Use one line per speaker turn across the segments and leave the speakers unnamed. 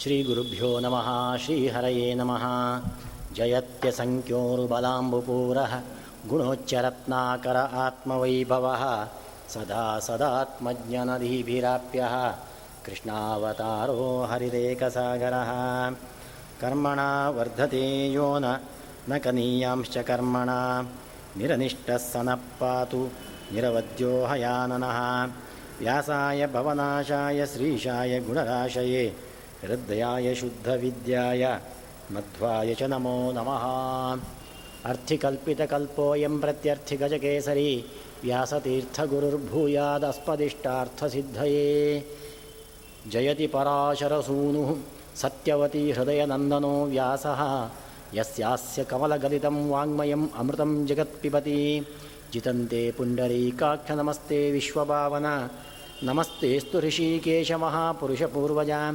श्रीगुरुभ्यो नमः श्रीहरये नमः। जयत्यसङ्ख्योरुबलाम्बुपूरः गुणोच्चरत्नाकर आत्मवैभवः सदा सदात्मज्ञनदीभिराप्यः कृष्णावतारो हरिरेकसागरः। कर्मणा वर्धते यो न न कनीयांश्च कर्मणा। निरनिष्टः स नः पातु निरवद्यो हयाननः व्यासाय भवनाशाय श्रीशाय गुणराशये हृदयाय शुद्धविद्याय मध्वाय च नमो नमः। अर्थिकल्पितकल्पोऽयं प्रत्यर्थिगजकेसरी व्यासतीर्थगुरुर्भूयादस्पदिष्टार्थसिद्धये। जयति पराशरसूनुः सत्यवती हृदयनन्दनो व्यासः। यस्यास्य कमलगलितं वाङ्मयम् अमृतं जगत्पिबति। जितन्ते पुण्डरीकाक्षनमस्ते विश्वभावना। नमस्तेऽस्तु ऋषिकेशमहापुरुषपूर्वजा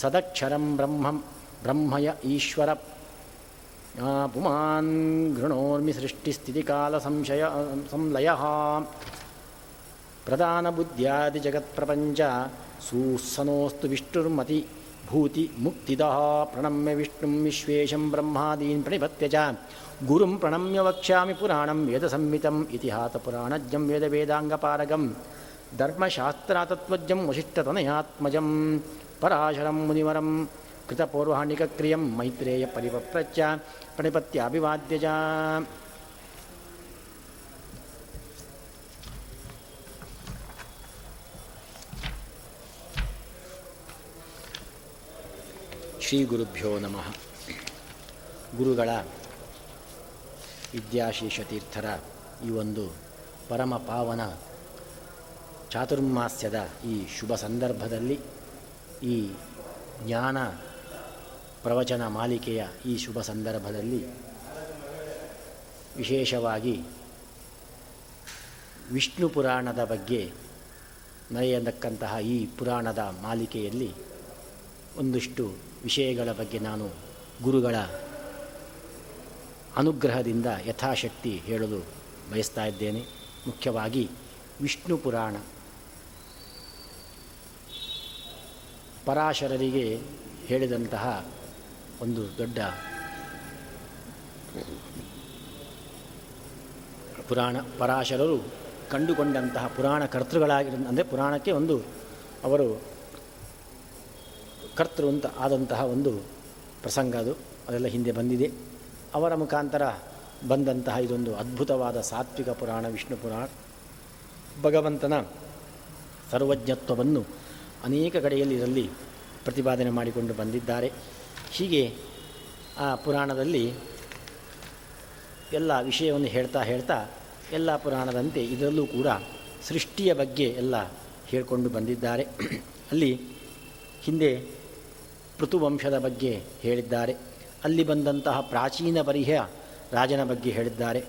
सदक्षरं ब्रह्मं ब्रह्मय ईश्वर। पुमान् गृणोर्मि सृष्टिस्थितिकालसंशय संलयः। प्रधानबुद्ध्यादिजगत्प्रपञ्च सुसनोऽस्तु विष्णुर्मति भूतिमुक्तिदः प्रणम्य विष्णुं विश्वेशं ब्रह्मादीन् प्रणिपत्य च। गुरुं प्रणम्य वक्ष्यामि पुराणं वेदसंहितम् इतिहासपुराणज्ञं वेदवेदाङ्गपारगं धर्मशास्त्रातत्त्वज्ञं वशिष्ठतनयात्मजं ಪರಾಶರಂ ಮುನಿವರಂ ಕೃತಪೌರ್ವಾಣಿಕಕ್ರಿಯಂ ಮೈತ್ರೇಯ ಪರಿವಪ್ರಚ್ಚ ಪ್ರಣಿಪತ್ಯಾಭಿವಾದ್ಯಜ. ಶ್ರೀ ಗುರುಭ್ಯೋ ನಮಃ. ಗುರುಗಳ ವಿದ್ಯಾಶೇಷ ತೀರ್ಥರ ಈ ಒಂದು ಪರಮ ಪಾವನ ಚಾತುರ್ಮಾಸ್ಯದ ಈ ಶುಭ ಸಂದರ್ಭದಲ್ಲಿ ಈ ಜ್ಞಾನ ಪ್ರವಚನ ಮಾಲಿಕೆಯ ಈ ಶುಭ ಸಂದರ್ಭದಲ್ಲಿ ವಿಶೇಷವಾಗಿ ವಿಷ್ಣು ಪುರಾಣದ ಬಗ್ಗೆ ನಡೆಯತಕ್ಕಂತಹ ಈ ಪುರಾಣದ ಮಾಲಿಕೆಯಲ್ಲಿ ಒಂದಿಷ್ಟು ವಿಷಯಗಳ ಬಗ್ಗೆ ನಾನು ಗುರುಗಳ ಅನುಗ್ರಹದಿಂದ ಯಥಾಶಕ್ತಿ ಹೇಳಲು ಬಯಸ್ತಾ ಇದ್ದೇನೆ. ಮುಖ್ಯವಾಗಿ ವಿಷ್ಣು ಪುರಾಣ ಪರಾಶರರಿಗೆ ಹೇಳಿದಂತಹ ಒಂದು ದೊಡ್ಡ ಪುರಾಣ, ಪರಾಶರರು ಕಂಡುಕೊಂಡಂತಹ ಪುರಾಣ ಕರ್ತೃಗಳಾಗಿರ, ಅಂದರೆ ಪುರಾಣಕ್ಕೆ ಒಂದು ಅವರು ಕರ್ತೃ ಅಂತ ಆದಂತಹ ಒಂದು ಪ್ರಸಂಗ ಅದು, ಅದೆಲ್ಲ ಹಿಂದೆ ಬಂದಿದೆ. ಅವರ ಮುಖಾಂತರ ಬಂದಂತಹ ಇದೊಂದು ಅದ್ಭುತವಾದ ಸಾತ್ವಿಕ ಪುರಾಣ, ವಿಷ್ಣು ಪುರಾಣ. ಭಗವಂತನ ಸರ್ವಜ್ಞತ್ವವನ್ನು ಅನೇಕ ಕಡೆಯಲ್ಲಿ ಇದರಲ್ಲಿ ಪ್ರತಿಪಾದನೆ ಮಾಡಿಕೊಂಡು ಬಂದಿದ್ದಾರೆ. ಹೀಗೆ ಆ ಪುರಾಣದಲ್ಲಿ ಎಲ್ಲ ವಿಷಯವನ್ನು ಹೇಳ್ತಾ ಹೇಳ್ತಾ ಎಲ್ಲ ಪುರಾಣದಂತೆ ಇದರಲ್ಲೂ ಕೂಡ ಸೃಷ್ಟಿಯ ಬಗ್ಗೆ ಎಲ್ಲ ಹೇಳಿಕೊಂಡು ಬಂದಿದ್ದಾರೆ. ಅಲ್ಲಿ ಹಿಂದೆ ಪೃಥುವಂಶದ ಬಗ್ಗೆ ಹೇಳಿದ್ದಾರೆ. ಅಲ್ಲಿ ಬಂದಂತಹ ಪ್ರಾಚೀನ ಪರಿಹ ರಾಜನ ಬಗ್ಗೆ ಹೇಳಿದ್ದಾರೆ.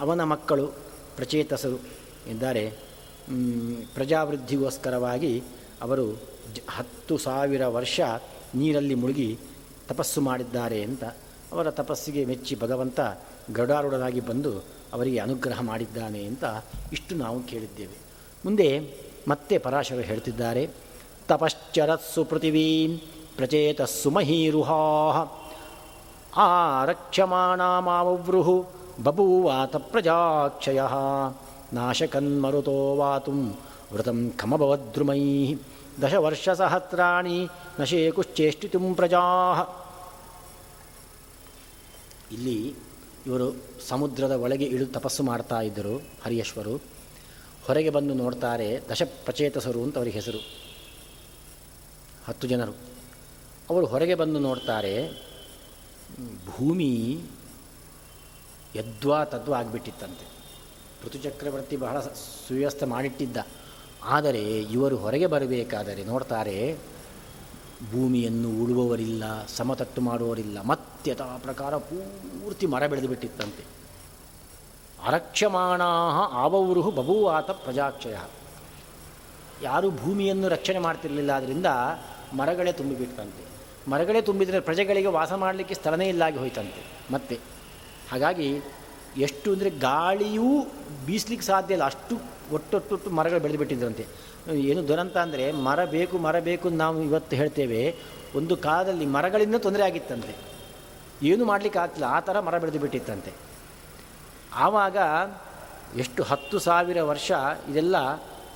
ಅವನ ಮಕ್ಕಳು ಪ್ರಚೇತಸರು ಇದ್ದಾರೆ ಪ್ರಜಾವೃದ್ಧಿಗೋಸ್ಕರವಾಗಿ ಅವರು ಹತ್ತು ಸಾವಿರ ವರ್ಷ ನೀರಲ್ಲಿ ಮುಳುಗಿ ತಪಸ್ಸು ಮಾಡಿದ್ದಾರೆ ಅಂತ ಅವರ ತಪಸ್ಸಿಗೆ ಮೆಚ್ಚಿ ಭಗವಂತ ಗರುಡಾರೂಢನಾಗಿ ಬಂದು ಅವರಿಗೆ ಅನುಗ್ರಹ ಮಾಡಿದ್ದಾನೆ ಅಂತ ಇಷ್ಟು ನಾವು ಕೇಳಿದ್ದೇವೆ. ಮುಂದೆ ಮತ್ತೆ ಪರಾಶರು ಹೇಳ್ತಿದ್ದಾರೆ. ತಪಶ್ಚರಸ್ಸು ಪೃಥಿವೀಂ ಪ್ರಚೇತಸ್ಸು ಮಹೀರುಹಾ ಆರಕ್ಷಮಾಣಾಮಾವೃಹು ಬಭೂವಾತ ಪ್ರಜಾಕ್ಷಯ. ನಾಶಕನ್ಮರುತೋ ವಾತು ವೃತಂ ಖಮಭವದ್ರುಮೈ ದಶವರ್ಷಸಹಸ್ರಾಣಿ ನಶೇಕುಶ್ಚೇಷ್ಟಿತು ಪ್ರಜಾ ಇಲ್ಲಿ ಇವರು ಸಮುದ್ರದ ಒಳಗೆ ಇಳಿದು ತಪಸ್ಸು ಮಾಡ್ತಾ ಇದ್ದರು ಹರಿಯಶ್ವರು. ಹೊರಗೆ ಬಂದು ನೋಡ್ತಾರೆ ದಶಪ್ರಚೇತಸರು ಅಂತ ಅವರಿಗೆ ಹೆಸರು. ಹತ್ತು ಜನರು. ಅವರು ಹೊರಗೆ ಬಂದು ನೋಡ್ತಾರೆ, ಭೂಮಿ ಯದ್ವಾ ತದ್ವಾ ಆಗಿಬಿಟ್ಟಿತ್ತಂತೆ. ಋತುಚಕ್ರವರ್ತಿ ಬಹಳ ಸುವ್ಯವಸ್ಥೆ ಮಾಡಿಟ್ಟಿದ್ದ. ಆದರೆ ಇವರು ಹೊರಗೆ ಬರಬೇಕಾದರೆ ನೋಡ್ತಾರೆ, ಭೂಮಿಯನ್ನು ಉಳುವವರಿಲ್ಲ, ಸಮತಟ್ಟು ಮಾಡುವವರಿಲ್ಲ, ಮತ್ತೆ ತ ಪ್ರಕಾರ ಪೂರ್ತಿ ಮರ ಬೆಳೆದು ಬಿಟ್ಟಿತ್ತಂತೆ ಅರಕ್ಷಮಾಣಾ ಆವೌರುಹು ಬಭೂವಾತ ಪ್ರಜಾಕ್ಷಯ. ಯಾರೂ ಭೂಮಿಯನ್ನು ರಕ್ಷಣೆ ಮಾಡ್ತಿರಲಿಲ್ಲ ಆದ್ದರಿಂದ ಮರಗಳೇ ತುಂಬಿಬಿಟ್ಟಂತೆ. ಮರಗಳೇ ತುಂಬಿದರೆ ಪ್ರಜೆಗಳಿಗೆ ವಾಸ ಮಾಡಲಿಕ್ಕೆ ಸ್ಥಳನೇ ಇಲ್ಲಾಗಿ ಹೋಯ್ತಂತೆ, ಮತ್ತೆ. ಹಾಗಾಗಿ ಎಷ್ಟು ಅಂದರೆ ಗಾಳಿಯೂ ಬೀಸ್ಲಿಕ್ಕೆ ಸಾಧ್ಯ ಇಲ್ಲ, ಅಷ್ಟು ಒಟ್ಟೊಟ್ಟು ಮರಗಳು ಬೆಳೆದು ಬಿಟ್ಟಿದ್ರಂತೆ. ಏನು ದುರಂತ ಅಂದರೆ ಮರ ಬೇಕು ಮರ ಬೇಕು ನಾವು ಇವತ್ತು ಹೇಳ್ತೇವೆ, ಒಂದು ಕಾಲದಲ್ಲಿ ಮರಗಳಿಂದ ತೊಂದರೆ ಆಗಿತ್ತಂತೆ. ಏನು ಮಾಡಲಿಕ್ಕೆ ಆಗ್ತಿಲ್ಲ, ಆ ಥರ ಮರ ಬೆಳೆದು ಬಿಟ್ಟಿತ್ತಂತೆ. ಆವಾಗ ಎಷ್ಟು ಹತ್ತು ಸಾವಿರ ವರ್ಷ ಇದೆಲ್ಲ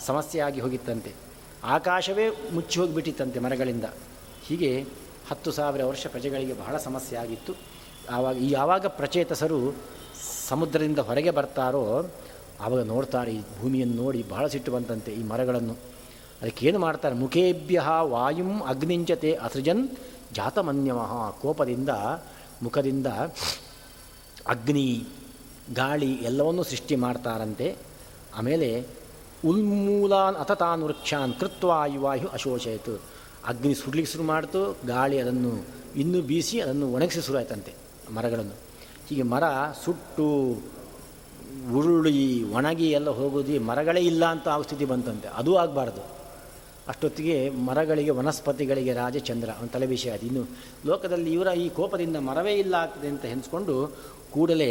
ಸಮಸ್ಯೆಯಾಗಿ ಹೋಗಿತ್ತಂತೆ. ಆಕಾಶವೇ ಮುಚ್ಚಿ ಹೋಗಿಬಿಟ್ಟಿತ್ತಂತೆ ಮರಗಳಿಂದ. ಹೀಗೆ ಹತ್ತು ಸಾವಿರ ವರ್ಷ ಪ್ರಜೆಗಳಿಗೆ ಬಹಳ ಸಮಸ್ಯೆ ಆಗಿತ್ತು. ಆವಾಗ ಯಾವಾಗ ಪ್ರಚೇತಸರು ಸಮುದ್ರದಿಂದ ಹೊರಗೆ ಬರ್ತಾರೋ ಆವಾಗ ನೋಡ್ತಾರೆ, ಈ ಭೂಮಿಯನ್ನು ನೋಡಿ ಬಹಳ ಸಿಟ್ಟು ಬಂತಂತೆ ಈ ಮರಗಳನ್ನು. ಅದಕ್ಕೇನು ಮಾಡ್ತಾರೆ, ಮುಖೇಭ್ಯ ವಾಯುಂ ಅಗ್ನಿಂಚತೆ ಅಸೃಜನ್ ಜಾತಮನ್ಯಮಃ, ಕೋಪದಿಂದ, ಮುಖದಿಂದ ಅಗ್ನಿ, ಗಾಳಿ ಎಲ್ಲವನ್ನೂ ಸೃಷ್ಟಿ ಮಾಡ್ತಾರಂತೆ. ಆಮೇಲೆ ಉನ್ಮೂಲಾನ್ ಅತತಾನ್ ವೃಕ್ಷಾನ್ ಕೃತ್ವಾಯುವಾಯು ಅಶೋಷಯಿತು ಅಗ್ನಿ ಸುಡ್ಲಿಕ್ಕೆ ಶುರು ಮಾಡ್ತು, ಗಾಳಿ ಅದನ್ನು ಇನ್ನೂ ಬೀಸಿ ಅದನ್ನು ಒಣಗಿಸಿ ಶುರು ಆಯ್ತಂತೆ ಮರಗಳನ್ನು. ಹೀಗೆ ಮರ ಸುಟ್ಟು ಉರುಳಿ, ಒಣಗಿ ಎಲ್ಲ ಹೋಗೋದು ಮರಗಳೇ ಇಲ್ಲ ಅಂತ ಆ ಸ್ಥಿತಿ ಬಂತಂತೆ. ಅದೂ ಆಗಬಾರ್ದು. ಅಷ್ಟೊತ್ತಿಗೆ ಮರಗಳಿಗೆ, ವನಸ್ಪತಿಗಳಿಗೆ ರಾಜಚಂದ್ರ ಅವನ ತಲೆ ವಿಷಯ ಅದು ಇನ್ನು ಲೋಕದಲ್ಲಿ ಇವರ ಈ ಕೋಪದಿಂದ ಮರವೇ ಇಲ್ಲ ಆಗ್ತದೆ ಅಂತ ಹೆನ್ಸ್ಕೊಂಡು ಕೂಡಲೇ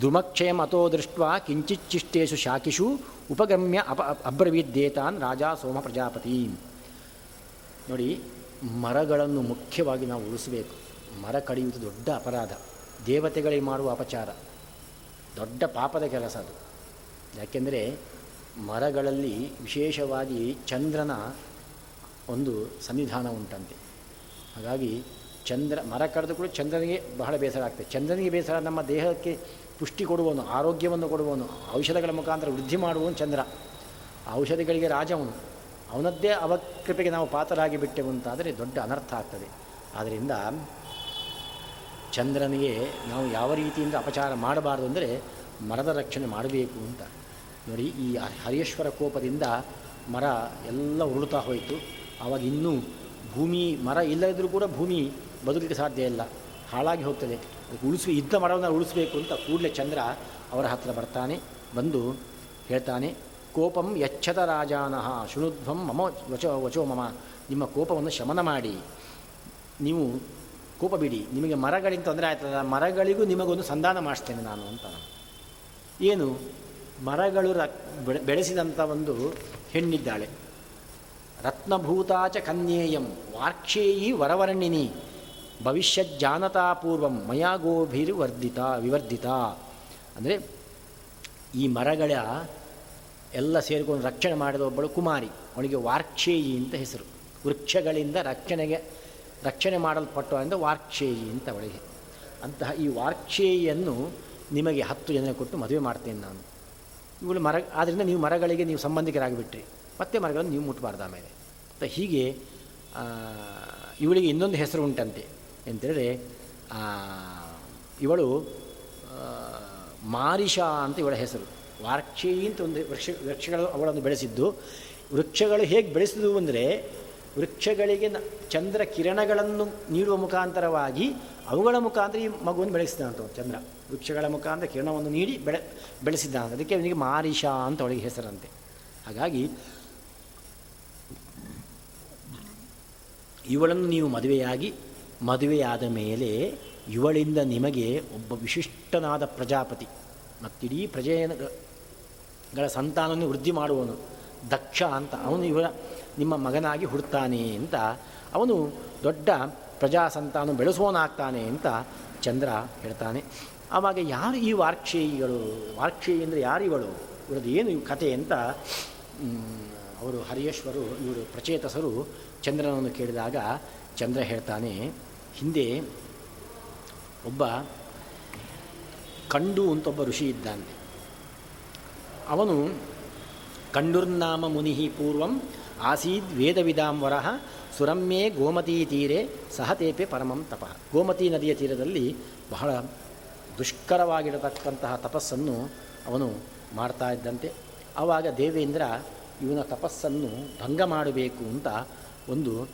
ದುಮಕ್ಷಯ ಮತೋ ದೃಷ್ಟ ಕಿಂಚಿಚ್ಚಿಷ್ಟೇಶು ಶಾಖಿಷು ಉಪಗಮ್ಯ ಅಪ ಅಬ್ರವೀದ್ದೇತಾನ್ ರಾಜ ಸೋಮ ಪ್ರಜಾಪತಿ. ನೋಡಿ, ಮರಗಳನ್ನು ಮುಖ್ಯವಾಗಿ ನಾವು ಉಳಿಸಬೇಕು. ಮರ ಕಡಿಯುವುದು ದೊಡ್ಡ ಅಪರಾಧ. ದೇವತೆಗಳಿಗೆ ಮಾಡುವ ಅಪಚಾರ. ದೊಡ್ಡ ಪಾಪದ ಕೆಲಸ ಅದು. ಯಾಕೆಂದರೆ ಮರಗಳಲ್ಲಿ ವಿಶೇಷವಾಗಿ ಚಂದ್ರನ ಒಂದು ಸನ್ನಿಧಾನ ಉಂಟಂತೆ. ಹಾಗಾಗಿ ಚಂದ್ರ, ಮರ ಕಡಿದು ಕೂಡ ಚಂದ್ರನಿಗೆ ಬಹಳ ಬೇಸರ ಆಗ್ತದೆ. ಚಂದ್ರನಿಗೆ ಬೇಸರ ನಮ್ಮ ದೇಹಕ್ಕೆ ಪುಷ್ಟಿ ಕೊಡುವನು ಆರೋಗ್ಯವನ್ನು ಕೊಡುವನು ಔಷಧಗಳ ಮುಖಾಂತರ ವೃದ್ಧಿ ಮಾಡುವನು ಚಂದ್ರ. ಔಷಧಿಗಳಿಗೆ ರಾಜವನು ಅವನದ್ದೇ ಅವಕೃಪೆಗೆ ನಾವು ಪಾತ್ರರಾಗಿ ಬಿಟ್ಟೆವು ಅಂತಾದರೆ ದೊಡ್ಡ ಅನರ್ಥ ಆಗ್ತದೆ. ಆದ್ದರಿಂದ ಚಂದ್ರನಿಗೆ ನಾವು ಯಾವ ರೀತಿಯಿಂದ ಅಪಚಾರ ಮಾಡಬಾರ್ದು ಅಂದರೆ ಮರದ ರಕ್ಷಣೆ ಮಾಡಬೇಕು ಅಂತ. ನೋಡಿ, ಈ ಹರಿಯೇಶ್ವರ ಕೋಪದಿಂದ ಮರ ಎಲ್ಲ ಉರುಳುತ್ತಾ ಹೋಯಿತು. ಆವಾಗ ಇನ್ನೂ ಭೂಮಿ, ಮರ ಇಲ್ಲದಿದ್ದರೂ ಕೂಡ ಭೂಮಿ ಬದುಕಲಿಕ್ಕೆ ಸಾಧ್ಯ ಇಲ್ಲ. ಹಾಳಾಗಿ ಹೋಗ್ತದೆ. ಉಳಿಸಿ ಇದ್ದ ಮರವನ್ನು ಉಳಿಸಬೇಕು ಅಂತ ಕೂಡಲೇ ಚಂದ್ರ ಅವರ ಹತ್ರ ಬರ್ತಾನೆ, ಬಂದು ಹೇಳ್ತಾನೆ, ಕೋಪಂ ಯಚ್ಛತ ರಾಜಾನಹ ಶೃಣುಧ್ವಂ ಮಮ ವಚೋ ವಚೋ ಮಮ, ನಿಮ್ಮ ಕೋಪವನ್ನು ಶಮನ ಮಾಡಿ. ನೀವು ಕೋಪ ಬಿಡಿ, ನಿಮಗೆ ಮರಗಳಿಗೆ ತೊಂದರೆ ಆಯ್ತದ ಮರಗಳಿಗೂ ನಿಮಗೊಂದು ಸಂಧಾನ ಮಾಡಿಸ್ತೇನೆ ನಾನು ಅಂತ. ಏನು? ಮರಗಳು ರ ಬೆಳೆಸಿದಂಥ ಒಂದು ಹೆಣ್ಣಿದ್ದಾಳೆ. ರತ್ನಭೂತಾಚ ಕನ್ಯೇಯಂ, ವಾರ್ಕ್ಷೇಯಿ ವರವರ್ಣಿನಿ, ಭವಿಷ್ಯತ್ ಜಾನತಾ ಪೂರ್ವಂ ಮಯಾಗೋಭಿರ್ ವರ್ಧಿತ, ವಿವರ್ಧಿತ. ಅಂದರೆ, ಈ ಮರಗಳ ಎಲ್ಲ ಸೇರಿಕೊಂಡು ರಕ್ಷಣೆ ಮಾಡಿದ ಒಬ್ಬಳು ಕುಮಾರಿ, ಅವಳಿಗೆ ವಾರ್ಕ್ಷೇಯಿ ಅಂತ ಹೆಸರು. ವೃಕ್ಷಗಳಿಂದ ರಕ್ಷಣೆಗೆ ರಕ್ಷಣೆ ಮಾಡಲ್ಪಟ್ಟು ಅಂದರೆ ವಾರ್ಕ್ಷೇಯಿ ಅಂತ ಅವಳಿಗೆ ಅಂತಹ ಈ ವಾರ್ಕ್ಷೇಯಿಯನ್ನು ನಿಮಗೆ ಹತ್ತು ಜನ ಕೊಟ್ಟು ಮದುವೆ ಮಾಡ್ತೇನೆ ನಾನು. ಇವಳು ಮರ ಆದ್ದರಿಂದ ನೀವು ಮರಗಳಿಗೆ ನೀವು ಸಂಬಂಧಿಕರಾಗಿಬಿಟ್ರಿ. ಮತ್ತೆ ಮರಗಳನ್ನು ನೀವು ಮುಟ್ಟಬಾರ್ದು ಆಮೇಲೆ. ಅಂತ ಹೀಗೆ ಇವಳಿಗೆ ಇನ್ನೊಂದು ಹೆಸರು ಉಂಟಂತೆ. ಎಂತೇಳಿದ್ರೆ ಇವಳು ಮಾರಿಷಾ ಅಂತ ಇವಳ ಹೆಸರು. ವಾರ್ಕ್ಷೇಯಿ ಅಂತ ಒಂದು ವೃಕ್ಷ, ವೃಕ್ಷಗಳು ಅವಳನ್ನು ಬೆಳೆಸಿದ್ದು. ವೃಕ್ಷಗಳು ಹೇಗೆ ಬೆಳೆಸಿದ್ವು ಅಂದರೆ ವೃಕ್ಷಗಳಿಗೆ ಚಂದ್ರ ಕಿರಣಗಳನ್ನು ನೀಡುವ ಮುಖಾಂತರವಾಗಿ ಅವುಗಳ ಮುಖಾಂತರ ಈ ಮಗುವನ್ನು ಬೆಳೆಸಿದಂಥ ಚಂದ್ರ. ವೃಕ್ಷಗಳ ಮುಖಾಂತರ ಕಿರಣವನ್ನು ನೀಡಿ ಬೆಳೆ ಬೆಳೆಸಿದ್ದ ಅದಕ್ಕೆ ಅವನಿಗೆ ಮಾರಿಷಾ ಅಂತ ಅವಳಿಗೆ ಹೆಸರಂತೆ. ಹಾಗಾಗಿ ಇವಳನ್ನು ನೀವು ಮದುವೆಯಾಗಿ, ಮದುವೆಯಾದ ಮೇಲೆ ಇವಳಿಂದ ನಿಮಗೆ ಒಬ್ಬ ವಿಶಿಷ್ಟನಾದ ಪ್ರಜಾಪತಿ ಮತ್ತಿಡೀ ಪ್ರಜೆಗಳ ಸಂತಾನವನ್ನು ವೃದ್ಧಿ ಮಾಡುವನು ದಕ್ಷ ಅಂತ. ಅವನು ಇವಳ ನಿಮ್ಮ ಮಗನಾಗಿ ಹುಡ್ತಾನೆ ಅಂತ ಅವನು ದೊಡ್ಡ ಪ್ರಜಾಸಂತಾನು ಬೆಳೆಸೋನಾಗ್ತಾನೆ ಅಂತ ಚಂದ್ರ ಹೇಳ್ತಾನೆ. ಆವಾಗ ಯಾರು ಈ ವಾರ್ಕ್ಷೇಯಿಗಳು ವಾರ್ಕ್ಷೇಯಿ ಅಂದರೆ ಯಾರು ಇವಳು ಇವರದ್ದು ಏನು ಕಥೆ ಅಂತ ಅವರು ಹರಿಯೇಶ್ವರು, ಇವರು ಪ್ರಚೇತಸರು ಚಂದ್ರನನ್ನು ಕೇಳಿದಾಗ ಚಂದ್ರ ಹೇಳ್ತಾನೆ, ಹಿಂದೆ ಒಬ್ಬ ಕಂಡು ಅಂತ ಒಬ್ಬ ಋಷಿ ಇದ್ದಾನೆ. ಅವನು ಕಂಡುರ್ನಾಮ ಮುನಿಹಿ ಪೂರ್ವಂ ಆಸೀದ್ ವೇದವಿದಾಂವರ ಸುರಮ್ಯೇ ಗೋಮತೀ ತೀರೆ ಸಹತೇಪೆ ಪರಮಂ ತಪ. ಗೋಮತಿ ನದಿಯ ತೀರದಲ್ಲಿ ಬಹಳ ದುಷ್ಕರವಾಗಿರತಕ್ಕಂತಹ ತಪಸ್ಸನ್ನು ಅವನು ಮಾಡ್ತಾ ಇದ್ದಂತೆ. ಆವಾಗ ದೇವೇಂದ್ರ ಇವನ ತಪಸ್ಸನ್ನು ಭಂಗ ಮಾಡಬೇಕು ಅಂತ ಒಂದು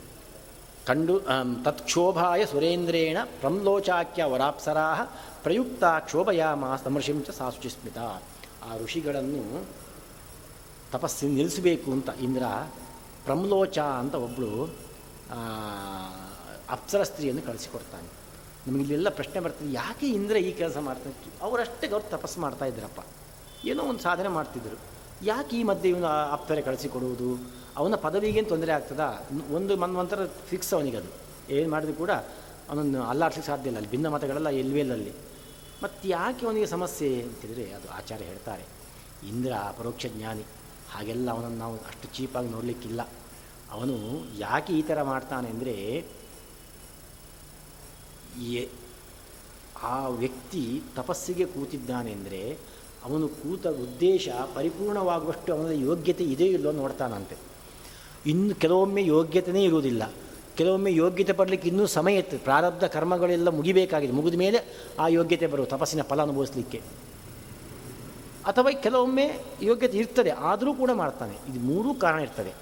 ಕಂಡು ತತ್ಕ್ಷೋಭಾಯ ಸುರೇಂದ್ರೇಣ ಪ್ರಮ್ಲೋಚಾಕ್ಯ ವರಾಪ್ಸರಾ ಪ್ರಯುಕ್ತ ಕ್ಷೋಭಯಾಮ ಸಮರ್ಷಿಂಚ ಸಾಸುಚಿಸ್ಮಿತ ಆ ಋಷಿಗಳನ್ನು ತಪಸ್ಸಿನ ನಿಲ್ಲಿಸಬೇಕು ಅಂತ ಇಂದ್ರ ಪ್ರಮ್ಲೋಚ ಅಂತ ಒಬ್ಬಳು ಅಪ್ಸರ ಸ್ತ್ರೀಯನ್ನು ಕಳಿಸಿಕೊಡ್ತಾನೆ. ನಮಗೆ ಇಲ್ಲೆಲ್ಲ ಪ್ರಶ್ನೆ ಬರ್ತದೆ, ಯಾಕೆ ಇಂದ್ರ ಈ ಕೆಲಸ ಮಾಡ್ತಾನೆ ಅವರಷ್ಟೇ ಅವ್ರು ತಪಸ್ಸು ಮಾಡ್ತಾ ಇದ್ರಪ್ಪ. ಏನೋ ಒಂದು ಸಾಧನೆ ಮಾಡ್ತಿದ್ದರು ಯಾಕೆ ಈ ಮಧ್ಯೆ ಇವನು ಅಪ್ಸರೆ ಕಳಿಸಿಕೊಡುವುದು? ಅವನ ಪದವಿಗೇನು ತೊಂದರೆ ಆಗ್ತದಾ? ಒಂದು ಮನ್ವಂತರ ಫಿಕ್ಸ್ ಅವನಿಗದು ಏನು ಮಾಡಿದ್ರು ಕೂಡ ಅವನನ್ನು ಅಲ್ಲಾಡ್ಲಿಕ್ಕೆ ಸಾಧ್ಯ ಇಲ್ಲ. ಅಲ್ಲಿ ಭಿನ್ನ ಮತಗಳೆಲ್ಲ ಎಲ್ವೆಲ್ಲಲ್ಲಿ ಮತ್ತು ಯಾಕೆ ಅವನಿಗೆ ಸಮಸ್ಯೆ? ಅಂತಿದ್ರೆ ಅದು ಆಚಾರ್ಯ ಹೇಳ್ತಾರೆ. ಇಂದ್ರ ಪರೋಕ್ಷ ಜ್ಞಾನಿ. ಹಾಗೆಲ್ಲ ಅವನನ್ನು ನಾವು ಅಷ್ಟು ಚೀಪಾಗಿ ನೋಡಲಿಕ್ಕಿಲ್ಲ. ಅವನು ಯಾಕೆ ಈ ಥರ ಮಾಡ್ತಾನೆ ಅಂದರೆ ಆ ವ್ಯಕ್ತಿ ತಪಸ್ಸಿಗೆ ಕೂತಿದ್ದಾನೆ ಅಂದರೆ, ಅವನು ಕೂತ ಉದ್ದೇಶ ಪರಿಪೂರ್ಣವಾಗುವಷ್ಟು ಅವನ ಯೋಗ್ಯತೆ ಇದೆಯೋ ಇಲ್ಲೋ ನೋಡ್ತಾನಂತೆ. ಇನ್ನು ಕೆಲವೊಮ್ಮೆ ಯೋಗ್ಯತೆಯೇ ಇರುವುದಿಲ್ಲ. ಕೆಲವೊಮ್ಮೆ ಯೋಗ್ಯತೆ ಪಡಲಿಕ್ಕೆ ಇನ್ನೂ ಸಮಯ ಇತ್ತು ಪ್ರಾರಬ್ಧ ಕರ್ಮಗಳೆಲ್ಲ ಮುಗಿಬೇಕಾಗಿದೆ. ಮುಗಿದ ಮೇಲೆ ಆ ಯೋಗ್ಯತೆ ಬರುವ, ತಪಸ್ಸಿನ ಫಲ ಅನುಭವಿಸಲಿಕ್ಕೆ. ಅಥವಾ ಕೆಲವೊಮ್ಮೆ ಯೋಗ್ಯತೆ ಇರ್ತದೆ, ಆದರೂ ಕೂಡ ಮಾಡ್ತಾನೆ. ಇದು ಮೂರೂ ಕಾರಣ ಇರ್ತದೆ.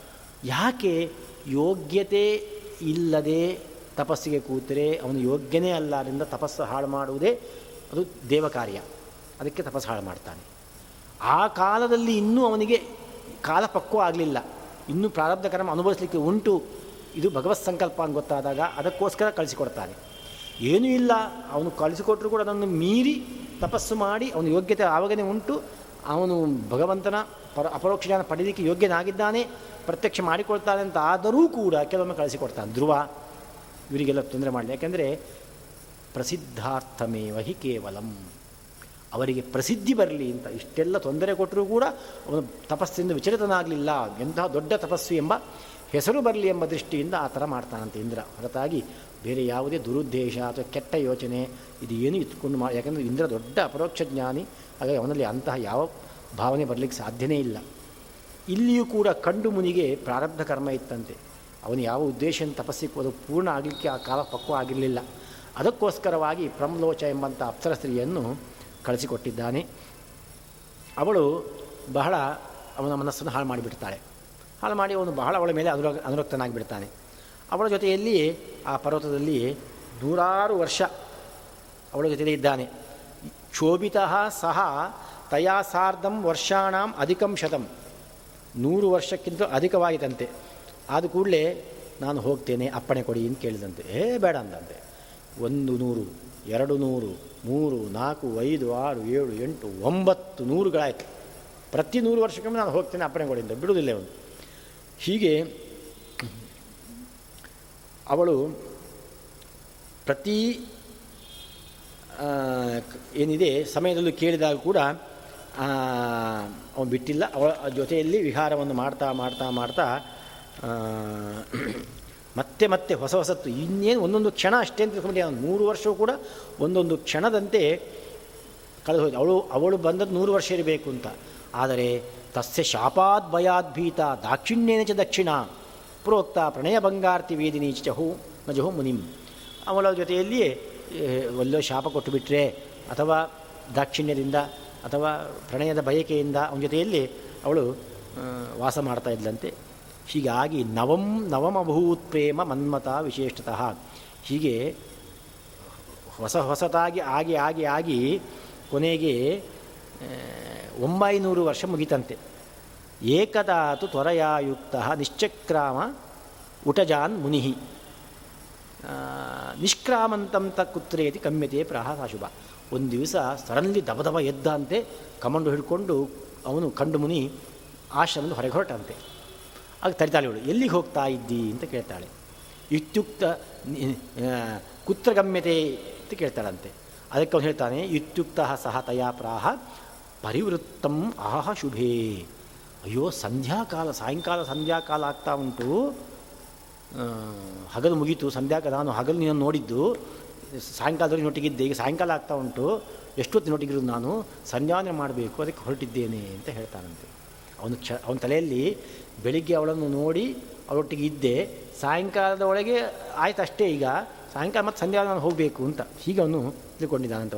ಯಾಕೆ? ಯೋಗ್ಯತೆ ಇಲ್ಲದೆ ತಪಸ್ಸಿಗೆ ಕೂತರೆ ಅವನು ಯೋಗ್ಯನೇ ಅಲ್ಲ, ಅದರಿಂದ ತಪಸ್ಸು ಹಾಳು ಮಾಡುವುದೇ ಅದು ದೇವ ಕಾರ್ಯ. ಅದಕ್ಕೆ ತಪಸ್ಸು ಹಾಳು ಮಾಡ್ತಾನೆ. ಆ ಕಾಲದಲ್ಲಿ ಇನ್ನೂ ಅವನಿಗೆ ಕಾಲ ಪಕ್ವ ಆಗಲಿಲ್ಲ. ಇನ್ನೂ ಪ್ರಾರಬ್ಧ ಕರ್ಮ ಅನುಭವಿಸಲಿಕ್ಕೆ ಉಂಟು. ಇದು ಭಗವತ್ ಸಂಕಲ್ಪ ಅಂತ ಗೊತ್ತಾದಾಗ ಅದಕ್ಕೋಸ್ಕರ ಕಳಿಸಿಕೊಡ್ತಾನೆ. ಏನೂ ಇಲ್ಲ. ಅವನು ಕಳಿಸಿಕೊಟ್ಟರು ಕೂಡ ಅದನ್ನು ಮೀರಿ ತಪಸ್ಸು ಮಾಡಿ ಅವನ ಯೋಗ್ಯತೆ ಆವಾಗನೇ ಉಂಟು. ಅವನು ಭಗವಂತನ ಪರ ಅಪರೋಕ್ಷ ಪಡೆಯಲಿಕ್ಕೆ ಯೋಗ್ಯನಾಗಿದ್ದಾನೆ, ಪ್ರತ್ಯಕ್ಷ ಮಾಡಿಕೊಳ್ತಾನೆ ಅಂತ ಆದರೂ ಕೂಡ ಕೆಲವೊಮ್ಮೆ ಕಳಿಸಿಕೊಡ್ತಾನೆ. ಧ್ರುವ, ಇವರಿಗೆಲ್ಲ ತೊಂದರೆ ಮಾಡಲಿ. ಯಾಕೆಂದರೆ ಪ್ರಸಿದ್ಧಾರ್ಥಮೇವ ಹಿ ಕೇವಲಂ. ಅವರಿಗೆ ಪ್ರಸಿದ್ಧಿ ಬರಲಿ ಅಂತ ಇಷ್ಟೆಲ್ಲ ತೊಂದರೆ ಕೊಟ್ಟರೂ ಕೂಡ ಅವನು ತಪಸ್ಸಿಂದ ವಿಚಲಿತನಾಗಲಿಲ್ಲ. ಎಂತಹ ದೊಡ್ಡ ತಪಸ್ಸು ಎಂಬ ಹೆಸರು ಬರಲಿ ಎಂಬ ದೃಷ್ಟಿಯಿಂದ ಆ ಥರ ಮಾಡ್ತಾನಂತೆ ಇಂದ್ರ. ಹೊರತಾಗಿ ಬೇರೆ ಯಾವುದೇ ದುರುದ್ದೇಶ ಅಥವಾ ಕೆಟ್ಟ ಯೋಚನೆ ಇದು ಏನು ಇಟ್ಕೊಂಡು ಮಾ ಯಾಕಂದರೆ ಇಂದ್ರ ದೊಡ್ಡ ಅಪರೋಕ್ಷ ಜ್ಞಾನಿ, ಹಾಗಾಗಿ ಅವನಲ್ಲಿ ಅಂತಹ ಯಾವ ಭಾವನೆ ಬರಲಿಕ್ಕೆ ಸಾಧ್ಯನೇ ಇಲ್ಲ. ಇಲ್ಲಿಯೂ ಕೂಡ ಕಂಡು ಮುನಿಗೆ ಪ್ರಾರಬ್ಧ ಕರ್ಮ ಇತ್ತಂತೆ. ಅವನು ಯಾವ ಉದ್ದೇಶ ತಪಸ್ಸಿಗೆ ಅದು ಪೂರ್ಣ ಆಗಲಿಕ್ಕೆ ಆ ಕಾಲ ಪಕ್ವ ಆಗಿರಲಿಲ್ಲ. ಅದಕ್ಕೋಸ್ಕರವಾಗಿ ಪ್ರಮ್ಲೋಚ ಎಂಬಂಥ ಅಪ್ಸರ ಸ್ತ್ರೀಯನ್ನು ಕಳಿಸಿಕೊಟ್ಟಿದ್ದಾನೆ. ಅವಳು ಬಹಳ ಅವನ ಮನಸ್ಸನ್ನು ಹಾಳು ಮಾಡಿಬಿಡ್ತಾಳೆ. ಹಾಳು ಮಾಡಿ ಅವನು ಬಹಳ ಅವಳ ಮೇಲೆ ಅನುರ ಅನುರಕ್ತನಾಗಿಬಿಡ್ತಾನೆ. ಅವಳ ಜೊತೆಯಲ್ಲಿ ಆ ಪರ್ವತದಲ್ಲಿ ನೂರಾರು ವರ್ಷ ಅವಳ ಜೊತೆಯಲ್ಲಿ ಇದ್ದಾನೆ. ಕ್ಷೋಭಿತ ಸಹ ತಯಾ ಸಾರ್ಧಂ ವರ್ಷಾಣಂ ಅಧಿಕಂ ಶತಂ. ನೂರು ವರ್ಷಕ್ಕಿಂತ ಅಧಿಕವಾಯಿತಂತೆ ಆದ ಕೂಡಲೇ ನಾನು ಹೋಗ್ತೇನೆ, ಅಪ್ಪಣೆ ಕೊಡಿ ಅಂತ ಕೇಳಿದಂತೆ. ಏ, ಬೇಡ ಅಂದಂತೆ. ಒಂದು ನೂರು, ಎರಡು ನೂರು, ಮೂರು, ನಾಲ್ಕು, ಐದು, ಆರು, ಏಳು, ಎಂಟು, ಒಂಬತ್ತು ನೂರುಗಳಾಯಿತು. ಪ್ರತಿ ನೂರು ವರ್ಷಕ್ಕೊಮ್ಮೆ ನಾನು ಹೋಗ್ತೇನೆ, ಅಪ್ಪಣೆ ಕೊಡಿ ಅಂತ. ಬಿಡುವುದಿಲ್ಲ ಅವನು ಹೀಗೆ ಅವಳು ಪ್ರತಿ ಏನಿದೆ, ಸಮಯದಲ್ಲೂ ಕೇಳಿದಾಗ ಕೂಡ ಅವನು ಬಿಟ್ಟಿಲ್ಲ. ಅವಳ ಜೊತೆಯಲ್ಲಿ ವಿಹಾರವನ್ನು ಮಾಡ್ತಾ ಮಾಡ್ತಾ ಮಾಡ್ತಾ ಮತ್ತೆ ಮತ್ತೆ ಹೊಸ ಹೊಸತ್ತು. ಇನ್ನೇನು ಒಂದೊಂದು ಕ್ಷಣ ಅಷ್ಟೇ ಅಂತ ತಿಳ್ಕೊಂಡು ಅವನು ನೂರು ವರ್ಷವೂ ಕೂಡ ಒಂದೊಂದು ಕ್ಷಣದಂತೆ ಕಳೆದು ಹೋಯ್ತು ಅವಳು ಅವಳು ಬಂದದ್ದು ನೂರು ವರ್ಷ ಇರಬೇಕು ಅಂತ. ಆದರೆ ತಸ್ಯ ಶಾಪಾದ್ ಭಯಾದ್ಭೀತ ದಾಕ್ಷಿಣ್ಯೇನ ಚ ದಕ್ಷಿಣ. ಪ್ರೋಕ್ತ ಪ್ರಣಯ ಬಂಗಾರ್ತಿ ವೇದಿನಿ ಚಹು ನಜಹು ಮುನಿಂ. ಅವಳ ಜೊತೆಯಲ್ಲಿಯೇ ಒಲ್ಲೋ ಶಾಪ ಕೊಟ್ಟು ಬಿಟ್ಟರೆ ಅಥವಾ ದಾಕ್ಷಿಣ್ಯದಿಂದ, ಅಥವಾ ಪ್ರಣಯದ ಬಯಕೆಯಿಂದ ಅವನ ಜೊತೆಯಲ್ಲಿ ಅವಳು ವಾಸ ಮಾಡ್ತಾ ಇದ್ದಂತೆ ಹೀಗಾಗಿ ನವಂ ನವಮಭೂತ್ ಪ್ರೇಮ ಮನ್ಮತ ವಿಶೇಷತಃ. ಹೀಗೆ ಹೊಸ ಹೊಸತಾಗಿ ಆಗಿ ಆಗಿ ಆಗಿ ಕೊನೆಗೆ ಒಂಬೈನೂರು ವರ್ಷ ಮುಗಿತಂತೆ. ಏಕದಾತು ತ್ವರಯಾಯುಕ್ತ ನಿಶ್ಚಕ್ರಾಮ ಉಟಜಾನ್ ಮುನಿ ನಿಷ್ಕ್ರಾಮಂತಂತ ಕುತ್ರೇತಿ ಕಮ್ಯತೆ ಪ್ರಾಹ ಶುಭ ಒಂದು ದಿವಸ ಸಡನ್ಲಿ ದಬದಬ ಎದ್ದಂತೆ ಕಮಂಡು ಹಿಡ್ಕೊಂಡು ಅವನು ಕಂಡು ಮುನಿ ಆಶ್ರಮದ ಹೊರಗೆ ಹೊರಟಂತೆ. ಆಗ ತರಿತಾಳೆ ಇವಳು, ಎಲ್ಲಿಗೆ ಹೋಗ್ತಾ ಇದ್ದಿ? ಅಂತ ಕೇಳ್ತಾಳೆ. ಇತ್ಯುಕ್ತ ಕುತ್ರ ಗಮ್ಯತೆ ಅಂತ ಕೇಳ್ತಾಳಂತೆ. ಅದಕ್ಕೆ ಅವನು ಹೇಳ್ತಾನೆ, ಇತ್ಯುಕ್ತ ಸಹ ತಯಾ ಪ್ರಾಹ ಪರಿವೃತ್ತಂ ಆಹ ಶುಭೇ. ಅಯ್ಯೋ, ಸಂಧ್ಯಾಕಾಲ, ಸಾಯಂಕಾಲ ಸಂಧ್ಯಾಕಾಲ ಆಗ್ತಾ ಉಂಟು. ಹಗಲು ಮುಗೀತು, ಸಂಧ್ಯಾಕಾಲ ನಾನು ಹಗಲು ನೀನು ನೋಡಿದ್ದು, ಸಾಯಂಕಾಲದಲ್ಲಿ ನೋಟಿಗಿದ್ದೆ, ಈಗ ಸಾಯಂಕಾಲ ಆಗ್ತಾ ಉಂಟು. ಎಷ್ಟೊತ್ತು ನೋಟಿಗಿರು ನಾನು? ಸಂಧ್ಯಾನೆ ಮಾಡಬೇಕು, ಅದಕ್ಕೆ ಹೊರಟಿದ್ದೇನೆ ಅಂತ ಹೇಳ್ತಾನಂತೆ. ಅವನು ಕ್ಷ, ಅವನ ತಲೆಯಲ್ಲಿ ಬೆಳಿಗ್ಗೆ ಅವಳನ್ನು ನೋಡಿ ಅವಳೊಟ್ಟಿಗೆ ಇದ್ದೆ. ಸಾಯಂಕಾಲದ ಒಳಗೆ ಆಯ್ತು ಅಷ್ಟೇ ಈಗ. ಸಾಯಂಕಾಲ ಮತ್ತು ಸಂಧ್ಯಾ ನಾನು ಹೋಗಬೇಕು ಅಂತ ಹೀಗೆ ಅವನು ತಿಳ್ಕೊಂಡಿದ್ದಾನಂತ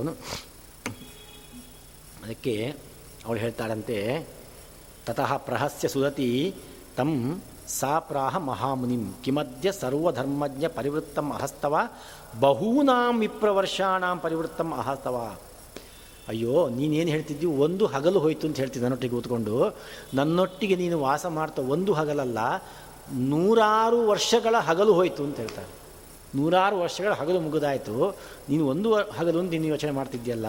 ಅದಕ್ಕೆ ಅವಳು ಹೇಳ್ತಾಳಂತೆ ತತಃ ಪ್ರಹಸ್ಯ ಸುದತಿ ತಂ ಸಾ ಪ್ರಾಹ ಮಹಾಮುನಿಂ ಕಿಮದ್ಯ ಸರ್ವಧರ್ಮಜ್ಞ ಪರಿವೃತ್ತಂ ಅಹಸ್ತವ ಬಹೂನಾಂ ವಿಪ್ರವರ್ಷಾಣಾಂ ಪರಿವೃತ್ತಂ ಅಹಸ್ತವ ಅಯ್ಯೋ ನೀನೇನು ಹೇಳ್ತಿದ್ದೀವಿ ಒಂದು ಹಗಲು ಹೋಯ್ತು ಅಂತ ಹೇಳ್ತಿದ್ದೆ ನನ್ನೊಟ್ಟಿಗೆ ಕೂತ್ಕೊಂಡು. ನನ್ನೊಟ್ಟಿಗೆ ನೀನು ವಾಸ ಮಾಡ್ತಾ ಒಂದು ಹಗಲಲ್ಲ, ನೂರಾರು ವರ್ಷಗಳ ಹಗಲು ಹೋಯ್ತು ಅಂತ ಹೇಳ್ತಾರೆ. ನೂರಾರು ವರ್ಷಗಳ ಹಗಲು ಮುಗಿದಾಯಿತು. ನೀನು ಒಂದು ಹಗಲು ನೀನು ಯೋಚನೆ ಮಾಡ್ತಿದ್ದೀಯಲ್ಲ,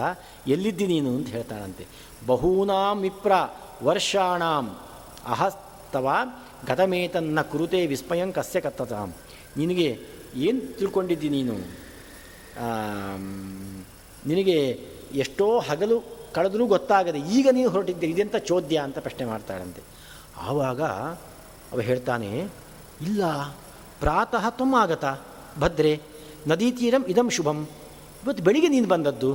ಎಲ್ಲಿದ್ದಿ ನೀನು ಅಂತ ಹೇಳ್ತಾಳಂತೆ. ಬಹೂನಾಂ ವಿಪ್ರ ವರ್ಷಾಣಾಂ ಅಹಸ್ತವ ಗತಮೇತನ್ನ ಕುರುತೆ ವಿಸ್ಮಯಂ ಕಸ್ಯ ಕತ್ತತಾಂ ನಿನಗೆ ಏನು ತಿಳ್ಕೊಂಡಿದ್ದಿ ನೀನು ನಿನಗೆ ಎಷ್ಟೋ ಹಗಲು ಕಳೆದ್ರೂ ಗೊತ್ತಾಗದೆ ಈಗ ನೀನು ಹೊರಟಿದ್ದೆ ಇದೆಂಥ ಚೋದ್ಯ ಅಂತ ಪ್ರಶ್ನೆ ಮಾಡ್ತಾಳಂತೆ. ಆವಾಗ ಅವ ಹೇಳ್ತಾನೆ, ಇಲ್ಲ, ಪ್ರಾತಃ ಆಗತ, ಭದ್ರೆ, ನದಿ ತೀರಂ ಇದಂ ಶುಭಂ. ಇವತ್ತು ಬೆಳಿಗ್ಗೆ ನೀನು ಬಂದದ್ದು,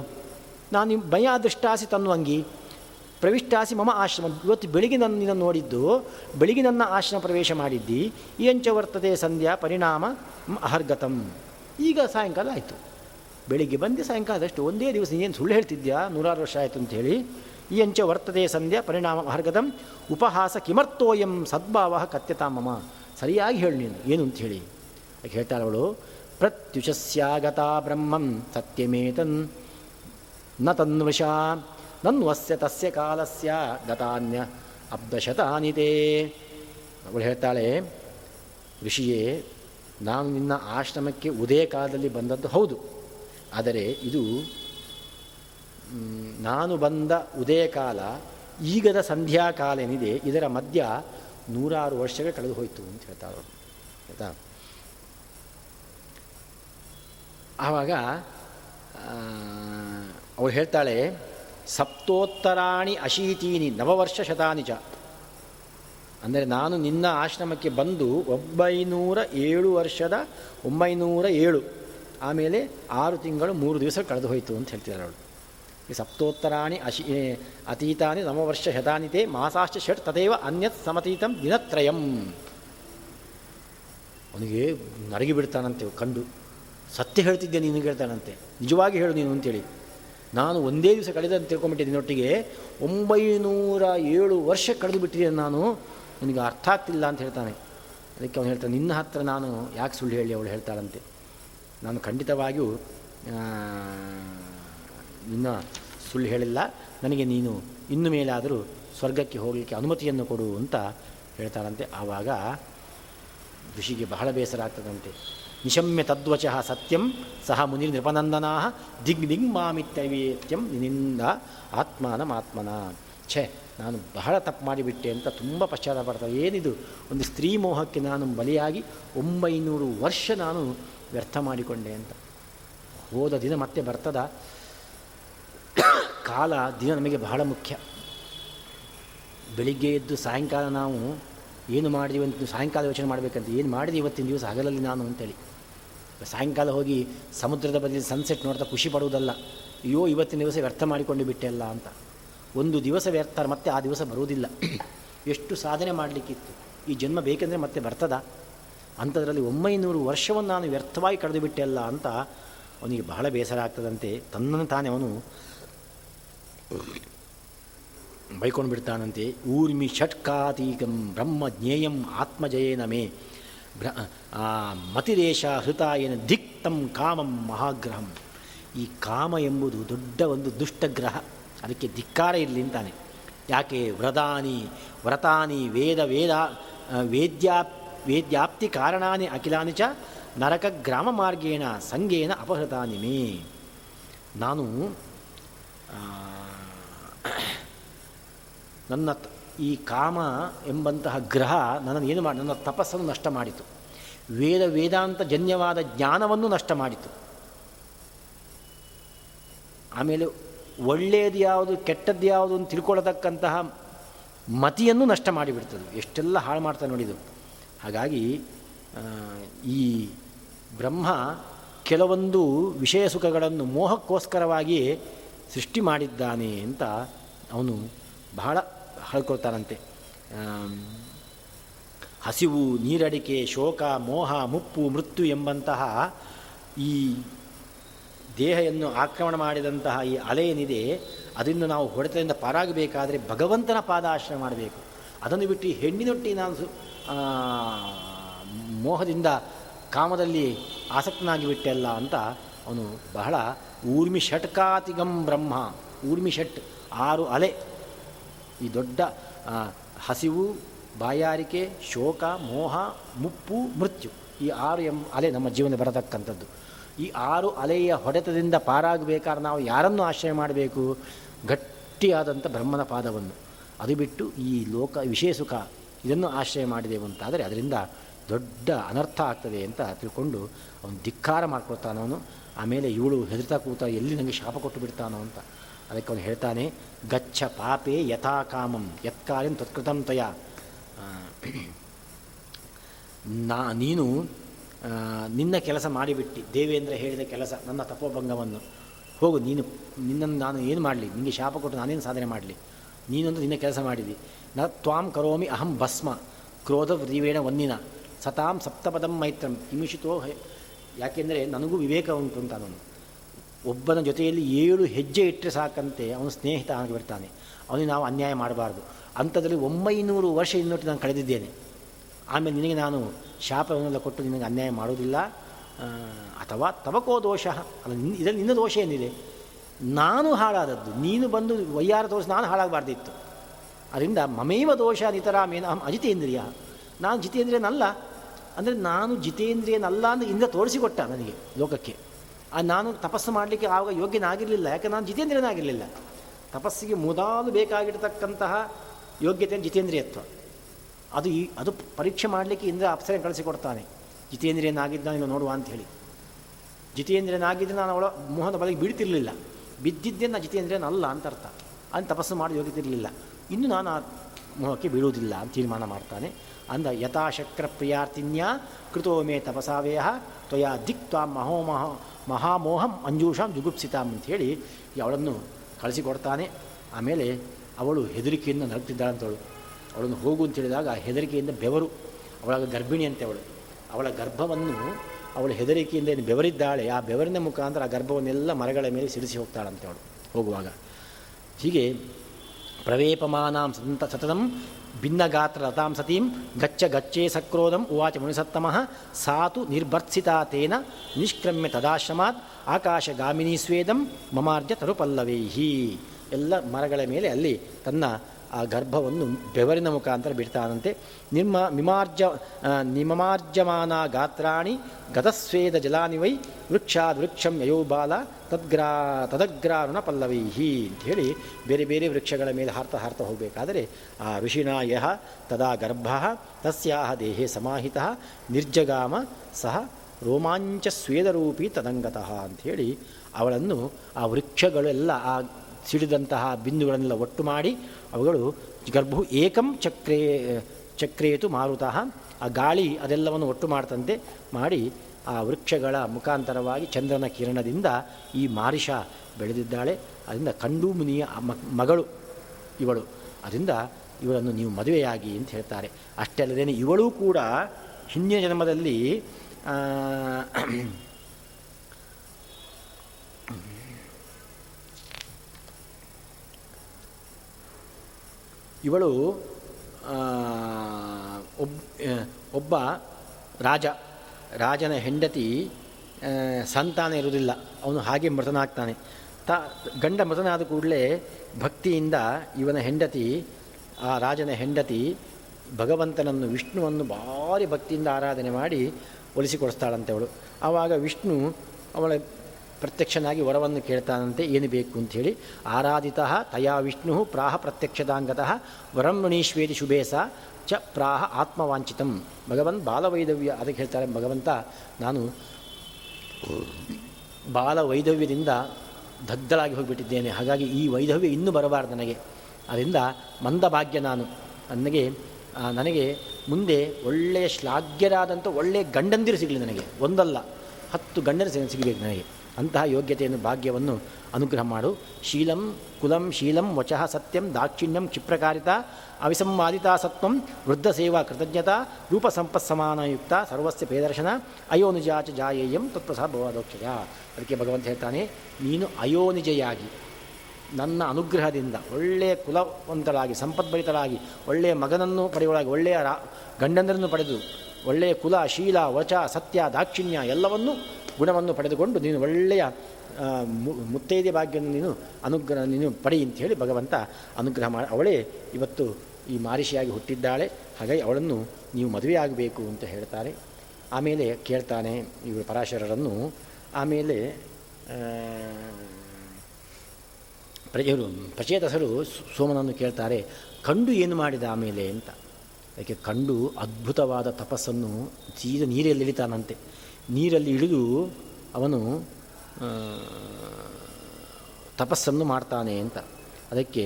ನಾನು ಭಯ ದೃಷ್ಟಾಸಿ ತನ್ನುವಂಗಿ ಪ್ರವಿಷ್ಟಾಸಿ ಮಮ ಆಶ್ರಮ. ಇವತ್ತು ಬೆಳಿಗ್ಗೆ ನನ್ನ ನೋಡಿದ್ದು, ಬೆಳಿಗ್ಗೆ ನನ್ನ ಆಶ್ರಮ ಪ್ರವೇಶ ಮಾಡಿದ್ದಿ ಅಂಚ ವರ್ತದೆ ಸಂಧ್ಯಾ ಪರಿಣಾಮ ಅಹರ್ಗತಂ. ಈಗ ಸಾಯಂಕಾಲ ಆಯಿತು. ಬೆಳಿಗ್ಗೆ ಬಂದು ಸಾಯಂಕಾಲದಷ್ಟು ಒಂದೇ ದಿವಸ ಏನು ಸುಳ್ಳು ಹೇಳ್ತಿದ್ಯಾ? ನೂರಾರು ವರ್ಷ ಆಯಿತು ಅಂತ ಹೇಳಿ. ಈ ಅಂಚ ವರ್ತದೆ ಸಂಧ್ಯಾ ಪರಿಣಾಮ ಅಹರ್ಗತಂ, ಉಪಹಾಸ ಕಿಮರ್ತೋಯಂ ಸದ್ಭಾವ ಕತ್ಯತಾಮಮ ಸರಿಯಾಗಿ ಹೇಳಿ ನೀನು, ಏನು ಅಂತ ಹೇಳಿ. ಹೇಳ್ತಾಳೆ ಅವಳು, ಪ್ರತ್ಯುಷಸ್ಯಾಗತ ಬ್ರಹ್ಮಂ ಸತ್ಯಮೇತನ್ನ ತನ್ವಶ ನನ್ವಸ್ಯ ತಸ್ಯ ಕಾಲಸ್ಯ ಗತಾನ್ಯ ಅಬ್ಧಶತಾನಿದೇ ಅವಳು ಹೇಳ್ತಾಳೆ, ಋಷಿಯೇ, ನಾನು ನಿನ್ನ ಆಶ್ರಮಕ್ಕೆ ಉದಯ ಕಾಲದಲ್ಲಿ ಬಂದದ್ದು ಹೌದು. ಆದರೆ ಇದು ನಾನು ಬಂದ ಉದಯ ಕಾಲ ಈಗದ ಸಂಧ್ಯಾಕಾಲ ಏನಿದೆ ಇದರ ಮಧ್ಯ ನೂರಾರು ವರ್ಷಗಳು ಕಳೆದು ಹೋಯಿತು ಅಂತ ಹೇಳ್ತಾರೆ ಆಯಿತಾ? ಆವಾಗ ಅವಳು ಹೇಳ್ತಾಳೆ ಸಪ್ತೋತ್ತರಾಣಿ ಅಶೀತೀನಿ ನವವರ್ಷ ಶತಾನಿಜ ಅಂದರೆ ನಾನು ನಿನ್ನ ಆಶ್ರಮಕ್ಕೆ ಬಂದು ಒಂಬೈನೂರ ಏಳು ವರ್ಷದ ಒಂಬೈನೂರ ಏಳು, ಆಮೇಲೆ ಆರು ತಿಂಗಳು ಮೂರು ದಿವಸ ಕಳೆದು ಹೋಯಿತು ಅಂತ ಹೇಳ್ತಿದ್ದಾರೆ ಅವಳು ಈ ಸಪ್ತೋತ್ತರಾಣಿ ಅಶಿ ಅತೀತಾನಿ ನವವರ್ಷ ಶತಾನಿತೆ ಮಾಸಾಶ್ಚ ಷಟ್ ತದೇವ ಅನ್ಯತ್ ಸಮತೀತಂ ದಿನತ್ರಯಂ. ಅವನಿಗೆ ನರಗಿ ಬಿಡ್ತಾನಂತೆ, ಕಂಡು. ಸತ್ಯ ಹೇಳ್ತಿದ್ದೆ ನೀನು, ಹೇಳ್ತಾನಂತೆ. ನಿಜವಾಗಿ ಹೇಳು ನೀನು ಅಂತೇಳಿ. ನಾನು ಒಂದೇ ದಿವಸ ಕಳೆದಂತ ತಿಳ್ಕೊಂಬಿಟ್ಟಿದ್ದೀನಿ ಒಟ್ಟಿಗೆ ಒಂಬೈನೂರ ಏಳು ವರ್ಷ ಕಳೆದು ಬಿಟ್ಟಿದ್ದೇನೆ ನಾನು. ನನಗೆ ಅರ್ಥ ಆಗ್ತಿಲ್ಲ ಅಂತ ಹೇಳ್ತಾನೆ. ಅದಕ್ಕೆ ಅವನು ಹೇಳ್ತಾನೆ, ನಿನ್ನ ಹತ್ರ ನಾನು ಯಾಕೆ ಸುಳ್ಳು ಹೇಳಿ ಅವಳು ಹೇಳ್ತಾಳಂತೆ. ನಾನು ಖಂಡಿತವಾಗಿಯೂ ನಿನ್ನ ಸುಳ್ಳು ಹೇಳಿಲ್ಲ. ನನಗೆ ನೀನು ಇನ್ನು ಮೇಲಾದರೂ ಸ್ವರ್ಗಕ್ಕೆ ಹೋಗಲಿಕ್ಕೆ ಅನುಮತಿಯನ್ನು ಕೊಡು ಅಂತ ಹೇಳ್ತಾಳಂತೆ. ಆವಾಗ ಋಷಿಗೆ ಬಹಳ ಬೇಸರ ಆಗ್ತದಂತೆ. ನಿಶಮ್ಯ ತದ್ವಚ ಸತ್ಯಂ ಸಹ ಮುನಿ ನೃಪನಂದನಾ ದಿಗ್ ದಿಗ್ಮಾಮಿತ್ಯವೇತ್ಯಂ ನಿನ್ನಿಂದ ಆತ್ಮಾನಮಾತ್ಮನ ಛೇ ನಾನು ಬಹಳ ತಪ್ಪು ಮಾಡಿಬಿಟ್ಟೆ ಅಂತ ತುಂಬ ಪಶ್ಚಾತ್ತಾಪ ಏನಿದು? ಒಂದು ಸ್ತ್ರೀ ಮೋಹಕ್ಕೆ ನಾನು ಬಲಿಯಾಗಿ ಒಂಬೈನೂರು ವರ್ಷ ನಾನು ವ್ಯರ್ಥ ಮಾಡಿಕೊಂಡೆ ಅಂತ. ಹೋದ ದಿನ ಮತ್ತೆ ಬರ್ತದ? ಕಾಲ ದಿನ ನಮಗೆ ಬಹಳ ಮುಖ್ಯ. ಬೆಳಿಗ್ಗೆ ಎದ್ದು ಸಾಯಂಕಾಲ ನಾವು ಏನು ಮಾಡಿದೀವಿ ಅಂತ ಸಾಯಂಕಾಲ ಯೋಚನೆ ಮಾಡಬೇಕಂತ, ಏನು ಮಾಡಿದೆ ಇವತ್ತಿನ ದಿವಸ ಹಗಲಲ್ಲಿ ನಾನು ಅಂತೇಳಿ. ಸಾಯಂಕಾಲ ಹೋಗಿ ಸಮುದ್ರದ ಬದಲಿ ಸನ್ಸೆಟ್ ನೋಡ್ತಾ ಖುಷಿ ಪಡುವುದಲ್ಲ. ಅಯ್ಯೋ, ಇವತ್ತಿನ ದಿವಸ ವ್ಯರ್ಥ ಮಾಡಿಕೊಂಡು ಬಿಟ್ಟೆ ಅಲ್ಲ ಅಂತ. ಒಂದು ದಿವಸ ವ್ಯರ್ಥ, ಮತ್ತೆ ಆ ದಿವಸ ಬರುವುದಿಲ್ಲ. ಎಷ್ಟು ಸಾಧನೆ ಮಾಡಲಿಕ್ಕಿತ್ತು. ಈ ಜನ್ಮ ಬೇಕೆಂದರೆ ಮತ್ತೆ ಬರ್ತದ? ಅಂಥದ್ರಲ್ಲಿ ಒಂಬೈನೂರು ವರ್ಷವನ್ನು ನಾನು ವ್ಯರ್ಥವಾಗಿ ಕಳೆದು ಬಿಟ್ಟೆ ಅಲ್ಲ ಅಂತ ಅವನಿಗೆ ಬಹಳ ಬೇಸರ ಆಗ್ತದಂತೆ. ತನ್ನನ್ನು ತಾನೇ ಅವನು ಬೈಕೊಂಡು ಬಿಡ್ತಾನಂತೆ ಊರ್ಮಿ ಷಟ್ಕಾತೀಕಂ ಬ್ರಹ್ಮ ಜ್ಞೇಯಂ ಆತ್ಮಜಯೇನ ಮೇ. ಬ್ರ ಮತಿರೇಷ ಹೃತಾಯನ ದಿಕ್ತಂ ಕಾಮಂ ಮಹಾಗ್ರಹಂ. ಈ ಕಾಮ ಎಂಬುದು ದೊಡ್ಡ ಒಂದು ದುಷ್ಟಗ್ರಹ ಅದಕ್ಕೆ ಧಿಕ್ಕಾರ ಇರಲಿ ಅಂತಾನೆ. ಯಾಕೆ? ವ್ರತಾನಿ ವ್ರತಾನಿ ವೇದ ವೇದ ವೇದ್ಯಾ ವೇದ್ಯಾಪ್ತಿ ಕಾರಣಾನಿ ಅಖಿಲಾನಿ ಚ ನರಕ ಗ್ರಾಮ ಮಾರ್ಗೇಣ ಸಂಗೇನ ಅಪಹೃತಾನಿ ಮೇ. ನಾನು ನನ್ನ ಈ ಕಾಮ ಎಂಬಂತಹ ಗ್ರಹ ನನ್ನನ್ನು ಏನು ಮಾಡಿ, ನನ್ನ ತಪಸ್ಸನ್ನು ನಷ್ಟ ಮಾಡಿತು. ವೇದ ವೇದಾಂತ ಜನ್ಯವಾದ ಜ್ಞಾನವನ್ನು ನಷ್ಟ ಮಾಡಿತು. ಆಮೇಲೆ ಒಳ್ಳೆಯದು ಯಾವುದು, ಕೆಟ್ಟದ್ದು ಯಾವುದು ಅಂತ ತಿಳ್ಕೊಳ್ಳತಕ್ಕಂತಹ ಮತಿಯನ್ನು ನಷ್ಟ ಮಾಡಿಬಿಡ್ತದೆ. ಎಷ್ಟೆಲ್ಲ ಹಾಳು ಮಾಡ್ತಾ ನೋಡಿದು ಹಾಗಾಗಿ ಈ ಬ್ರಹ್ಮ ಕೆಲವೊಂದು ವಿಷಯ ಸುಖಗಳನ್ನು ಮೋಹಕ್ಕೋಸ್ಕರವಾಗಿ ಸೃಷ್ಟಿ ಮಾಡಿದ್ದಾನೆ ಅಂತ ಅವನು ಬಹಳ ಹೇಳ್ಕೊಳ್ತಾನಂತೆ ಹಸಿವು ನೀರಡಿಕೆ, ಶೋಕ, ಮೋಹ, ಮುಪ್ಪು, ಮೃತ್ಯು ಎಂಬಂತಹ ಈ ದೇಹವನ್ನು ಆಕ್ರಮಣ ಮಾಡಿದಂತಹ ಈ ಅಲೆ ಏನಿದೆ, ಅದರಿಂದ ನಾವು ಹೊಡೆತದಿಂದ ಪಾರಾಗಬೇಕಾದರೆ ಭಗವಂತನ ಪಾದಾಶ್ರಯ ಮಾಡಬೇಕು. ಅದನ್ನು ಬಿಟ್ಟು ಹೆಣ್ಣಿನೊಟ್ಟಿ ನಾನು ಮೋಹದಿಂದ ಕಾಮದಲ್ಲಿ ಆಸಕ್ತನಾಗಿ ಬಿಟ್ಟೆಲ್ಲ ಅಂತ ಅವನು ಬಹಳ ಊರ್ಮಿ ಷಟ್ಕಾತಿಗಂ ಬ್ರಹ್ಮ. ಊರ್ಮಿ ಷಟ್ ಆರು ಅಲೆ. ಈ ದೊಡ್ಡ ಹಸಿವು, ಬಾಯಾರಿಕೆ, ಶೋಕ, ಮೋಹ, ಮುಪ್ಪು, ಮೃತ್ಯು ಈ ಆರು ಎಂ, ಅಲೆ ನಮ್ಮ ಜೀವನ ಬರತಕ್ಕಂಥದ್ದು. ಈ ಆರು ಅಲೆಯ ಹೊಡೆತದಿಂದ ಪಾರಾಗಬೇಕಾದ್ರೆ ನಾವು ಯಾರನ್ನು ಆಶ್ರಯ ಮಾಡಬೇಕು? ಗಟ್ಟಿಯಾದಂಥ ಬ್ರಹ್ಮನ ಪಾದವನ್ನು. ಅದು ಬಿಟ್ಟು ಈ ಲೋಕ ಸುಖ, ಇದನ್ನು ಆಶ್ರಯ ಮಾಡಿದೆವು ಅಂತಾದರೆ ಅದರಿಂದ ದೊಡ್ಡ ಅನರ್ಥ ಆಗ್ತದೆ ಅಂತ ತಿಳ್ಕೊಂಡು ಅವನು ಧಿಕ್ಕಾರ ಮಾಡ್ಕೊಳ್ತಾನವನು. ಆಮೇಲೆ ಇವಳು ಹೆದರ್ತಾ ಕೂತ ಎಲ್ಲಿ ನನಗೆ ಶಾಪ ಕೊಟ್ಟು ಬಿಡ್ತಾನೋ ಅಂತ. ಅದಕ್ಕೆ ಅವನು ಹೇಳ್ತಾನೆ, ಗಚ್ಚ ಪಾಪೇ ಯಥಾ ಕಾಮಂ, ಯತ್ಕಾರ್ಯಂ ತತ್ಕೃತಂ ತಯ. ನಾ, ನೀನು ನಿನ್ನ ಕೆಲಸ ಮಾಡಿಬಿಟ್ಟು, ದೇವೇಂದ್ರ ಹೇಳಿದ ಕೆಲಸ, ನನ್ನ ತಪೋಭಂಗವನ್ನು. ಹೋಗು, ನೀನು, ನಿನ್ನನ್ನು ನಾನು ಏನು ಮಾಡಲಿ? ನಿಮಗೆ ಶಾಪ ಕೊಟ್ಟು ನಾನೇನು ಸಾಧನೆ ಮಾಡಲಿ? ನೀನೊಂದು ನಿನ್ನ ಕೆಲಸ ಮಾಡಿದಿ. ನ ತ್ವಾಂ ಕರೋಮಿ ಅಹಂ ಭಸ್ಮ, ಕ್ರೋಧ ವ್ರೀವೇಣ ವನ್ನಿನ. ಸತಾಂ ಸಪ್ತಪದಂ ಮೈತ್ರಂ ಹಿಮಿಷಿತೋ ಯಾಕೆಂದರೆ ನನಗೂ ವಿವೇಕ ಉಂಟು ಅಂತ ಒಬ್ಬನ ಜೊತೆಯಲ್ಲಿ ಏಳು ಹೆಜ್ಜೆ ಇಟ್ಟರೆ ಸಾಕಂತೆ ಅವನು ಸ್ನೇಹಿತ ಆಗಿಬಿಡ್ತಾನೆ ಅವನಿಗೆ ನಾವು ಅನ್ಯಾಯ ಮಾಡಬಾರ್ದು. ಅಂಥದ್ರಲ್ಲಿ ಒಂಬೈನೂರು ವರ್ಷ ಇನ್ನೊಟ್ಟು ನಾನು ಕಳೆದಿದ್ದೇನೆ. ಆಮೇಲೆ ನಿನಗೆ ನಾನು ಶಾಪವನ್ನೆಲ್ಲ ಕೊಟ್ಟು ನಿನಗೆ ಅನ್ಯಾಯ ಮಾಡೋದಿಲ್ಲ. ಅಥವಾ ತವಕೋ ದೋಷ. ಅಲ್ಲ ಇದರಲ್ಲಿ ನಿನ್ನ ದೋಷ ಏನಿದೆ? ನಾನು ಹಾಳಾದದ್ದು. ನೀನು ಬಂದು ವೈಯಾರ ತೋರಿಸಿ ನಾನು ಹಾಳಾಗಬಾರ್ದಿತ್ತು. ಅದರಿಂದ ಮಮೇವ ದೋಷ ನಿತರಾಮೇನ ಅಹಂ ಅಜಿತೇಂದ್ರಿಯ. ನಾನು ಜಿತೇಂದ್ರಿಯನಲ್ಲ. ಅಂದರೆ ನಾನು ಜಿತೇಂದ್ರಿಯನಲ್ಲ ಅಂದರೆ ಇಂದ್ರ ತೋರಿಸಿಕೊಟ್ಟ ನನಗೆ ಲೋಕಕ್ಕೆ. ನಾನು ತಪಸ್ಸು ಮಾಡಲಿಕ್ಕೆ ಆವಾಗ ಯೋಗ್ಯನಾಗಿರಲಿಲ್ಲ. ಯಾಕೆ ನಾನು ಜಿತೇಂದ್ರಿಯನಾಗಿರಲಿಲ್ಲ? ತಪಸ್ಸಿಗೆ ಮುದಾಲು ಬೇಕಾಗಿರ್ತಕ್ಕಂತಹ ಯೋಗ್ಯತೆ ಜಿತೇಂದ್ರಿಯತ್ವ. ಅದು ಈ, ಅದು ಪರೀಕ್ಷೆ ಮಾಡಲಿಕ್ಕೆ ಇಂದ್ರ ಅಪ್ಸರ ಕಳಿಸಿಕೊಡ್ತಾನೆ. ಜಿತೇಂದ್ರಿಯನಾಗಿದ್ದ ನೀನು ನೋಡುವ ಅಂಥೇಳಿ ಜಿತೇಂದ್ರಿಯನಾಗಿದ್ದರೆ ನಾನು ಅವಳ ಮೋಹದ ಬಳಿಗೆ ಬೀಳ್ತಿರಲಿಲ್ಲ. ಬಿದ್ದಿದ್ದೇ ನಾನು ಜಿತೇಂದ್ರಿಯನಲ್ಲ ಅಂತ ಅರ್ಥ. ಅಲ್ಲಿ ತಪಸ್ಸು ಮಾಡಿ ಯೋಗ್ಯತಿರಲಿಲ್ಲ ಇನ್ನು ನಾನು ಆ ಮೋಹಕ್ಕೆ ಬೀಳುವುದಿಲ್ಲ ಅಂತ ತೀರ್ಮಾನ ಮಾಡ್ತಾನೆ. ಅಂದ ಯಥಾಶಕ್ರ ಪ್ರಿಯಾರ್ಥಿನ್ಯ ಕೃತೋ ಮೇ ತಪಸಾವೇಯ ತ್ವಯಾ ದಿಕ್ ಮಹೋಮಹ ಮಹಾಮೋಹಂ ಅಂಜೂಷಾಂ ಜುಗುಪ್ಸಿತಾಂ ಅಂಥೇಳಿ ಅವಳನ್ನು ಕಳಿಸಿಕೊಡ್ತಾನೆ. ಆಮೇಲೆ ಅವಳು ಹೆದರಿಕೆಯಿಂದ ನರಗ್ತಿದ್ದಾಳಂತವಳು ಅವಳನ್ನು ಹೋಗು ಅಂತ ಹೇಳಿದಾಗ ಹೆದರಿಕೆಯಿಂದ ಬೆವರು, ಅವಳ ಗರ್ಭಿಣಿ ಅಂತೆ ಅವಳು. ಅವಳ ಗರ್ಭವನ್ನು ಅವಳು ಹೆದರಿಕೆಯಿಂದ ಏನು ಬೆವರಿದ್ದಾಳೆ, ಆ ಬೆವರಿನ ಮುಖಾಂತರ ಆ ಗರ್ಭವನ್ನೆಲ್ಲ ಮರಗಳ ಮೇಲೆ ಸಿಡಿಸಿ ಹೋಗ್ತಾಳಂತೆ ಅವಳು ಹೋಗುವಾಗ. ಹೀಗೆ ಪ್ರವೇಪಮಾನಾಂ ಸಂತ ಸತತಂ ಭಿನ್ನಗಾತ್ರ ರಥಾಂ ಸತೀಂ ಗಚ್ಚ ಗಚ್ಚೇ ಸಕ್ರೋಧಂ ಉವಾಚ ಮುನಿಸತ್ತಮಃ ಸಾತು ನಿರ್ಭರ್ತ್ಸಿತಾ ತೇನ ನಿಷ್ಕ್ರಮ್ಯ ತದಾಶ್ರಮಾತ್ ಆಕಾಶಗಾಮಿನಿ ಸ್ವೇದಂ ಮಮಾರ್ಜ ತರುಪಲ್ಲವೈಹಿ. ಎಲ್ಲ ಮರಗಳ ಮೇಲೆ ಅಲ್ಲಿ ತನ್ನ ಆ ಗರ್ಭವನ್ನು ಬೆವರಿನ ಮುಖಾಂತರ ಬಿಡ್ತಾನಂತೆ. ನಿಮ್ಮ ಮಿಮಾರ್ಜ ನಿಮಮಾರ್ಜಮಾನ ಗಾತ್ರಾಣಿ ಗತಸ್ವೇದ ಜಲಾನಿವೈ ವೃಕ್ಷಾದ್ ವೃಕ್ಷಂ ಯಯೋಬಾಲ ತದ್ಗ್ರಾ, ತದಗ್ರಾರುಣ ಪಲ್ಲವೈಹಿ ಹೇಳಿ ಬೇರೆ ಬೇರೆ ವೃಕ್ಷಗಳ ಮೇಲೆ ಹಾರ್ತಾ ಹಾರ್ತಾ ಹೋಗಬೇಕಾದರೆ ಆ ಋಷಿಣಾ ಯಹ ತದಾ ಗರ್ಭ ತಸ್ಯಾಹ ದೇಹೇ ಸಮಾಹಿತ ನಿರ್ಜಗಾಮ ಸಹ ರೋಮಾಂಚ ಸ್ವೇದರೂಪಿ ತದಂಗತಃ ಅಂಥೇಳಿ ಅವಳನ್ನು ಆ ವೃಕ್ಷಗಳೆಲ್ಲ ಆ ಸಿಡಿದಂತಹ ಬಿಂದುಗಳನ್ನೆಲ್ಲ ಒಟ್ಟು ಮಾಡಿ ಅವುಗಳು ಗರ್ಭು ಏಕಂ ಚಕ್ರೇ, ಚಕ್ರೇತು ಮಾರುತಃ. ಆ ಗಾಳಿ ಅದೆಲ್ಲವನ್ನು ಒಟ್ಟು ಮಾಡ್ತಂತೆ ಮಾಡಿ ಆ ವೃಕ್ಷಗಳ ಮುಖಾಂತರವಾಗಿ ಚಂದ್ರನ ಕಿರಣದಿಂದ ಈ ಮಾರಿಷ ಬೆಳೆದಿದ್ದಾಳೆ. ಅದರಿಂದ ಕಂಡು ಮುನಿಯ ಮಗಳು ಇವಳು. ಅದರಿಂದ ಇವಳನ್ನು ನೀವು ಮದುವೆಯಾಗಿ ಅಂತ ಹೇಳ್ತಾರೆ. ಅಷ್ಟೇ ಅಲ್ಲದೇ ಇವಳು ಕೂಡ ಹಿಂದಿನ ಜನ್ಮದಲ್ಲಿ ಇವಳು ಒಬ್ ಒಬ್ಬ ರಾಜ. ರಾಜನ ಹೆಂಡತಿ ಸಂತಾನ ಇರುವುದಿಲ್ಲ. ಅವನು ಹಾಗೆ ಮೃತನಾಗ್ತಾನೆ. ತ, ಗಂಡ ಮೃತನಾದ ಕೂಡಲೇ ಭಕ್ತಿಯಿಂದ ಇವನ ಹೆಂಡತಿ, ಆ ರಾಜನ ಹೆಂಡತಿ ಭಗವಂತನನ್ನು, ವಿಷ್ಣುವನ್ನು ಭಾರಿ ಭಕ್ತಿಯಿಂದ ಆರಾಧನೆ ಮಾಡಿ ಒಲಿಸಿಕೊಡಿಸ್ತಾಳಂತೆ ಅವಳು. ಆವಾಗ ವಿಷ್ಣು ಅವಳ ಪ್ರತ್ಯಕ್ಷನಾಗಿ ವರವನ್ನು ಕೇಳ್ತಾನಂತೆ ಏನು ಬೇಕು ಅಂಥೇಳಿ ಆರಾಧಿತ ತಯಾ ವಿಷ್ಣು ಪ್ರಾಹ ಪ್ರತ್ಯಕ್ಷದಾಂಗತಃ ವರಂ ಮಣೀಶ್ವೇರಿ ಶುಭೇಸ ಚ ಪ್ರಾಹ ಆತ್ಮವಾಂಚಿತಂ ಭಗವಂತ ಬಾಲವೈದವ್ಯ, ಅದಕ್ಕೆ ಹೇಳ್ತಾರೆ ಭಗವಂತ, ನಾನು ಬಾಲವೈದವ್ಯದಿಂದ ದಗ್ಧಳಾಗಿ ಹೋಗಿಬಿಟ್ಟಿದ್ದೇನೆ, ಹಾಗಾಗಿ ಈ ವೈದವ್ಯ ಇನ್ನೂ ಬರಬಾರ್ದು ನನಗೆ. ಅದರಿಂದ ಮಂದಭಾಗ್ಯ ನಾನು. ನನಗೆ ನನಗೆ ಮುಂದೆ ಒಳ್ಳೆಯ ಶ್ಲಾಘ್ಯರಾದಂಥ ಒಳ್ಳೆಯ ಗಂಡಂದಿರು ಸಿಗಲಿ ನನಗೆ, ಒಂದಲ್ಲ, ಹತ್ತು ಗಂಡನ ಸಿಗಬೇಕು ನನಗೆ. ಅಂತಹ ಯೋಗ್ಯತೆಯನ್ನು ಭಾಗ್ಯವನ್ನು ಅನುಗ್ರಹ ಮಾಡು. ಶೀಲಂ ಕುಲಂ ಶೀಲಂ ವಚಃ ಸತ್ಯಂ ದಾಕ್ಷಿಣ್ಯಂ ಕ್ಷಿಪ್ರಕಾರಿತ ಅವಿಸಂವಾದಿತ ಸತ್ವಂ ವೃದ್ಧ ಸೇವಾ ಕೃತಜ್ಞತಾ ರೂಪ ಸಂಪತ್ಸಮಾನಯುಕ್ತ ಸರ್ವಸ್ಯ ಪೇದರ್ಶನ ಅಯೋನಿಜಾಚ ಜಾಯೇಯಂ ತತ್ಪ್ರಸಾದ ಭವಾದೋಕ್ಷಜ ಅದಕ್ಕೆ ಭಗವಂತ ಹೇಳ್ತಾನೆ, ನೀನು ಅಯೋನಿಜೆಯಾಗಿ ನನ್ನ ಅನುಗ್ರಹದಿಂದ ಒಳ್ಳೆಯ ಕುಲವಂತರಾಗಿ, ಸಂಪದ್ಭರಿತರಾಗಿ ಒಳ್ಳೆಯ ಮಗನನ್ನು ಪಡೆಯುವಳಾಗಿ ಒಳ್ಳೆಯ ರಾ, ಗಂಡಂದರನ್ನು ಪಡೆದು ಒಳ್ಳೆಯ ಕುಲ, ಶೀಲ, ವಚ, ಸತ್ಯ, ದಾಕ್ಷಿಣ್ಯ ಎಲ್ಲವನ್ನೂ ಗುಣವನ್ನು ಪಡೆದುಕೊಂಡು ನೀನು ಒಳ್ಳೆಯ ಮುತ್ತೈದೆ ಭಾಗ್ಯವನ್ನು ನೀನು ಅನುಗ್ರಹ, ನೀನು ಪಡಿ ಅಂತ ಹೇಳಿ ಭಗವಂತ ಅನುಗ್ರಹ ಮಾಡಿ, ಅವಳೇ ಇವತ್ತು ಈ ಮಾರಿಷಿಯಾಗಿ ಹುಟ್ಟಿದ್ದಾಳೆ, ಹಾಗಾಗಿ ಅವಳನ್ನು ನೀವು ಮದುವೆಯಾಗಬೇಕು ಅಂತ ಹೇಳ್ತಾರೆ. ಆಮೇಲೆ ಕೇಳ್ತಾನೆ ಇವರು ಪರಾಶರರನ್ನು, ಆಮೇಲೆ ಪ್ರಜೆಯರು ಪ್ರಚೇತಸರು ಸೋಮನನ್ನು ಕೇಳ್ತಾರೆ, ಕಂಡು ಏನು ಮಾಡಿದ ಆಮೇಲೆ? ಅಂತ. ಯಾಕೆ, ಕಂಡು ಅದ್ಭುತವಾದ ತಪಸ್ಸನ್ನು ಸೀದ ನೀರಲ್ಲಿ ಇಳಿತಾನಂತೆ ನೀರಲ್ಲಿ ಇಳಿದು ಅವನು ತಪಸ್ಸನ್ನು ಮಾಡ್ತಾನೆ ಅಂತ. ಅದಕ್ಕೆ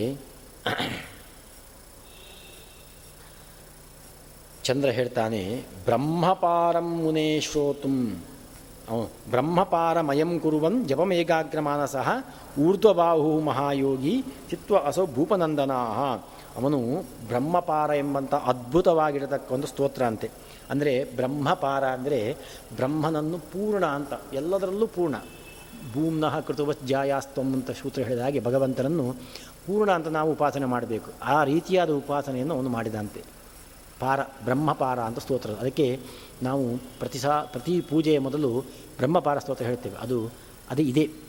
ಚಂದ್ರ ಹೇಳ್ತಾನೆ, ಬ್ರಹ್ಮಪಾರಂ ಮುನೇ ಶ್ರೋತು ಬ್ರಹ್ಮಪಾರಮಯಂ ಕುರುವನ್ ಜಪಮೇಗಾಗ್ರಮಾನಸಃ ಊರ್ಧ್ವಬಾಹು ಮಹಾಯೋಗಿ ಚಿತ್ವ ಅಸೋ ಭೂಪನಂದನಾ ಅವನು ಬ್ರಹ್ಮಪಾರ ಎಂಬಂಥ ಅದ್ಭುತವಾಗಿರತಕ್ಕಂಥ ಸ್ತೋತ್ರ ಅಂತೆ. ಅಂದರೆ ಬ್ರಹ್ಮಪಾರ ಅಂದರೆ ಬ್ರಹ್ಮನನ್ನು ಪೂರ್ಣ ಅಂತ, ಎಲ್ಲದರಲ್ಲೂ ಪೂರ್ಣ. ಭೂಮ್ನಃ ಕೃತವತ್ ಜಾಯಾಸ್ತಂ ಅಂತ ಸೂತ್ರ ಹೇಳಿದ ಹಾಗೆ ಭಗವಂತನನ್ನು ಪೂರ್ಣ ಅಂತ ನಾವು ಉಪಾಸನೆ ಮಾಡಬೇಕು. ಆ ರೀತಿಯಾದ ಉಪಾಸನೆಯನ್ನು ಅವನು ಮಾಡಿದಂತೆ. ಪಾರ, ಬ್ರಹ್ಮಪಾರ ಅಂತ ಸ್ತೋತ್ರ. ಅದಕ್ಕೆ ನಾವು ಪ್ರತಿ ಸಾ ಪ್ರತಿ ಪೂಜೆಯ ಮೊದಲು ಬ್ರಹ್ಮಪಾರ ಸ್ತೋತ್ರ ಹೇಳ್ತೇವೆ. ಅದು ಅದು ಇದೆ.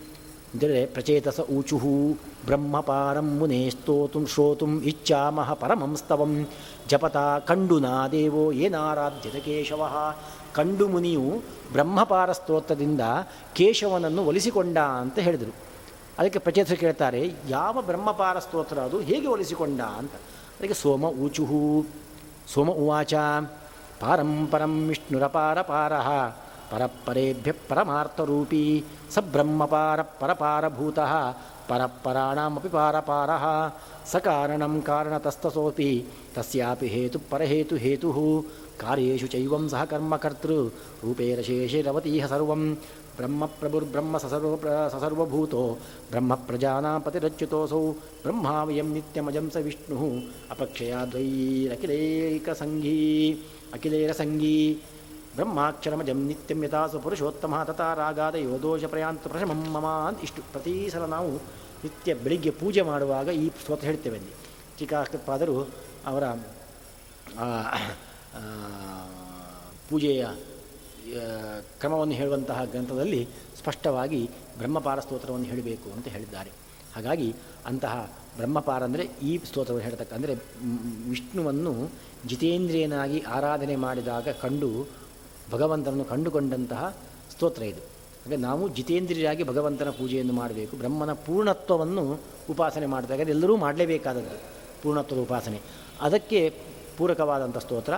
ಅಂದರೆ ಪ್ರಚೇತಸ ಊಚುಹು ಬ್ರಹ್ಮಪಾರಂ ಮುನೇ ಸ್ತೋತು ಶ್ರೋತುಂ ಇಚ್ಛಾಮಹ ಪರಮಂಸ್ತವಂ ಜಪತ ಕಂಡುನಾ ದೇವೋ ಏನಾರಾಧ್ಯತ ಕೇಶವ ಕಂಡು ಮುನಿಯು ಬ್ರಹ್ಮಪಾರ ಸ್ತೋತ್ರದಿಂದ ಕೇಶವನನ್ನು ಒಲಿಸಿಕೊಂಡ ಅಂತ ಹೇಳಿದರು. ಅದಕ್ಕೆ ಪ್ರಚೇತಸ ಕೇಳ್ತಾರೆ, ಯಾವ ಬ್ರಹ್ಮಪಾರ ಸ್ತೋತ್ರ ಅದು? ಹೇಗೆ ಒಲಿಸಿಕೊಂಡ ಅಂತ? ಅದಕ್ಕೆ ಸೋಮ ಊಚುಹು, ಸೋಮ ಉವಾಚ ಪಾರಂಪರಂ ವಿಷ್ಣುರಪಾರ ವಿಷ್ಣುರಪಾರಪಾರ परपरेभ्यः परमार्थरूपी स ब्रह्मपारपरपारभूतः परप्पराणामपि पारपारः। सकारणं कारणतस्तसोऽपि तस्यापि हेतुपरहेतुहेतुः कार्येषु चैवं सह सहकर्मकर्तृरूपेरशेषेरवतीह सर्वं। ब्रह्मप्रभुर्ब्रह्म ससर्व ससर्वभूतो ब्रह्मप्रजानापतिरच्युतोऽसौ पतिरच्युतोऽसौ ब्रह्मा वयं नित्यमजं स विष्णुः। अपक्षयाद्वैरखिलैकसङ्घी अखिलैरसङ्गी ಬ್ರಹ್ಮಾಕ್ಷರಮಜಂ ನಿತ್ಯಂ ಯಥಾಸು ಪುರುಷೋತ್ತಮ ತಥಾ ರಾಗಾದ ದೋಷ ಪ್ರಯಾಂತ ಪ್ರಶಮಂ ಮಮ ಅಂತ ಇಷ್ಟು ಪ್ರತಿ ಸಲ ನಾವು ನಿತ್ಯ ಬೆಳಿಗ್ಗೆ ಪೂಜೆ ಮಾಡುವಾಗ ಈ ಸ್ತೋತ್ರ ಹೇಳ್ತೇವೆ ಅಲ್ಲಿ. ಚಿಕಾಪಾದರು ಅವರ ಪೂಜೆಯ ಕ್ರಮವನ್ನು ಹೇಳುವಂತಹ ಗ್ರಂಥದಲ್ಲಿ ಸ್ಪಷ್ಟವಾಗಿ ಬ್ರಹ್ಮಪಾರ ಸ್ತೋತ್ರವನ್ನು ಹೇಳಬೇಕು ಅಂತ ಹೇಳಿದ್ದಾರೆ. ಹಾಗಾಗಿ ಅಂತಹ ಬ್ರಹ್ಮಪಾರ ಅಂದರೆ ಈ ಸ್ತೋತ್ರವನ್ನು ಹೇಳ್ತಕ್ಕ, ಅಂದರೆ ವಿಷ್ಣುವನ್ನು ಜಿತೇಂದ್ರಿಯನಾಗಿ ಆರಾಧನೆ ಮಾಡಿದಾಗ ಕಂಡು ಭಗವಂತನನ್ನು ಕಂಡುಕೊಂಡಂತಹ ಸ್ತೋತ್ರ ಇದು. ಹಾಗೆ ನಾವು ಜಿತೇಂದ್ರಿಯಾಗಿ ಭಗವಂತನ ಪೂಜೆಯನ್ನು ಮಾಡಬೇಕು. ಬ್ರಹ್ಮನ ಪೂರ್ಣತ್ವವನ್ನು ಉಪಾಸನೆ ಮಾಡಿದಾಗ ಎಲ್ಲರೂ ಮಾಡಲೇಬೇಕಾದದ್ದು ಪೂರ್ಣತ್ವದ ಉಪಾಸನೆ. ಅದಕ್ಕೆ ಪೂರಕವಾದಂಥ ಸ್ತೋತ್ರ.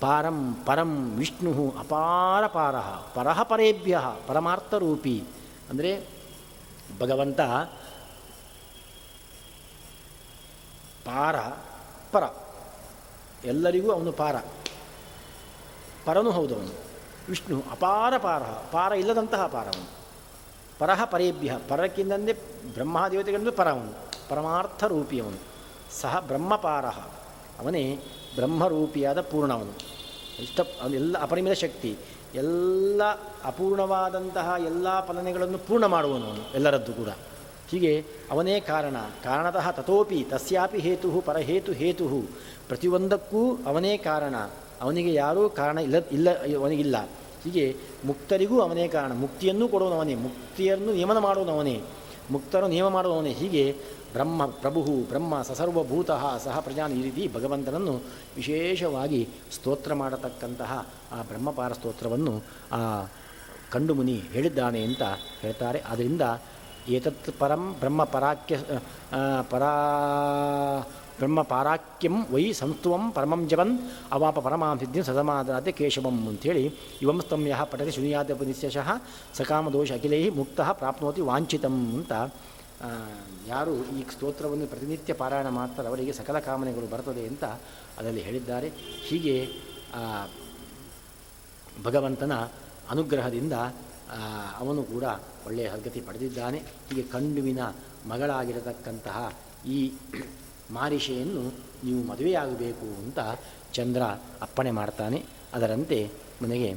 ಪಾರಂ ಪರಂ ವಿಷ್ಣು ಅಪಾರ ಪಾರ. ಪರಹ ಪರೇಭ್ಯ ಪರಮಾರ್ಥರೂಪಿ. ಅಂದರೆ ಭಗವಂತ ಪಾರ ಪರ. ಎಲ್ಲರಿಗೂ ಅವನು ಪಾರ. ಪರನು ಹೌದವನು ವಿಷ್ಣು ಅಪಾರ ಪಾರ ಪಾರ ಇಲ್ಲದಂತಹ ಪಾರವನು. ಪರಹ ಪರೇಭ್ಯ ಪರಕ್ಕಿಂದಂದೇ ಬ್ರಹ್ಮಾದೇವತೆಗಳಿಂದ ಪರವನು ಪರಮಾರ್ಥ ರೂಪಿಯವನು ಸಹ ಬ್ರಹ್ಮಪಾರ ಅವನೇ ಬ್ರಹ್ಮರೂಪಿಯಾದ ಪೂರ್ಣವನು. ಇಷ್ಟ ಎಲ್ಲ ಅಪರಿಮಿತ ಶಕ್ತಿ, ಎಲ್ಲ ಅಪೂರ್ಣವಾದಂತಹ ಎಲ್ಲ ಫಲನೆಗಳನ್ನು ಪೂರ್ಣ ಮಾಡುವನು ಅವನು, ಎಲ್ಲರದ್ದು ಕೂಡ. ಹೀಗೆ ಅವನೇ ಕಾರಣ, ಕಾರಣತಃ ತಥೋಪಿ ತಸ್ಯಾಪಿ ಹೇತು, ಪರಹೇತು ಹೇತು. ಪ್ರತಿಯೊಂದಕ್ಕೂ ಅವನೇ ಕಾರಣ ಅವನಿಗೆ ಯಾರೂ ಕಾರಣ ಇಲ್ಲ ಇಲ್ಲ, ಅವನಿಗಿಲ್ಲ. ಹೀಗೆ ಮುಕ್ತರಿಗೂ ಅವನೇ ಕಾರಣ. ಮುಕ್ತಿಯನ್ನು ಕೊಡುವವನೇ ಮುಕ್ತಿಯನ್ನು ನಿಯಮನ ಮಾಡುವವನೇ ಮುಕ್ತರು ನಿಯಮ ಮಾಡುವವನೇ. ಹೀಗೆ ಬ್ರಹ್ಮ ಪ್ರಭು ಬ್ರಹ್ಮ, ಸಸರ್ವಭೂತ, ಸಹ ಪ್ರಜಾನ ಈ ರೀತಿ ಭಗವಂತನನ್ನು ವಿಶೇಷವಾಗಿ ಸ್ತೋತ್ರ ಮಾಡತಕ್ಕಂತಹ ಆ ಬ್ರಹ್ಮಪಾರ ಸ್ತೋತ್ರವನ್ನು ಆ ಕಂಡುಮುನಿ ಹೇಳಿದ್ದಾನೆ ಅಂತ ಹೇಳ್ತಾರೆ. ಆದ್ದರಿಂದ ಏತತ್ ಪರಂ ಬ್ರಹ್ಮ ಪರಾಕ್ಯ ಪರಾ ಬ್ರಹ್ಮ ಪಾರಾಕ್ಯಂ ವೈ ಸಂಸ್ತುವಂ ಪರಮಂ ಜವನ್ ಅವಾಪ ಪರಮಾಂ ಸಿದ್ಧಿ ಸದಮಾದಾದ್ಯ ಕೇಶವಂ ಅಂಥೇಳಿ ಇವಂ ಸ್ತಂಯ ಪಠತಿ ಶುನಿಯಾದ ನಿಶ್ಯಶಃ ಸಕಾಮದೋಷ ಅಖಿಲೈ ಮುಕ್ತ ಪ್ರಾಪ್ನೋತಿ ವಾಂಛಿತಂ ಅಂತ. ಯಾರು ಈ ಸ್ತೋತ್ರವನ್ನು ಪ್ರತಿನಿತ್ಯ ಪಾರಾಯಣ ಮಾಡ್ತಾರೆ ಅವರಿಗೆ ಸಕಲ ಕಾಮನೆಗಳು ಬರ್ತದೆ ಅಂತ ಅದರಲ್ಲಿ ಹೇಳಿದ್ದಾರೆ. ಹೀಗೆ ಭಗವಂತನ ಅನುಗ್ರಹದಿಂದ ಅವನು ಕೂಡ ಒಳ್ಳೆಯ ಸದ್ಗತಿ ಪಡೆದಿದ್ದಾನೆ. ಹೀಗೆ ಕಂಡುವಿನ ಮಗಳಾಗಿರತಕ್ಕಂತಹ ಈ ಮಾರಿಷೆಯನ್ನು ನೀವು ಮದುವೆಯಾಗಬೇಕು ಅಂತ ಚಂದ್ರ ಅಪ್ಪಣೆ ಮಾಡ್ತಾನೆ. ಅದರಂತೆ ನನಗೆ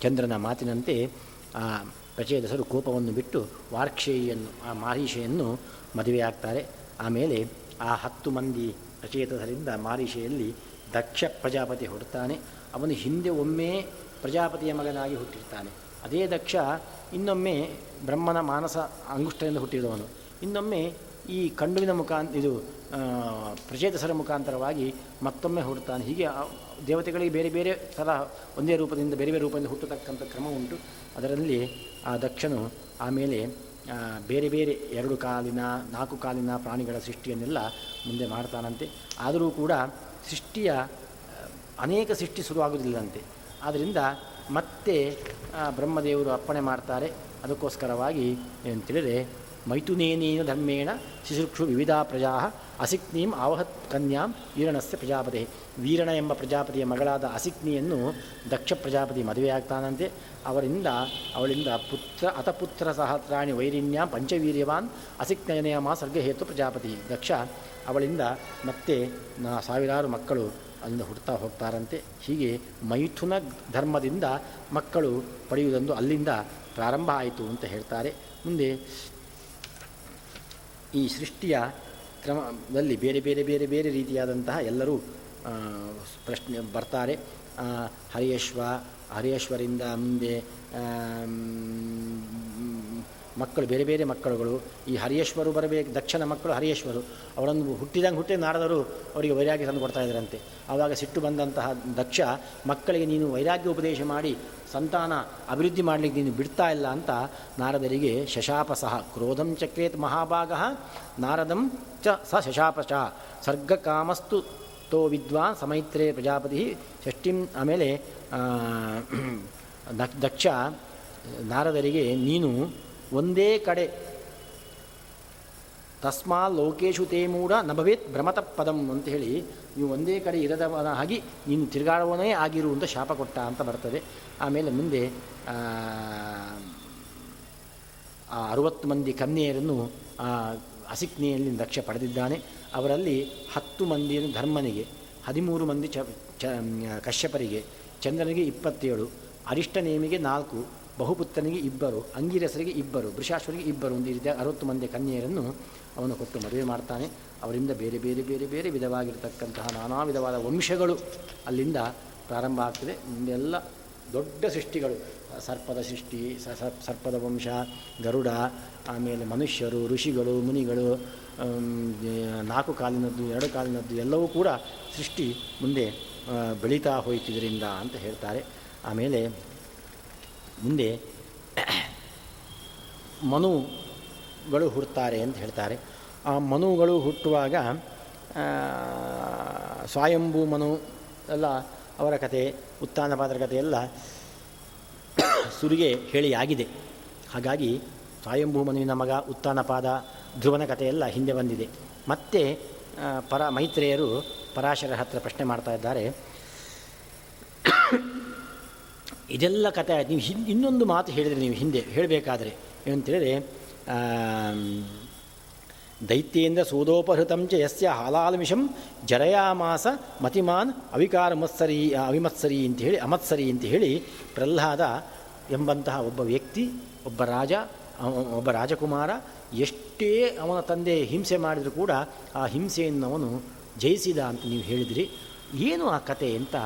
ಚಂದ್ರನ ಮಾತಿನಂತೆ, ಆ, ಪ್ರಚೇದಸರು ಕೋಪವನ್ನು ಬಿಟ್ಟು ವಾರ್ಕ್ಷೇಯನ್ನು, ಆ, ಮಾರೀಷೆಯನ್ನು ಮದುವೆಯಾಗ್ತಾರೆ. ಆಮೇಲೆ ಆ ಹತ್ತು ಮಂದಿ ಪ್ರಚೇತಸರಿಂದ ಮಾರೀಷೆಯಲ್ಲಿ ದಕ್ಷ ಪ್ರಜಾಪತಿ ಹುಡ್ತಾನೆ ಅವನು ಹಿಂದೆ ಒಮ್ಮೆ ಪ್ರಜಾಪತಿಯ ಮಗನಾಗಿ ಹುಟ್ಟಿರ್ತಾನೆ. ಅದೇ ದಕ್ಷ ಇನ್ನೊಮ್ಮೆ ಬ್ರಹ್ಮನ ಮಾನಸ ಅಂಗುಷ್ಟದಿಂದ ಹುಟ್ಟಿದವನು. ಇನ್ನೊಮ್ಮೆ ಈ ಕಂಡುವಿನ ಮುಖಾನ್, ಇದು ಪ್ರಚೇತಸರ ಮುಖಾಂತರವಾಗಿ ಮತ್ತೊಮ್ಮೆ ಹುಡ್ತಾನೆ ಹೀಗೆ ದೇವತೆಗಳಿಗೆ ಬೇರೆ ಬೇರೆ ಸಲ ಒಂದೇ ರೂಪದಿಂದ, ಬೇರೆ ಬೇರೆ ರೂಪದಿಂದ ಹುಟ್ಟತಕ್ಕಂಥ ಕ್ರಮ ಉಂಟು. ಅದರಲ್ಲಿ ಆ ದಕ್ಷನು ಆಮೇಲೆ ಬೇರೆ ಬೇರೆ ಎರಡು ಕಾಲಿನ, ನಾಲ್ಕು ಕಾಲಿನ ಪ್ರಾಣಿಗಳ ಸೃಷ್ಟಿಯನ್ನೆಲ್ಲ ಮುಂದೆ ಮಾಡ್ತಾನಂತೆ. ಆದರೂ ಕೂಡ ಸೃಷ್ಟಿಯ ಅನೇಕ ಸೃಷ್ಟಿ ಶುರುವಾಗುವುದಿಲ್ಲಂತೆ ಆದ್ದರಿಂದ ಮತ್ತೆ ಬ್ರಹ್ಮದೇವರು ಅರ್ಪಣೆ ಮಾಡ್ತಾರೆ. ಅದಕ್ಕೋಸ್ಕರವಾಗಿ ಏನಂತೇಳಿದರೆ ಮೈಥುನೇನೇನ ಧರ್ಮೇಣ ಶಿಶುಕ್ಷು ವಿವಿಧ ಪ್ರಜಾ ಅಸಿಕ್ನೀಂ ಆವಹತ್ ಕನ್ಯಾಂ ವೀರಣಸ್ಯ ಪ್ರಜಾಪತಿ. ವೀರಣ ಎಂಬ ಪ್ರಜಾಪತಿಯ ಮಗಳಾದ ಅಸಿಕ್ನಿಯನ್ನು ದಕ್ಷ ಪ್ರಜಾಪತಿ ಮದುವೆಯಾಗ್ತಾನಂತೆ. ಅವರಿಂದ, ಅವಳಿಂದ ಪುತ್ರ, ಅತಪುತ್ರ ಸಹಸ್ರಾಣಿ ವೈರಿಣ್ಯಾಂ ಪಂಚವೀರ್ಯವಾನ್ ಅಸಿಕ್ನಯನೆಯ ಮಾ ಸರ್ಗಹೇತು ಪ್ರಜಾಪತಿ. ದಕ್ಷ, ಅವಳಿಂದ ಮತ್ತೆ ಸಾವಿರಾರು ಮಕ್ಕಳು ಅಲ್ಲಿಂದ ಹುಡ್ತಾ ಹೋಗ್ತಾರಂತೆ. ಹೀಗೆ ಮೈಥುನ ಧರ್ಮದಿಂದ ಮಕ್ಕಳು ಪಡೆಯುವುದೊಂದು ಅಲ್ಲಿಂದ ಪ್ರಾರಂಭ ಆಯಿತು ಅಂತ ಹೇಳ್ತಾರೆ. ಮುಂದೆ ಈ ಸೃಷ್ಟಿಯ ಕ್ರಮದಲ್ಲಿ ಬೇರೆ ಬೇರೆ ಬೇರೆ ಬೇರೆ ರೀತಿಯಾದಂತಹ ಎಲ್ಲರೂ ಪ್ರಶ್ನೆ ಬರ್ತಾರೆ. ಹರಿಯಶ್ವ, ಹರಿಯಶ್ವರಿಂದ ಮುಂದೆ ಮಕ್ಕಳು, ಬೇರೆ ಬೇರೆ ಮಕ್ಕಳುಗಳು, ಈ ಹರಿಯೇಶ್ವರು ಬರಬೇಕು, ದಕ್ಷಿಣ ಮಕ್ಕಳು ಹರಿಯೇಶ್ವರು, ಅವರನ್ನು ಹುಟ್ಟಿದಂಗೆ ಹುಟ್ಟಿ ನಾರದರು ಅವರಿಗೆ ವೈರಾಗ್ಯ ತಂದು ಕೊಡ್ತಾ ಇದ್ರಂತೆ ಆವಾಗ ಸಿಟ್ಟು ಬಂದಂತಹ ದಕ್ಷ, ಮಕ್ಕಳಿಗೆ ನೀನು ವೈರಾಗ್ಯ ಉಪದೇಶ ಮಾಡಿ, ಸಂತಾನ ಅಭಿವೃದ್ಧಿ ಮಾಡಲಿಕ್ಕೆ ನೀನು ಬಿಡ್ತಾ ಇಲ್ಲ ಅಂತ ನಾರದರಿಗೆ ಶಶಾಪ ಸಹ ಕ್ರೋಧಂ ಚಕ್ರೇತ್ ಮಹಾಭಾಗ, ನಾರದಂ ಚ ಸ ಶಶಾಪ ಚ ಸರ್ಗಕಾಮಸ್ತು ತೋ ವಿದ್ವಾ ಸಮೈತ್ರೇ ಪ್ರಜಾಪತಿ, ಷಷ್ಠಿಂ ಆಮೇಲೆ ದಕ್ಷ, ನಾರದರಿಗೆ ನೀನು ಒಂದೇ ಕಡೆ. ತಸ್ಮಾ ಲೋಕೇಶು ತೇ ಮೂಢ ನಭವೇತ್ ಭ್ರಮತ ಪದಂ ಅಂತ ಹೇಳಿ ನೀವು ಒಂದೇ ಕಡೆ ಇರದವನ ಆಗಿ ನೀನು ತಿರುಗಾಡುವನೇ ಅಂತ ಶಾಪ ಕೊಟ್ಟ ಅಂತ ಬರ್ತದೆ. ಆಮೇಲೆ ಮುಂದೆ, ಆ ಅರುವತ್ತು ಮಂದಿ ಕನ್ಯೆಯರನ್ನು ಅಸಿಕ್ನೆಯಲ್ಲಿ ದಕ್ಷ ಪಡೆದಿದ್ದಾನೆ. ಅವರಲ್ಲಿ ಹತ್ತು ಮಂದಿಯನ್ನು ಧರ್ಮನಿಗೆ, ಹದಿಮೂರು ಮಂದಿ ಚ ಚ, ಕಶ್ಯಪರಿಗೆ, ಚಂದ್ರನಿಗೆ ಇಪ್ಪತ್ತೇಳು, ಅರಿಷ್ಟನೇಮಿಗೆ ನಾಲ್ಕು ಬಹುಪುತ್ರನಿಗೆ ಇಬ್ಬರು, ಅಂಗಿರಸರಿಗೆ ಇಬ್ಬರು ಬೃಷಾಶ್ವರಿಗೆ ಇಬ್ಬರು ಒಂದು ರೀತಿಯ ಅರವತ್ತು ಮಂದಿ ಕನ್ಯೆಯರನ್ನು ಅವನು ಕೊಟ್ಟು ಮದುವೆ ಮಾಡ್ತಾನೆ. ಅವರಿಂದ ಬೇರೆ ಬೇರೆ ಬೇರೆ ಬೇರೆ ವಿಧವಾಗಿರತಕ್ಕಂತಹ ನಾನಾ ವಿಧವಾದ ವಂಶಗಳು ಅಲ್ಲಿಂದ ಪ್ರಾರಂಭ ಆಗ್ತದೆ. ಮುಂದೆಲ್ಲ ದೊಡ್ಡ ಸೃಷ್ಟಿಗಳು. ಸರ್ಪದ ಸೃಷ್ಟಿ ಸರ್ಪದ ವಂಶ, ಗರುಡ, ಆಮೇಲೆ ಮನುಷ್ಯರು, ಋಷಿಗಳು, ಮುನಿಗಳು ನಾಲ್ಕು ಕಾಲಿನದ್ದು, ಎರಡು ಕಾಲಿನದ್ದು ಎಲ್ಲವೂ ಕೂಡ ಸೃಷ್ಟಿ ಮುಂದೆ ಬೆಳೀತಾ ಹೋಯ್ತಿದ್ರಿಂದ ಅಂತ ಹೇಳ್ತಾರೆ. ಆಮೇಲೆ ಮುಂದೆ ಮನುಗಳು ಹುಡ್ತಾರೆ ಅಂತ ಹೇಳ್ತಾರೆ. ಆ ಮನುಗಳು ಹುಟ್ಟುವಾಗ ಸ್ವಯಂಭೂ ಮನು ಎಲ್ಲ ಅವರ ಕತೆ ಉತ್ಥಾನಪಾದರ ಕಥೆ ಎಲ್ಲ ಸುರಿಗೆ ಹೇಳಿ ಆಗಿದೆ ಹಾಗಾಗಿ ಸ್ವಯಂಭೂ ಮನುವಿನ ಮಗ ಉತ್ಥಾನಪಾದ ಧ್ರುವನ ಕಥೆಯೆಲ್ಲ ಹಿಂದೆ ಬಂದಿದೆ. ಮತ್ತೆ ಪರ ಮೈತ್ರೇಯರು ಪರಾಶರ ಹತ್ರ ಪ್ರಶ್ನೆ ಮಾಡ್ತಾ ಇದ್ದಾರೆ. ಇದೆಲ್ಲ ಕಥೆ ಆಯ್ತು. ನೀವು ಹಿಂದೆ, ಇನ್ನೊಂದು ಮಾತು ಹೇಳಿದರೆ ನೀವು ಹಿಂದೆ ಹೇಳಬೇಕಾದ್ರೆ ಏನಂತೇಳಿದರೆ ದೈತ್ಯೇಂದ್ರ ಸೂದೋಪಹೃತಂಚ ಯಸ್ಯ ಹಾಲಾಲ್ಮಿಷಂ ಜರಯಾಮಾಸ ಮತಿಮಾನ್ ಅವಿಕಾರ ಮತ್ಸರಿ ಅವಿಮತ್ಸರಿ ಅಂತ ಹೇಳಿ, ಅಮತ್ಸರಿ ಅಂತ ಹೇಳಿ ಪ್ರಹ್ಲಾದ ಎಂಬಂತಹ ಒಬ್ಬ ವ್ಯಕ್ತಿ, ಒಬ್ಬ ರಾಜ, ಒಬ್ಬ ರಾಜಕುಮಾರ ಎಷ್ಟೇ ಅವನ ತಂದೆ ಹಿಂಸೆ ಮಾಡಿದರೂ ಕೂಡ ಆ ಹಿಂಸೆಯನ್ನು ಅವನು ಜಯಿಸಿದ ಅಂತ ನೀವು ಹೇಳಿದಿರಿ. ಏನು ಆ ಕತೆ ಅಂತ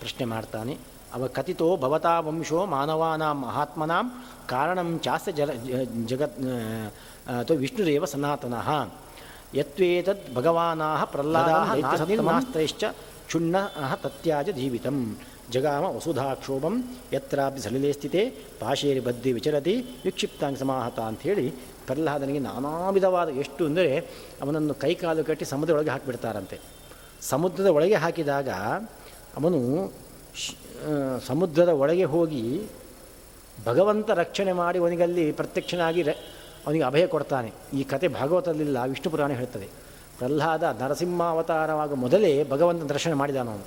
ಪ್ರಶ್ನೆ ಮಾಡ್ತಾನೆ. ಅವ ಕಥಿತೋ ಭವತಾ ವಂಶೋ ಮಾನವಾನಾಂ ಮಹಾತ್ಮನಾಂ ಕಾರಣಂ ಚಾಸ್ಯ ಜಲ ಜಗತ್ ಅಥವಾ ವಿಷ್ಣುರೇವ ಸನಾತನಃ ಯತ್ವೇತದ್ ಭಗವಾನಾಹ ಪ್ರಹ್ಲಾದಾಸ್ತ್ರೈಶ್ಚ ಕ್ಷುಣ್ಣ ತತ್ಯಾಜ ಜೀವಿತಂ ಜಗಾಮ ವಸುಧಾಕ್ಷೋಭಂ ಯತ್ರಾಪಿ ಸಲಿಲೆ ಸ್ಥಿತಿ ಪಾಶೇರಿ ಬದ್ದಿ ವಿಚರತಿ ವಿಕ್ಷಿಪ್ತಾಂಗ ಸಮಾಹತ ಅಂಥೇಳಿ ಪ್ರಹ್ಲಾದನಿಗೆ ನಾನಾ ವಿಧವಾದ ಎಷ್ಟು ಅಂದರೆ ಅವನನ್ನು ಕೈಕಾಲು ಕಟ್ಟಿ ಸಮುದ್ರದೊಳಗೆ ಹಾಕಿಬಿಡ್ತಾರಂತೆ. ಸಮುದ್ರದ ಒಳಗೆ ಹಾಕಿದಾಗ ಅವನು ಸಮುದ್ರದ ಒಳಗೆ ಹೋಗಿ ಭಗವಂತ ರಕ್ಷಣೆ ಮಾಡಿ ಅವನಿಗಲ್ಲಿ ಪ್ರತ್ಯಕ್ಷನಾಗಿ ಅವನಿಗೆ ಅಭಯ ಕೊಡ್ತಾನೆ. ಈ ಕತೆ ಭಾಗವತದಲ್ಲಿಲ್ಲ, ವಿಷ್ಣು ಪುರಾಣ ಹೇಳ್ತದೆ. ಪ್ರಹ್ಲಾದ ನರಸಿಂಹಾವತಾರವಾಗ ಮೊದಲೇ ಭಗವಂತ ದರ್ಶನ ಮಾಡಿದಾನವನು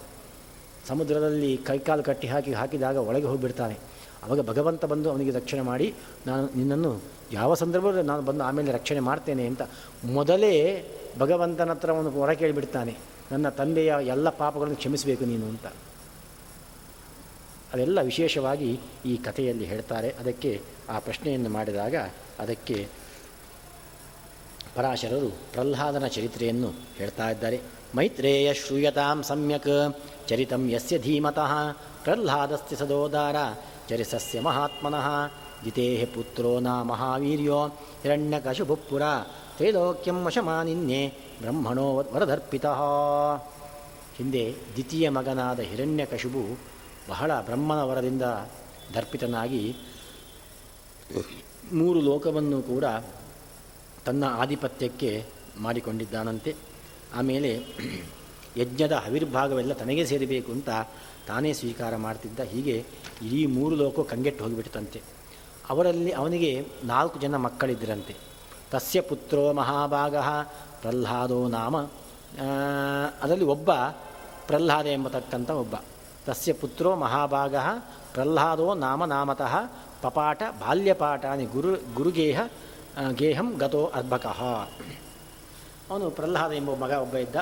ಸಮುದ್ರದಲ್ಲಿ ಕೈಕಾಲು ಕಟ್ಟಿ ಹಾಕಿ, ಹಾಕಿದಾಗ ಒಳಗೆ ಹೋಗಿಬಿಡ್ತಾನೆ. ಅವಾಗ ಭಗವಂತ ಬಂದು ಅವನಿಗೆ ರಕ್ಷಣೆ ಮಾಡಿ, ನಾನು ನಿನ್ನನ್ನು ಯಾವ ಸಂದರ್ಭದಲ್ಲಿ ನಾನು ಬಂದು ಆಮೇಲೆ ರಕ್ಷಣೆ ಮಾಡ್ತೇನೆ ಅಂತ ಮೊದಲೇ ಭಗವಂತನ ಹತ್ರ ಅವನು ಹೊರ ಕೇಳಿಬಿಡ್ತಾನೆ. ನನ್ನ ತಂದೆಯ ಎಲ್ಲ ಪಾಪಗಳನ್ನು ಕ್ಷಮಿಸಬೇಕು ನೀನು ಅಂತ. ಅದೆಲ್ಲ ವಿಶೇಷವಾಗಿ ಈ ಕಥೆಯಲ್ಲಿ ಹೇಳ್ತಾರೆ. ಅದಕ್ಕೆ ಆ ಪ್ರಶ್ನೆಯನ್ನು ಮಾಡಿದಾಗ ಅದಕ್ಕೆ ಪರಾಶರರು ಪ್ರಹ್ಲಾದನ ಚರಿತ್ರೆಯನ್ನು ಹೇಳ್ತಾ ಇದ್ದಾರೆ. ಮೈತ್ರೇಯ ಶ್ರೂಯತಾಂ ಸಮ್ಯಕ್ ಚರಿತಂ ಯಸ್ಯ ಧೀಮತಃ ಪ್ರಹ್ಲಾದಸ್ತಿ ಸದೋದಾರ ಚರಿಸಸ್ಯ ಮಹಾತ್ಮನಃ ಜಿತೇಹ ಪುತ್ರೋ ನಾ ಮಹಾವೀರ್ಯೋ ಹಿರಣ್ಯಕಶುಭುಪುರ ತ್ರೈಲೋಕ್ಯಂ ವಶಮಾನಿನ್ಯೆ ಬ್ರಹ್ಮಣೋ ವರದರ್ಪಿತ. ಹಿಂದೆ ದ್ವಿತೀಯ ಮಗನಾದ ಹಿರಣ್ಯಕಶುಬು ಬಹಳ ಬ್ರಹ್ಮನ ವರದಿಂದ ದರ್ಪಿತನಾಗಿ ಮೂರು ಲೋಕವನ್ನು ಕೂಡ ತನ್ನ ಆಧಿಪತ್ಯಕ್ಕೆ ಮಾಡಿಕೊಂಡಿದ್ದಾನಂತೆ. ಆಮೇಲೆ ಯಜ್ಞದ ಅವಿರ್ಭಾಗವೆಲ್ಲ ತನಗೆ ಸೇರಬೇಕು ಅಂತ ತಾನೇ ಸ್ವೀಕಾರ ಮಾಡ್ತಿದ್ದ. ಹೀಗೆ ಇಡೀ ಮೂರು ಲೋಕ ಕಂಗೆಟ್ಟು ಹೋಗಿಬಿಟ್ಟಂತೆ. ಅವರಲ್ಲಿ ಅವನಿಗೆ ನಾಲ್ಕು ಜನ ಮಕ್ಕಳಿದ್ದರಂತೆ ತಸ್ಯ ಪುತ್ರೋ ಮಹಾಭಾಗ ಪ್ರಹ್ಲಾದೋ ನಾಮ. ಅದರಲ್ಲಿ ಒಬ್ಬ ಪ್ರಹ್ಲಾದ ಎಂಬತಕ್ಕಂಥ ಒಬ್ಬ. ತಸ್ಯ ಪುತ್ರೋ ಮಹಾಭಾಗ ಪ್ರಹ್ಲಾದೋ ನಾಮ ನಾಮತಃ ಪಪಾಟ ಬಾಲ್ಯಪಾಠಾನಿ ಗುರು ಗುರುಗೇಹ ಗೇಹಂ ಗತೋ ಅರ್ಭಕಃ ಅವನು ಪ್ರಹ್ಲಾದ ಎಂಬ ಮಗ ಒಬ್ಬ ಇದ್ದ.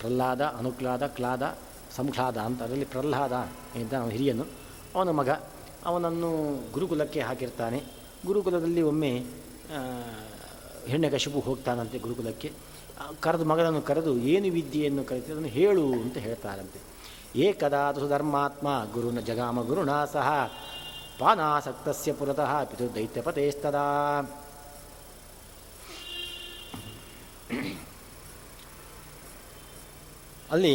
ಪ್ರಹ್ಲಾದ, ಅನುಕ್ಲಾದ, ಕ್ಲಾದ ಸಂಖ್ಲಾದ ಅಂತ ಅದರಲ್ಲಿ ಪ್ರಹ್ಲಾದ ಇದ್ದ ಅವನ ಹಿರಿಯನು. ಅವನ ಮಗ ಅವನನ್ನು ಗುರುಕುಲಕ್ಕೆ ಹಾಕಿರ್ತಾನೆ. ಗುರುಕುಲದಲ್ಲಿ ಒಮ್ಮೆ ಹೆಣ್ಣೆಕಶಿಪು ಹೋಗ್ತಾನಂತೆ ಗುರುಕುಲಕ್ಕೆ. ಕರೆದು ಮಗನನ್ನು ಕರೆದು, ಏನು ವಿದ್ಯೆಯನ್ನು ಕಲಿತು ಅದನ್ನು ಹೇಳು ಅಂತ ಹೇಳ್ತಾರಂತೆ. ಏಕದಾತು ಧರ್ಮಾತ್ಮ ಗುರುನ ಜಗಾಮ ಗುರುಣ ಸಹ. ಪಾನಾಸಕ್ತಸ್ಯ ಪುರತಃ ಪಿತು ದೈತ್ಯಪತೇಸ್ತದಾ ಅಲ್ಲಿ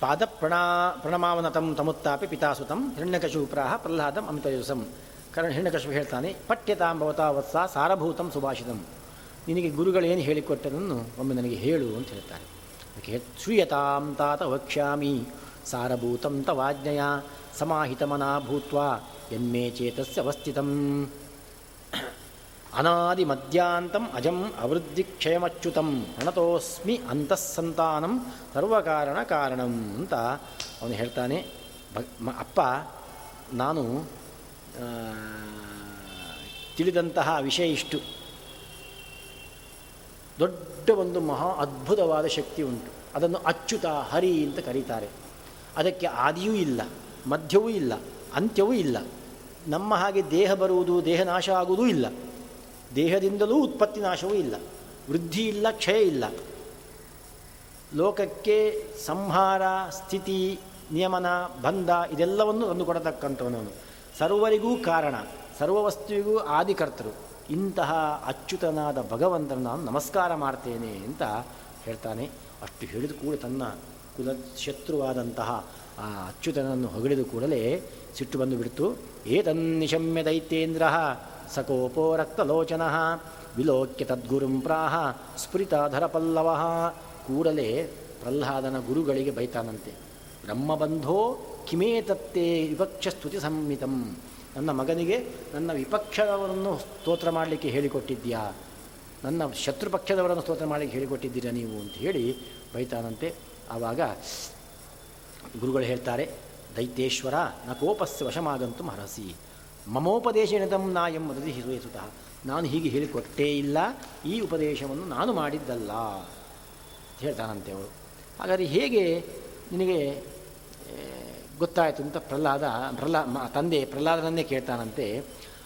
ಪಾದ ಪ್ರಣಾ ಪ್ರಣಮಾವನತಂ ತಮುತ್ತಾಪಿ ಪಿತಾಸುತಂ, ಹಿರಣ್ಯಕಶೂಪ್ರಾಹ ಪ್ರಹ್ಲಾದಂ ಅಮಿತಯುಸಂ. ಕರಣ ಹಿರಣ್ಯಕಶು ಹೇಳ್ತಾನೆ, ಪಠ್ಯತಾಂ ಭವತಾ ವತ್ಸ ಸಾರಭೂತಂ ಸುಭಾಷಿತಂ. ನಿನಗೆ ಗುರುಗಳೇನು ಹೇಳಿಕೊಟ್ಟದನ್ನು ಒಮ್ಮೆ ನನಗೆ ಹೇಳು ಅಂತ ಹೇಳ್ತಾರೆ. ಅದಕ್ಕೆ ಶ್ರೂಯತಾಂ ತಾತ ವಕ್ಷ್ಯಾಮಿ, ಸಾರಭೂತಂ ತವಾಜ್ಞೆಯ ಸಮಾಹಿತಮನಾ ಭೂತ್ವ, ಎನ್ಮೇ ಚೇತಸ್ಯ ಅವಸ್ಥಿತಂ. ಅನಾದಿ ಮಧ್ಯಾಂತಂ ಅಜಂ ಅವೃದ್ಧಿ ಕ್ಷಯಮಚ್ಯುತಂ ಅಣತೋಸ್ಮಿ ಅಂತಸ್ಸಂತಾನಂ ಸರ್ವಕಾರಣ ಕಾರಣಂ ಅಂತ ಅವನು ಹೇಳ್ತಾನೆ. ಅಪ್ಪ, ನಾನು ತಿಳಿದಂತಹ ವಿಷಯ ಇಷ್ಟು. ದೊಡ್ಡ ಒಂದು ಮಹಾ ಅದ್ಭುತವಾದ ಶಕ್ತಿ ಉಂಟು. ಅದನ್ನು ಅಚ್ಯುತ, ಹರಿ ಅಂತ ಕರೀತಾರೆ. ಅದಕ್ಕೆ ಆದಿಯೂ ಇಲ್ಲ, ಮಧ್ಯವೂ ಇಲ್ಲ, ಅಂತ್ಯವೂ ಇಲ್ಲ. ನಮ್ಮ ಹಾಗೆ ದೇಹ ಬರುವುದು, ದೇಹ ನಾಶ ಆಗುವುದೂ ಇಲ್ಲ. ದೇಹದಿಂದಲೂ ಉತ್ಪತ್ತಿ ನಾಶವೂ ಇಲ್ಲ. ವೃದ್ಧಿ ಇಲ್ಲ, ಕ್ಷಯ ಇಲ್ಲ. ಲೋಕಕ್ಕೆ ಸಂಹಾರ, ಸ್ಥಿತಿ, ನಿಯಮನ, ಬಂಧ ಇದೆಲ್ಲವನ್ನು ತಂದುಕೊಡತಕ್ಕಂಥವನು ಸರ್ವರಿಗೂ ಕಾರಣ ಸರ್ವ ವಸ್ತುವಿಗೂ ಆದಿಕರ್ತರು. ಇಂತಹ ಅಚ್ಯುತನಾದ ಭಗವಂತನ ನಾನು ನಮಸ್ಕಾರ ಮಾಡ್ತೇನೆ ಅಂತ ಹೇಳ್ತಾನೆ. ಅಷ್ಟು ಹೇಳಿದ ಕೂಡ ತನ್ನ ಕುಲ ಶತ್ರುವಾದಂತಹ ಆ ಅಚ್ಯುತನನ್ನು ಹೊಗಳಿದ ಕೂಡಲೇ ಸಿಟ್ಟು ಬಂದು ಬಿಡ್ತು. ಏತನ್ನಿಶಮ್ಯ ದೈತ್ಯೇಂದ್ರ ಸಕೋಪೋ ರಕ್ತಲೋಚನ ವಿಲೋಕ್ಯ ತದ್ಗುರುಂ ಪ್ರಾಹ ಸ್ಫುರಿತಾಧರ ಪಲ್ಲವ ಕೂಡಲೇ ಪ್ರಹ್ಲಾದನ ಗುರುಗಳಿಗೆ ಬೈತಾನಂತೆ. ಬ್ರಹ್ಮಬಂಧೋ ಕಿಮೇತತ್ತೇ ವಿವಕ್ಷ ಸ್ತುತಿ ಸಂಹಿತಂ. ನನ್ನ ಮಗನಿಗೆ ನನ್ನ ವಿಪಕ್ಷದವರನ್ನು ಸ್ತೋತ್ರ ಮಾಡಲಿಕ್ಕೆ ಹೇಳಿಕೊಟ್ಟಿದ್ಯಾ ನನ್ನ ಶತ್ರುಪಕ್ಷದವರನ್ನು ಸ್ತೋತ್ರ ಮಾಡಲಿಕ್ಕೆ ಹೇಳಿಕೊಟ್ಟಿದ್ದೀರಾ ನೀವು ಅಂತ ಹೇಳಿ ಬೈತಾನಂತೆ. ಆವಾಗ ಗುರುಗಳು ಹೇಳ್ತಾರೆ, ದೈತ್ಯೇಶ್ವರ, ನ ಕೋಪಸ್ಸು ವಶಮಾಗಂತು ಮಹರಸಿ ಮಮೋಪದೇಶನದಂ ನಾಯಂ ಮದದಿ ಸುತಃ. ನಾನು ಹೀಗೆ ಹೇಳಿಕೊಟ್ಟೇ ಇಲ್ಲ, ಈ ಉಪದೇಶವನ್ನು ನಾನು ಮಾಡಿದ್ದಲ್ಲ. ಹೇಳ್ತಾನಂತೆ ಅವರು. ಹಾಗಾದರೆ ಹೇಗೆ ನಿನಗೆ ಗೊತ್ತಾಯಿತು ಅಂತ ಪ್ರಹ್ಲಾದ, ಪ್ರಹ್ಲಾ ತಂದೆ ಪ್ರಹ್ಲಾದನನ್ನೇ ಕೇಳ್ತಾನಂತೆ.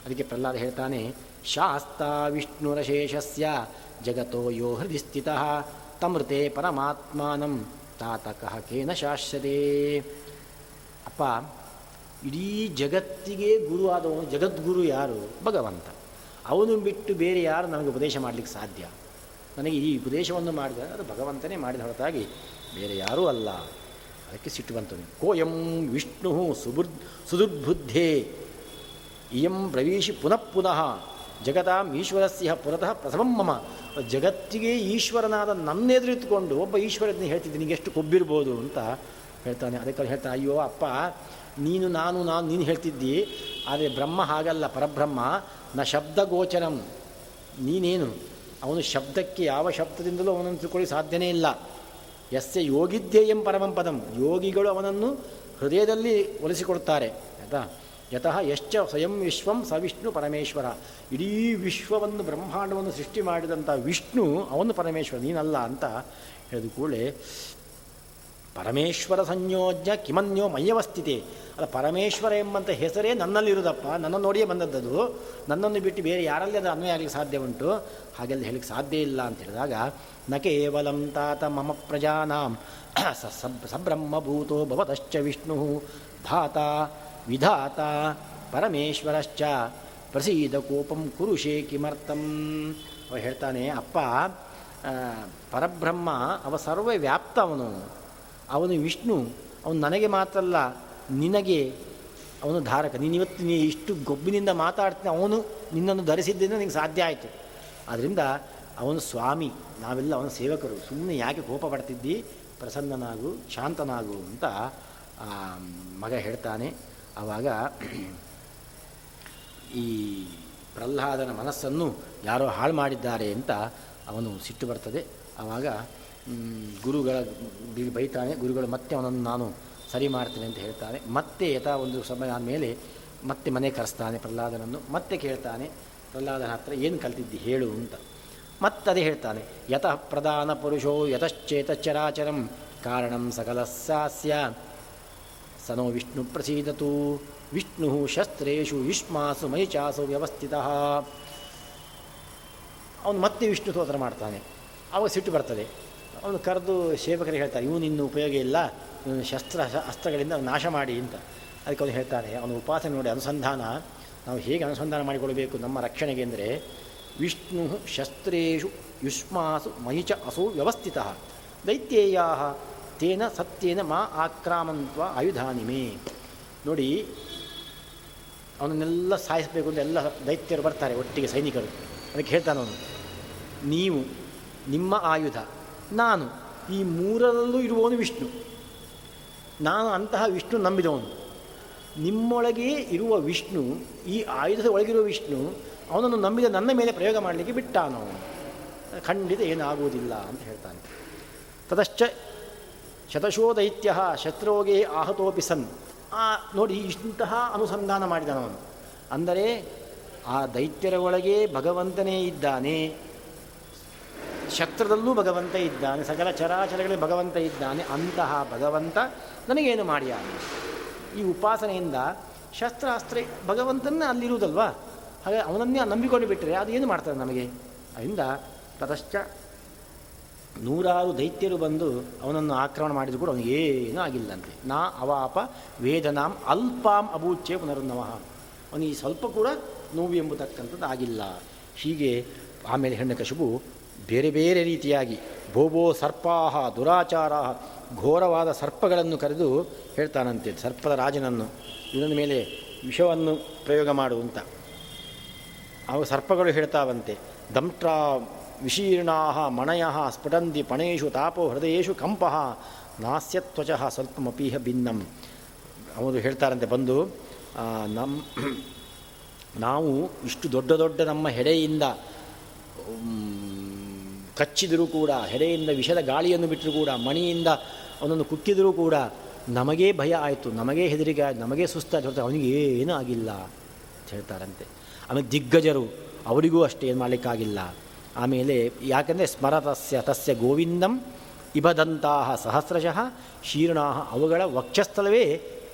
ಅದಕ್ಕೆ ಪ್ರಹ್ಲಾದ ಹೇಳ್ತಾನೆ, ಶಾಸ್ತ ವಿಷ್ಣುರಶೇಷಸ್ಯ ಜಗತೋ ಯೋ ಹೃದಯ ಸ್ಥಿತ ತಮೃತೆ ಪರಮಾತ್ಮಾನಂ ತಾತಕಃ ಕೇನ ಶಾಶ್ವತೇ. ಅಪ್ಪ, ಇಡೀ ಜಗತ್ತಿಗೆ ಗುರು ಆದವನು ಜಗದ್ಗುರು ಯಾರು? ಭಗವಂತ. ಅವನು ಬಿಟ್ಟು ಬೇರೆ ಯಾರು ನನಗೆ ಉಪದೇಶ ಮಾಡಲಿಕ್ಕೆ ಸಾಧ್ಯ? ನನಗೆ ಈ ಉಪದೇಶವನ್ನು ಮಾಡಿದ ಅದು ಭಗವಂತನೇ ಮಾಡಿದ ಹೊರತಾಗಿ ಬೇರೆ ಯಾರೂ ಅಲ್ಲ. ಅದಕ್ಕೆ ಸಿಟ್ಟು ಬಂತು ಕೋಯಂ ವಿಷ್ಣು ಸುಬುರ್ ಸುದುರ್ಬುದ್ಧೇ. ಇಯಂ ಪ್ರವೇಶಿ ಪುನಃ ಪುನಃ. ಜಗತಾಂ ಈಶ್ವರಸ್ಯ ಪುರತಃ ಪ್ರಥಮಂ ಮಮ. ಜಗತ್ತಿಗೆ ಈಶ್ವರನಾದ ನನ್ನೆದುರಿತುಕೊಂಡು ಒಬ್ಬ ಈಶ್ವರನ ಹೇಳ್ತಿದ್ದೀನಿ ಎಷ್ಟು ಕೊಬ್ಬಿರ್ಬೋದು ಅಂತ ಹೇಳ್ತಾನೆ. ಅದಕ್ಕೆ ಹೇಳ್ತಾನೆ, ಅಯ್ಯೋ ಅಪ್ಪ, ನೀನು, ನಾನು ನಾನು, ನೀನು ಹೇಳ್ತಿದ್ದಿ, ಆದರೆ ಬ್ರಹ್ಮ ಹಾಗಲ್ಲ, ಪರಬ್ರಹ್ಮ. ನ ಶಬ್ದ ಗೋಚರಂ ನೀನೇನು? ಅವನು ಶಬ್ದಕ್ಕೆ ಯಾವ ಶಬ್ದದಿಂದಲೂ ಅವನನ್ನು ತಿಳ್ಕೊಳ್ಳಿ ಸಾಧ್ಯನೇ ಇಲ್ಲ. ಯಸ್ಯ ಯೋಗಿದ್ಯೇಯಂ ಪರಮಂ ಪದಂ. ಯೋಗಿಗಳು ಅವನನ್ನು ಹೃದಯದಲ್ಲಿ ಒಲಿಸಿಕೊಡ್ತಾರೆ ಆಯಿತಾ? ಯತಃ ಯಶ್ಚ ಸ್ವಯಂ ವಿಶ್ವಂ ಸವಿಷ್ಣು ಪರಮೇಶ್ವರ. ಇಡೀ ವಿಶ್ವವನ್ನು ಬ್ರಹ್ಮಾಂಡವನ್ನು ಸೃಷ್ಟಿ ಮಾಡಿದಂಥ ವಿಷ್ಣು ಅವನು ಪರಮೇಶ್ವರ, ನೀನಲ್ಲ ಅಂತ ಹೇಳಿದ ಕೂಡಲೇ, ಪರಮೇಶ್ವರ ಸಂಯೋಜ್ಞ ಕಿಮನ್ಯೋ ಮಯ್ಯವಸ್ಥಿತಿ ಅಲ್ಲ, ಪರಮೇಶ್ವರ ಎಂಬಂಥ ಹೆಸರೇ ನನ್ನಲ್ಲಿರುವುದಪ್ಪ. ನನ್ನ ನೋಡಿಯೇ ಬಂದದ್ದು ನನ್ನನ್ನು ಬಿಟ್ಟು ಬೇರೆ ಯಾರಲ್ಲಿ ಅದು ಅನ್ವಯ ಆಗಲಿಕ್ಕೆ ಸಾಧ್ಯ ಉಂಟು ಹಾಗೆಲ್ಲ ಹೇಳಕ್ಕೆ ಸಾಧ್ಯ ಇಲ್ಲ ಅಂತ ಹೇಳಿದಾಗ, ನ ಕೇವಲಂ ತಾತ ಮಮ ಪ್ರಜಾನಾಂ ಸಬ್ರಹ್ಮಭೂತೋ ಭವತಶ್ಚ ವಿಷ್ಣು, ಧಾತ ವಿಧಾತ ಪರಮೇಶ್ವರಶ್ಚ ಪ್ರಸೀದ ಕೋಪಂ ಕುರುಷೇ ಕಿಮರ್ಥಂ. ಅವ ಹೇಳ್ತಾನೆ, ಅಪ್ಪ ಪರಬ್ರಹ್ಮ, ಅವ ಸರ್ವ ವ್ಯಾಪ್ತ ಅವನು. ಅವನು ವಿಷ್ಣು, ಅವನು ನನಗೆ ಮಾತ್ರ ಅಲ್ಲ ನಿನಗೆ ಅವನು ಧಾರಕ. ನೀನಿವತ್ತು ನೀ ಇಷ್ಟು ಗೊಬ್ಬಿನಿಂದ ಮಾತಾಡ್ತೀನಿ, ಅವನು ನಿನ್ನನ್ನು ಧರಿಸಿದ್ದರಿಂದ ನಿನಗೆ ಸಾಧ್ಯ ಆಯಿತು. ಆದ್ದರಿಂದ ಅವನು ಸ್ವಾಮಿ, ನಾವೆಲ್ಲ ಅವನ ಸೇವಕರು. ಸುಮ್ಮನೆ ಯಾಕೆ ಕೋಪ ಪಡ್ತಿದ್ದಿ? ಪ್ರಸನ್ನನಾಗು, ಶಾಂತನಾಗು ಅಂತ ಮಗ ಹೇಳ್ತಾನೆ. ಆವಾಗ ಈ ಪ್ರಹ್ಲಾದನ ಮನಸ್ಸನ್ನು ಯಾರೋ ಹಾಳು ಮಾಡಿದ್ದಾರೆ ಅಂತ ಅವನು ಸಿಟ್ಟು ಬರ್ತದೆ. ಆವಾಗ ಗುರುಗಳ ಬೈತಾನೆ, ಗುರುಗಳು ಮತ್ತೆ ಅವನನ್ನು ನಾನು ಸರಿ ಮಾಡ್ತೇನೆ ಅಂತ ಹೇಳ್ತಾನೆ. ಮತ್ತೆ ಯಥಾ ಒಂದು ಸಮಯ ಆದಮೇಲೆ ಮತ್ತೆ ಮನೆ ಕರೆಸ್ತಾನೆ ಪ್ರಹ್ಲಾದನನ್ನು. ಮತ್ತೆ ಕೇಳ್ತಾನೆ ಪ್ರಹ್ಲಾದನ ಹತ್ರ ಏನು ಕಲ್ತಿದ್ದಿ ಹೇಳು ಅಂತ. ಮತ್ತದೇ ಹೇಳ್ತಾನೆ, ಯತಃ ಪ್ರಧಾನ ಪುರುಷೋ ಯತಶ್ಚೇತಚರಾಚರಂ ಕಾರಣಂ ಸಕಲ ಸನೋ ವಿಷ್ಣು ಪ್ರಸೀದತು ವಿಷ್ಣು ಶಸ್ತ್ರೇಶು ಯುಷ್ಮಾಸು ಮೈಚಾಸು ವ್ಯವಸ್ಥಿತ. ಅವನು ಮತ್ತೆ ವಿಷ್ಣು ಸ್ತೋತ್ರ ಮಾಡ್ತಾನೆ. ಅವಾಗ ಸಿಟ್ಟು ಬರ್ತದೆ. ಅವನು ಕರೆದು ಸೇವಕರಿಗೆ ಹೇಳ್ತಾರೆ, ಇವನು ಇನ್ನು ಉಪಯೋಗ ಇಲ್ಲ ಶಸ್ತ್ರ, ಅಸ್ತ್ರಗಳಿಂದ ನಾಶ ಮಾಡಿ ಅಂತ. ಅದಕ್ಕೆ ಅವನು ಹೇಳ್ತಾನೆ, ಅವನು ಉಪಾಸನೆ ನೋಡಿ ಅನುಸಂಧಾನ ನಾವು ಹೇಗೆ ಅನುಸಂಧಾನ ಮಾಡಿಕೊಳ್ಳಬೇಕು ನಮ್ಮ ರಕ್ಷಣೆಗೆ ಅಂದರೆ ವಿಷ್ಣು ಶಸ್ತ್ರೇಷು ಯುಷ್ಮಾಸು ಮಹಿಚ ಅಸೋ ವ್ಯವಸ್ಥಿತ ದೈತ್ಯೇಯ ತೇನ ಸತ್ಯೇನ ಮಾ ಆಕ್ರಾಮಂತ್ವ ಆಯುಧಾನಿಮೆ. ನೋಡಿ, ಅವನನ್ನೆಲ್ಲ ಸಾಯಿಸಬೇಕು ಅಂತ ಎಲ್ಲ ದೈತ್ಯರು ಬರ್ತಾರೆ ಒಟ್ಟಿಗೆ ಸೈನಿಕರು. ಅದಕ್ಕೆ ಹೇಳ್ತಾನವನು ನೀವು ನಿಮ್ಮ ಆಯುಧ, ನಾನು ಈ ಮೂರರಲ್ಲೂ ಇರುವವನು ವಿಷ್ಣು. ನಾನು ಅಂತಹ ವಿಷ್ಣು ನಂಬಿದವನು. ನಿಮ್ಮೊಳಗೆ ಇರುವ ವಿಷ್ಣು, ಈ ಆಯುಧದ ಒಳಗಿರುವ ವಿಷ್ಣು, ಅವನನ್ನು ನಂಬಿದ ನನ್ನ ಮೇಲೆ ಪ್ರಯೋಗ ಮಾಡಲಿಕ್ಕೆ ಬಿಟ್ಟಾನು? ಖಂಡಿತ ಏನಾಗುವುದಿಲ್ಲ ಅಂತ ಹೇಳ್ತಾನೆ. ತದಶ್ಚ ಶತಶೋ ದೈತ್ಯ ಶತ್ರೋಗೆ ಆಹತೋಪಿ ಸನ್. ಆ, ನೋಡಿ ಇಂತಹ ಅನುಸಂಧಾನ ಮಾಡಿದನವನು ಅಂದರೆ, ಆ ದೈತ್ಯರ ಒಳಗೆ ಭಗವಂತನೇ ಇದ್ದಾನೆ, ಶತ್ರದಲ್ಲೂ ಭಗವಂತ ಇದ್ದಾನೆ, ಸಕಲ ಚರಾಚರಗಳಲ್ಲಿ ಭಗವಂತ ಇದ್ದಾನೆ, ಅಂತಹ ಭಗವಂತ ನನಗೇನು ಮಾಡಿಯ ಈ ಉಪಾಸನೆಯಿಂದ ಶಸ್ತ್ರಾಸ್ತ್ರ ಭಗವಂತನ ಅಲ್ಲಿರುವುದಲ್ವಾ? ಹಾಗೆ ಅವನನ್ನೇ ನಂಬಿಕೊಂಡು ಬಿಟ್ಟರೆ ಅದು ಏನು ಮಾಡ್ತಾರೆ ನಮಗೆ? ಅದರಿಂದ ತದಶ್ಚ ನೂರಾರು ದೈತ್ಯರು ಬಂದು ಅವನನ್ನು ಆಕ್ರಮಣ ಮಾಡಿದ್ರು ಕೂಡ ಅವನಿಗೆ ಏನೂ ಆಗಿಲ್ಲಂತೆ. ನಾ ಅವಾಪ ವೇದನಾಂ ಅಲ್ಪಾಂ ಅಬೂಚ್ಯೆ ಪುನರ್ನವಃ ಅವನಿಗೆ ಸ್ವಲ್ಪ ಕೂಡ ನೋವು ಎಂಬುದಕ್ಕಂಥದ್ದು ಆಗಿಲ್ಲ. ಹೀಗೆ ಆಮೇಲೆ ಹೆಣ್ಣಕಶುಬು ಬೇರೆ ಬೇರೆ ರೀತಿಯಾಗಿ ಭೋಭೋ ಸರ್ಪಾಹ ದುರಾಚಾರ ಘೋರವಾದ ಸರ್ಪಗಳನ್ನು ಕರೆದು ಹೇಳ್ತಾನಂತೆ, ಸರ್ಪದ ರಾಜನನ್ನು ಇವನ ಮೇಲೆ ವಿಷವನ್ನು ಪ್ರಯೋಗ ಮಾಡುವಂತ ಅವು ಸರ್ಪಗಳು ಹೇಳ್ತಾವಂತೆ, ದಂಟ್ರ ವಿಶೀರ್ಣಾ ಮಣಯ ಸ್ಫುಟಂತಿ ಪಣೇಶು ತಾಪೋ ಹೃದಯೇಶು ಕಂಪ ನಾಸ್ಯತ್ವಚ ಸ್ವಲ್ಪಮಪೀಹ ಭಿನ್ನಂ. ಅವರು ಹೇಳ್ತಾರಂತೆ, ಬಂದು ನಮ್ಮ ನಾವು ಇಷ್ಟು ದೊಡ್ಡ ದೊಡ್ಡ ನಮ್ಮ ಹೆಡೆಯಿಂದ ಕಚ್ಚಿದರೂ ಕೂಡ, ಹೆಡೆಯಿಂದ ವಿಷದ ಗಾಳಿಯನ್ನು ಬಿಟ್ಟರೂ ಕೂಡ, ಮಣಿಯಿಂದ ಅವನನ್ನು ಕುಕ್ಕಿದರೂ ಕೂಡ ನಮಗೇ ಭಯ ಆಯಿತು, ನಮಗೇ ಹೆದರಿಕೆ ಆಯಿತು, ನಮಗೇ ಸುಸ್ತಾಯ್ತು ಹೊರತು ಅವನಿಗೆ ಏನೂ ಆಗಿಲ್ಲ ಅಂತ ಹೇಳ್ತಾರಂತೆ. ಆಮೇಲೆ ದಿಗ್ಗಜರು ಅವರಿಗೂ ಅಷ್ಟೇ ಏನು ಮಾಡಲಿಕ್ಕಾಗಿಲ್ಲ ಆಮೇಲೆ ಯಾಕೆಂದರೆ ಸ್ಮರತಸ್ಯ ತಸ್ಯ ಗೋವಿಂದಂ ಇಬದಂತಹ ಸಹಸ್ರಶಃ ಶೀರ್ಣಾಹ ಅವುಗಳ ವಕ್ಷಸ್ಥಳವೇ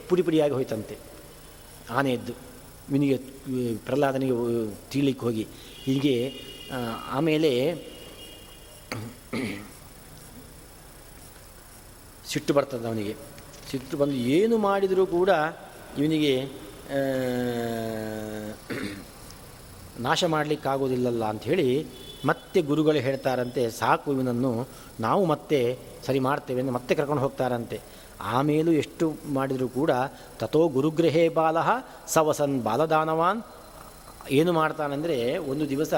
ಪುಡಿ ಪುಡಿಯಾಗಿ ಹೋಯ್ತಂತೆ. ಆನೆಯದ್ದು ವಿನಿಗೆ ಪ್ರಹ್ಲಾದನಿಗೆ ತೀಳಿಕ್ಕೆ ಹೋಗಿ. ಹೀಗೆ ಆಮೇಲೆ ಸಿಟ್ಟು ಬರ್ತದೆ ಅವನಿಗೆ. ಸಿಟ್ಟು ಬಂದು ಏನು ಮಾಡಿದರೂ ಕೂಡ ಇವನಿಗೆ ನಾಶ ಮಾಡಲಿಕ್ಕಾಗೋದಿಲ್ಲಲ್ಲ ಅಂಥೇಳಿ ಮತ್ತೆ ಗುರುಗಳು ಹೇಳ್ತಾರಂತೆ, ಸಾಕು ಇವನನ್ನು, ನಾವು ಮತ್ತೆ ಸರಿ ಮಾಡ್ತೇವೆ ಅಂತ ಮತ್ತೆ ಕರ್ಕೊಂಡು ಹೋಗ್ತಾರಂತೆ. ಆಮೇಲೂ ಎಷ್ಟು ಮಾಡಿದರೂ ಕೂಡ ತಥೋ ಗುರುಗ್ರಹೇ ಬಾಲ, ಸವಸನ್ ಬಾಲದಾನವಾನ್. ಏನು ಮಾಡ್ತಾನಂದರೆ, ಒಂದು ದಿವಸ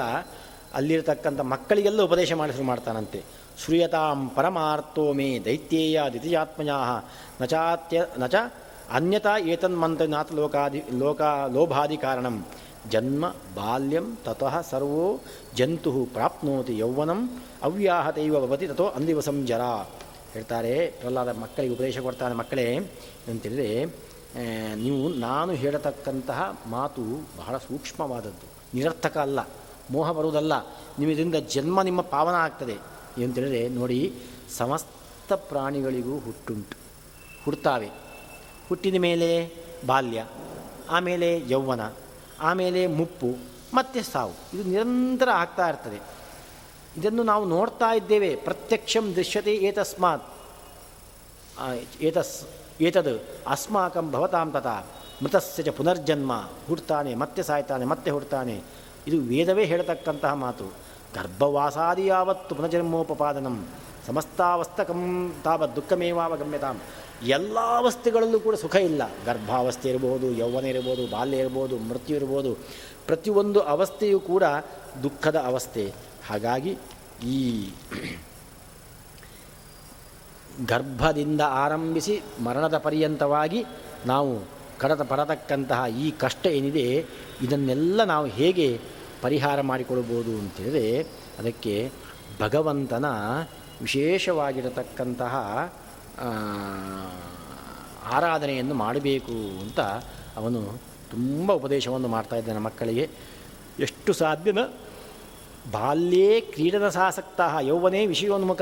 ಅಲ್ಲಿರತಕ್ಕಂಥ ಮಕ್ಕಳಿಗೆಲ್ಲ ಉಪದೇಶ ಮಾಡಿಸಲು ಮಾಡ್ತಾನಂತೆ. ಶ್ರೂಯತಾಂ ಪರಮಾರ್ಥೋ ಮೇ ದೈತ್ಯೇಯ ದ್ವಿತೀಯಾತ್ಮಜ ನಚಾತ್ಯ ನಚ ಅನ್ಯತಾ ಏತನ್ಮಂತ್ರ ನಾಥ ಲೋಕಾದಿ ಲೋಕ ಲೋಭಾದಿ ಕಾರಣಂ. ಜನ್ಮ ಬಾಲ್ಯಂ ತತಃ ಸರ್ವೋ ಜಂತು ಪ್ರಾಪ್ನೋತಿ ಯೌವನಂ ಅವ್ಯಾಹತೈವ ಭವತಿ ತಥೋ ಅಂದಿವಸಂ ಜರ. ಹೇಳ್ತಾರೆ, ಪ್ರಹ್ಲಾದ ಮಕ್ಕಳಿಗೆ ಉಪದೇಶ ಕೊಡ್ತಾನೆ ಮಕ್ಕಳೇ ಅಂತೇಳಿದರೆ ನೀವು ನಾನು ಹೇಳತಕ್ಕಂತಹ ಮಾತು ಬಹಳ ಸೂಕ್ಷ್ಮವಾದದ್ದು. ನಿರರ್ಥಕ ಅಲ್ಲ, ಮೋಹ ಬರುವುದಲ್ಲ. ನಿಮ್ಮಿಂದ ಜನ್ಮ ನಿಮ್ಮ ಪಾವನ ಆಗ್ತದೆ. ಏನಂತೇಳಿದ್ರೆ ನೋಡಿ, ಸಮಸ್ತ ಪ್ರಾಣಿಗಳಿಗೂ ಹುಟ್ಟುಂಟು. ಹುಡ್ತಾವೆ. ಹುಟ್ಟಿದ ಮೇಲೆ ಬಾಲ್ಯ, ಆಮೇಲೆ ಯೌವನ, ಆಮೇಲೆ ಮುಪ್ಪು, ಮತ್ತೆ ಸಾವು. ಇದು ನಿರಂತರ ಆಗ್ತಾ ಇರ್ತದೆ. ಇದನ್ನು ನಾವು ನೋಡ್ತಾ ಇದ್ದೇವೆ. ಪ್ರತ್ಯಕ್ಷಂ ದೃಶ್ಯತೆ ಏತಸ್ಮಾತ್. ಏತಸ್, ಏತದು ಅಸ್ಮಾಕಂ ಭವತಾಂ ತಥಾ. ಮೃತಸ್ಯ ಪುನರ್ಜನ್ಮ. ಹುಡ್ತಾನೆ, ಮತ್ತೆ ಸಾಯ್ತಾನೆ, ಮತ್ತೆ ಹುಡ್ತಾನೆ. ಇದು ವೇದವೇ ಹೇಳತಕ್ಕಂತಹ ಮಾತು. ಗರ್ಭವಾಸಾದಿ ಯಾವತ್ತು ಪುನರ್ಜನ್ಮೋಪಪಾದನಂ. ಸಮಸ್ತಾವಸ್ತಕಂ ತಾವತ್ ದುಃಖಮೇವಾವಗಮ್ಯತಾಂ. ಎಲ್ಲ ಅವಸ್ಥೆಗಳಲ್ಲೂ ಕೂಡ ಸುಖ ಇಲ್ಲ. ಗರ್ಭಾವಸ್ಥೆ ಇರ್ಬೋದು, ಯೌವನ ಇರ್ಬೋದು, ಬಾಲ್ಯ ಇರ್ಬೋದು, ಮೃತ್ಯು ಇರ್ಬೋದು. ಪ್ರತಿಯೊಂದು ಅವಸ್ಥೆಯೂ ಕೂಡ ದುಃಖದ ಅವಸ್ಥೆ. ಹಾಗಾಗಿ ಈ ಗರ್ಭದಿಂದ ಆರಂಭಿಸಿ ಮರಣದ ಪರ್ಯಂತವಾಗಿ ನಾವು ಕಡತ ಪಡತಕ್ಕಂತಹ ಈ ಕಷ್ಟ ಏನಿದೆ, ಇದನ್ನೆಲ್ಲ ನಾವು ಹೇಗೆ ಪರಿಹಾರ ಮಾಡಿಕೊಳ್ಬೋದು ಅಂತೇಳಿ ಅದಕ್ಕೆ ಭಗವಂತನ ವಿಶೇಷವಾಗಿರತಕ್ಕಂತಹ ಆರಾಧನೆಯನ್ನು ಮಾಡಬೇಕು ಅಂತ ಅವನು ತುಂಬ ಉಪದೇಶವನ್ನು ಮಾಡ್ತಾ ಇದ್ದಾನೆ ಮಕ್ಕಳಿಗೆ. ಎಷ್ಟು ಸಾಧ್ಯನ? ಬಾಲ್ಯೇ ಕ್ರೀಡನಸಾಸಕ್ತ ಯೌವನೇ ವಿಷಯೋನ್ಮುಖ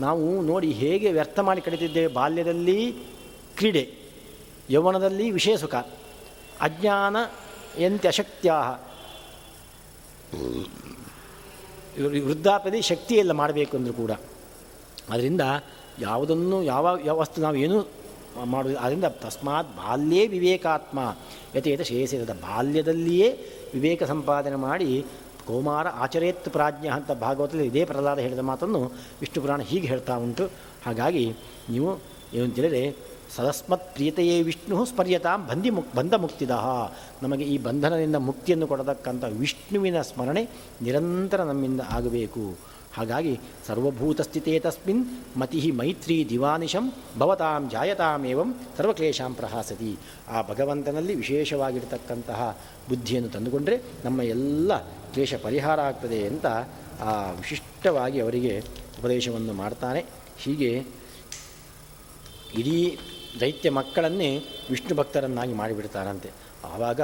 ನಾವು ನೋಡಿ ಹೇಗೆ ವ್ಯರ್ಥ ಮಾಡಿ ಕಡಿತಿದ್ದೇವೆ ಬಾಲ್ಯದಲ್ಲಿ ಕ್ರೀಡೆ, ಯೌವನದಲ್ಲಿ ವಿಷಯ ಸುಖ, ಅಜ್ಞಾನ ಎಂತ್ಯಶಕ್ತ್ಯಾ ವೃದ್ಧಾಪ್ಯದಲ್ಲಿ ಶಕ್ತಿಯೆಲ್ಲ ಮಾಡಬೇಕು ಅಂದರೂ ಕೂಡ. ಅದರಿಂದ ಯಾವುದನ್ನು ಯಾವ ಯಾವ ವಸ್ತು ನಾವು ಏನೂ ಮಾಡೋದು ಅದರಿಂದ ತಸ್ಮಾತ್ ಬಾಲ್ಯೇ ವಿವೇಕಾತ್ಮ. ಯಥೇತ ಶೇಷದ ಬಾಲ್ಯದಲ್ಲಿಯೇ ವಿವೇಕ ಸಂಪಾದನೆ ಮಾಡಿ ಕೌಮಾರ ಆಚರೇತ್ ಪ್ರಾಜ್ಞ ಅಂತ ಭಾಗವತದಲ್ಲಿ ಇದೇ ಪ್ರಹ್ಲಾದ ಹೇಳಿದ ಮಾತನ್ನು ವಿಷ್ಣು ಪುರಾಣ ಹೀಗೆ ಹೇಳ್ತಾ ಉಂಟು. ಹಾಗಾಗಿ ನೀವು ಏನು ಏನಂತೇಳಿದರೆ ಸದಸ್ಮತ್ ಪ್ರೀತೆಯೇ ವಿಷ್ಣು ಸ್ಮರ್ಯತಾಂ ಬಂಧಿ ಮುಕ್ ಬಂಧ ಮುಕ್ತಿದ ನಮಗೆ ಈ ಬಂಧನದಿಂದ ಮುಕ್ತಿಯನ್ನು ಕೊಡತಕ್ಕಂಥ ವಿಷ್ಣುವಿನ ಸ್ಮರಣೆ ನಿರಂತರ ನಮ್ಮಿಂದ ಆಗಬೇಕು. ಹಾಗಾಗಿ ಸರ್ವಭೂತಸ್ಥಿತೇ ತಸ್ಮಿನ್ ಮತಿ ಮೈತ್ರಿ ದಿವಾನಿಶಂ ಭವತಾಂ ಜಾಯತಾಮೇವಂ ಸರ್ವಕ್ಲೇಶಾಂ ಪ್ರಹಾಸತಿ. ಆ ಭಗವಂತನಲ್ಲಿ ವಿಶೇಷವಾಗಿರ್ತಕ್ಕಂತಹ ಬುದ್ಧಿಯನ್ನು ತಂದುಕೊಂಡರೆ ನಮ್ಮ ಎಲ್ಲ ಕ್ಲೇಶ ಪರಿಹಾರ ಆಗ್ತದೆ ಅಂತ ಆ ವಿಶಿಷ್ಟವಾಗಿ ಅವರಿಗೆ ಉಪದೇಶವನ್ನು ಮಾಡ್ತಾನೆ. ಹೀಗೆ ಇಡೀ ದೈತ್ಯ ಮಕ್ಕಳನ್ನೇ ವಿಷ್ಣು ಭಕ್ತರನ್ನಾಗಿ ಮಾಡಿಬಿಡ್ತಾರಂತೆ. ಆವಾಗ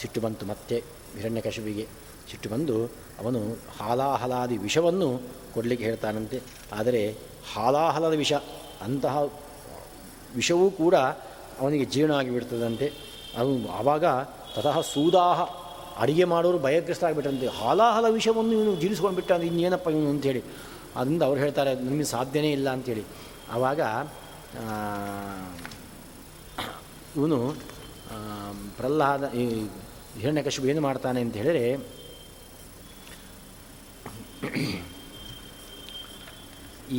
ಸಿಟ್ಟು ಬಂತು ಮತ್ತೆ ಹಿರಣ್ಯಕಶುವಿಗೆ ಸಿಟ್ಟು ಬಂದು ಅವನು ಹಾಲಾಹಲಾದಿ ವಿಷವನ್ನು ಕೊಡಲಿಕ್ಕೆ ಹೇಳ್ತಾನಂತೆ. ಆದರೆ ಹಾಲಾಹಲದ ವಿಷ, ಅಂತಹ ವಿಷವೂ ಕೂಡ ಅವನಿಗೆ ಜೀರ್ಣ ಆಗಿಬಿಡ್ತದಂತೆ. ಅವನು ಆವಾಗ ತತಃ ಸೂದಾಹ, ಅಡಿಗೆ ಮಾಡೋರು ಭಯಗ್ರಸ್ತರಾಗಿಬಿಟ್ಟಂತೆ ಹಾಲಾಹಲ ವಿಷವನ್ನು ಇವನು ಜೀರಿಸ್ಕೊಂಡು ಬಿಟ್ಟ ಅಂದರೆ ಇನ್ನೇನಪ್ಪ ಇವನು ಅಂತೇಳಿ ಅದರಿಂದ ಅವ್ರು ಹೇಳ್ತಾರೆ, ನಮಗೆ ಸಾಧ್ಯನೇ ಇಲ್ಲ ಅಂಥೇಳಿ ಆವಾಗ ಇವನು ಪ್ರಹ್ಲಾದ, ಈ ಹಿರಣ್ಯಕಶಿಪು ಏನು ಮಾಡ್ತಾನೆ ಅಂತ ಹೇಳಿದರೆ,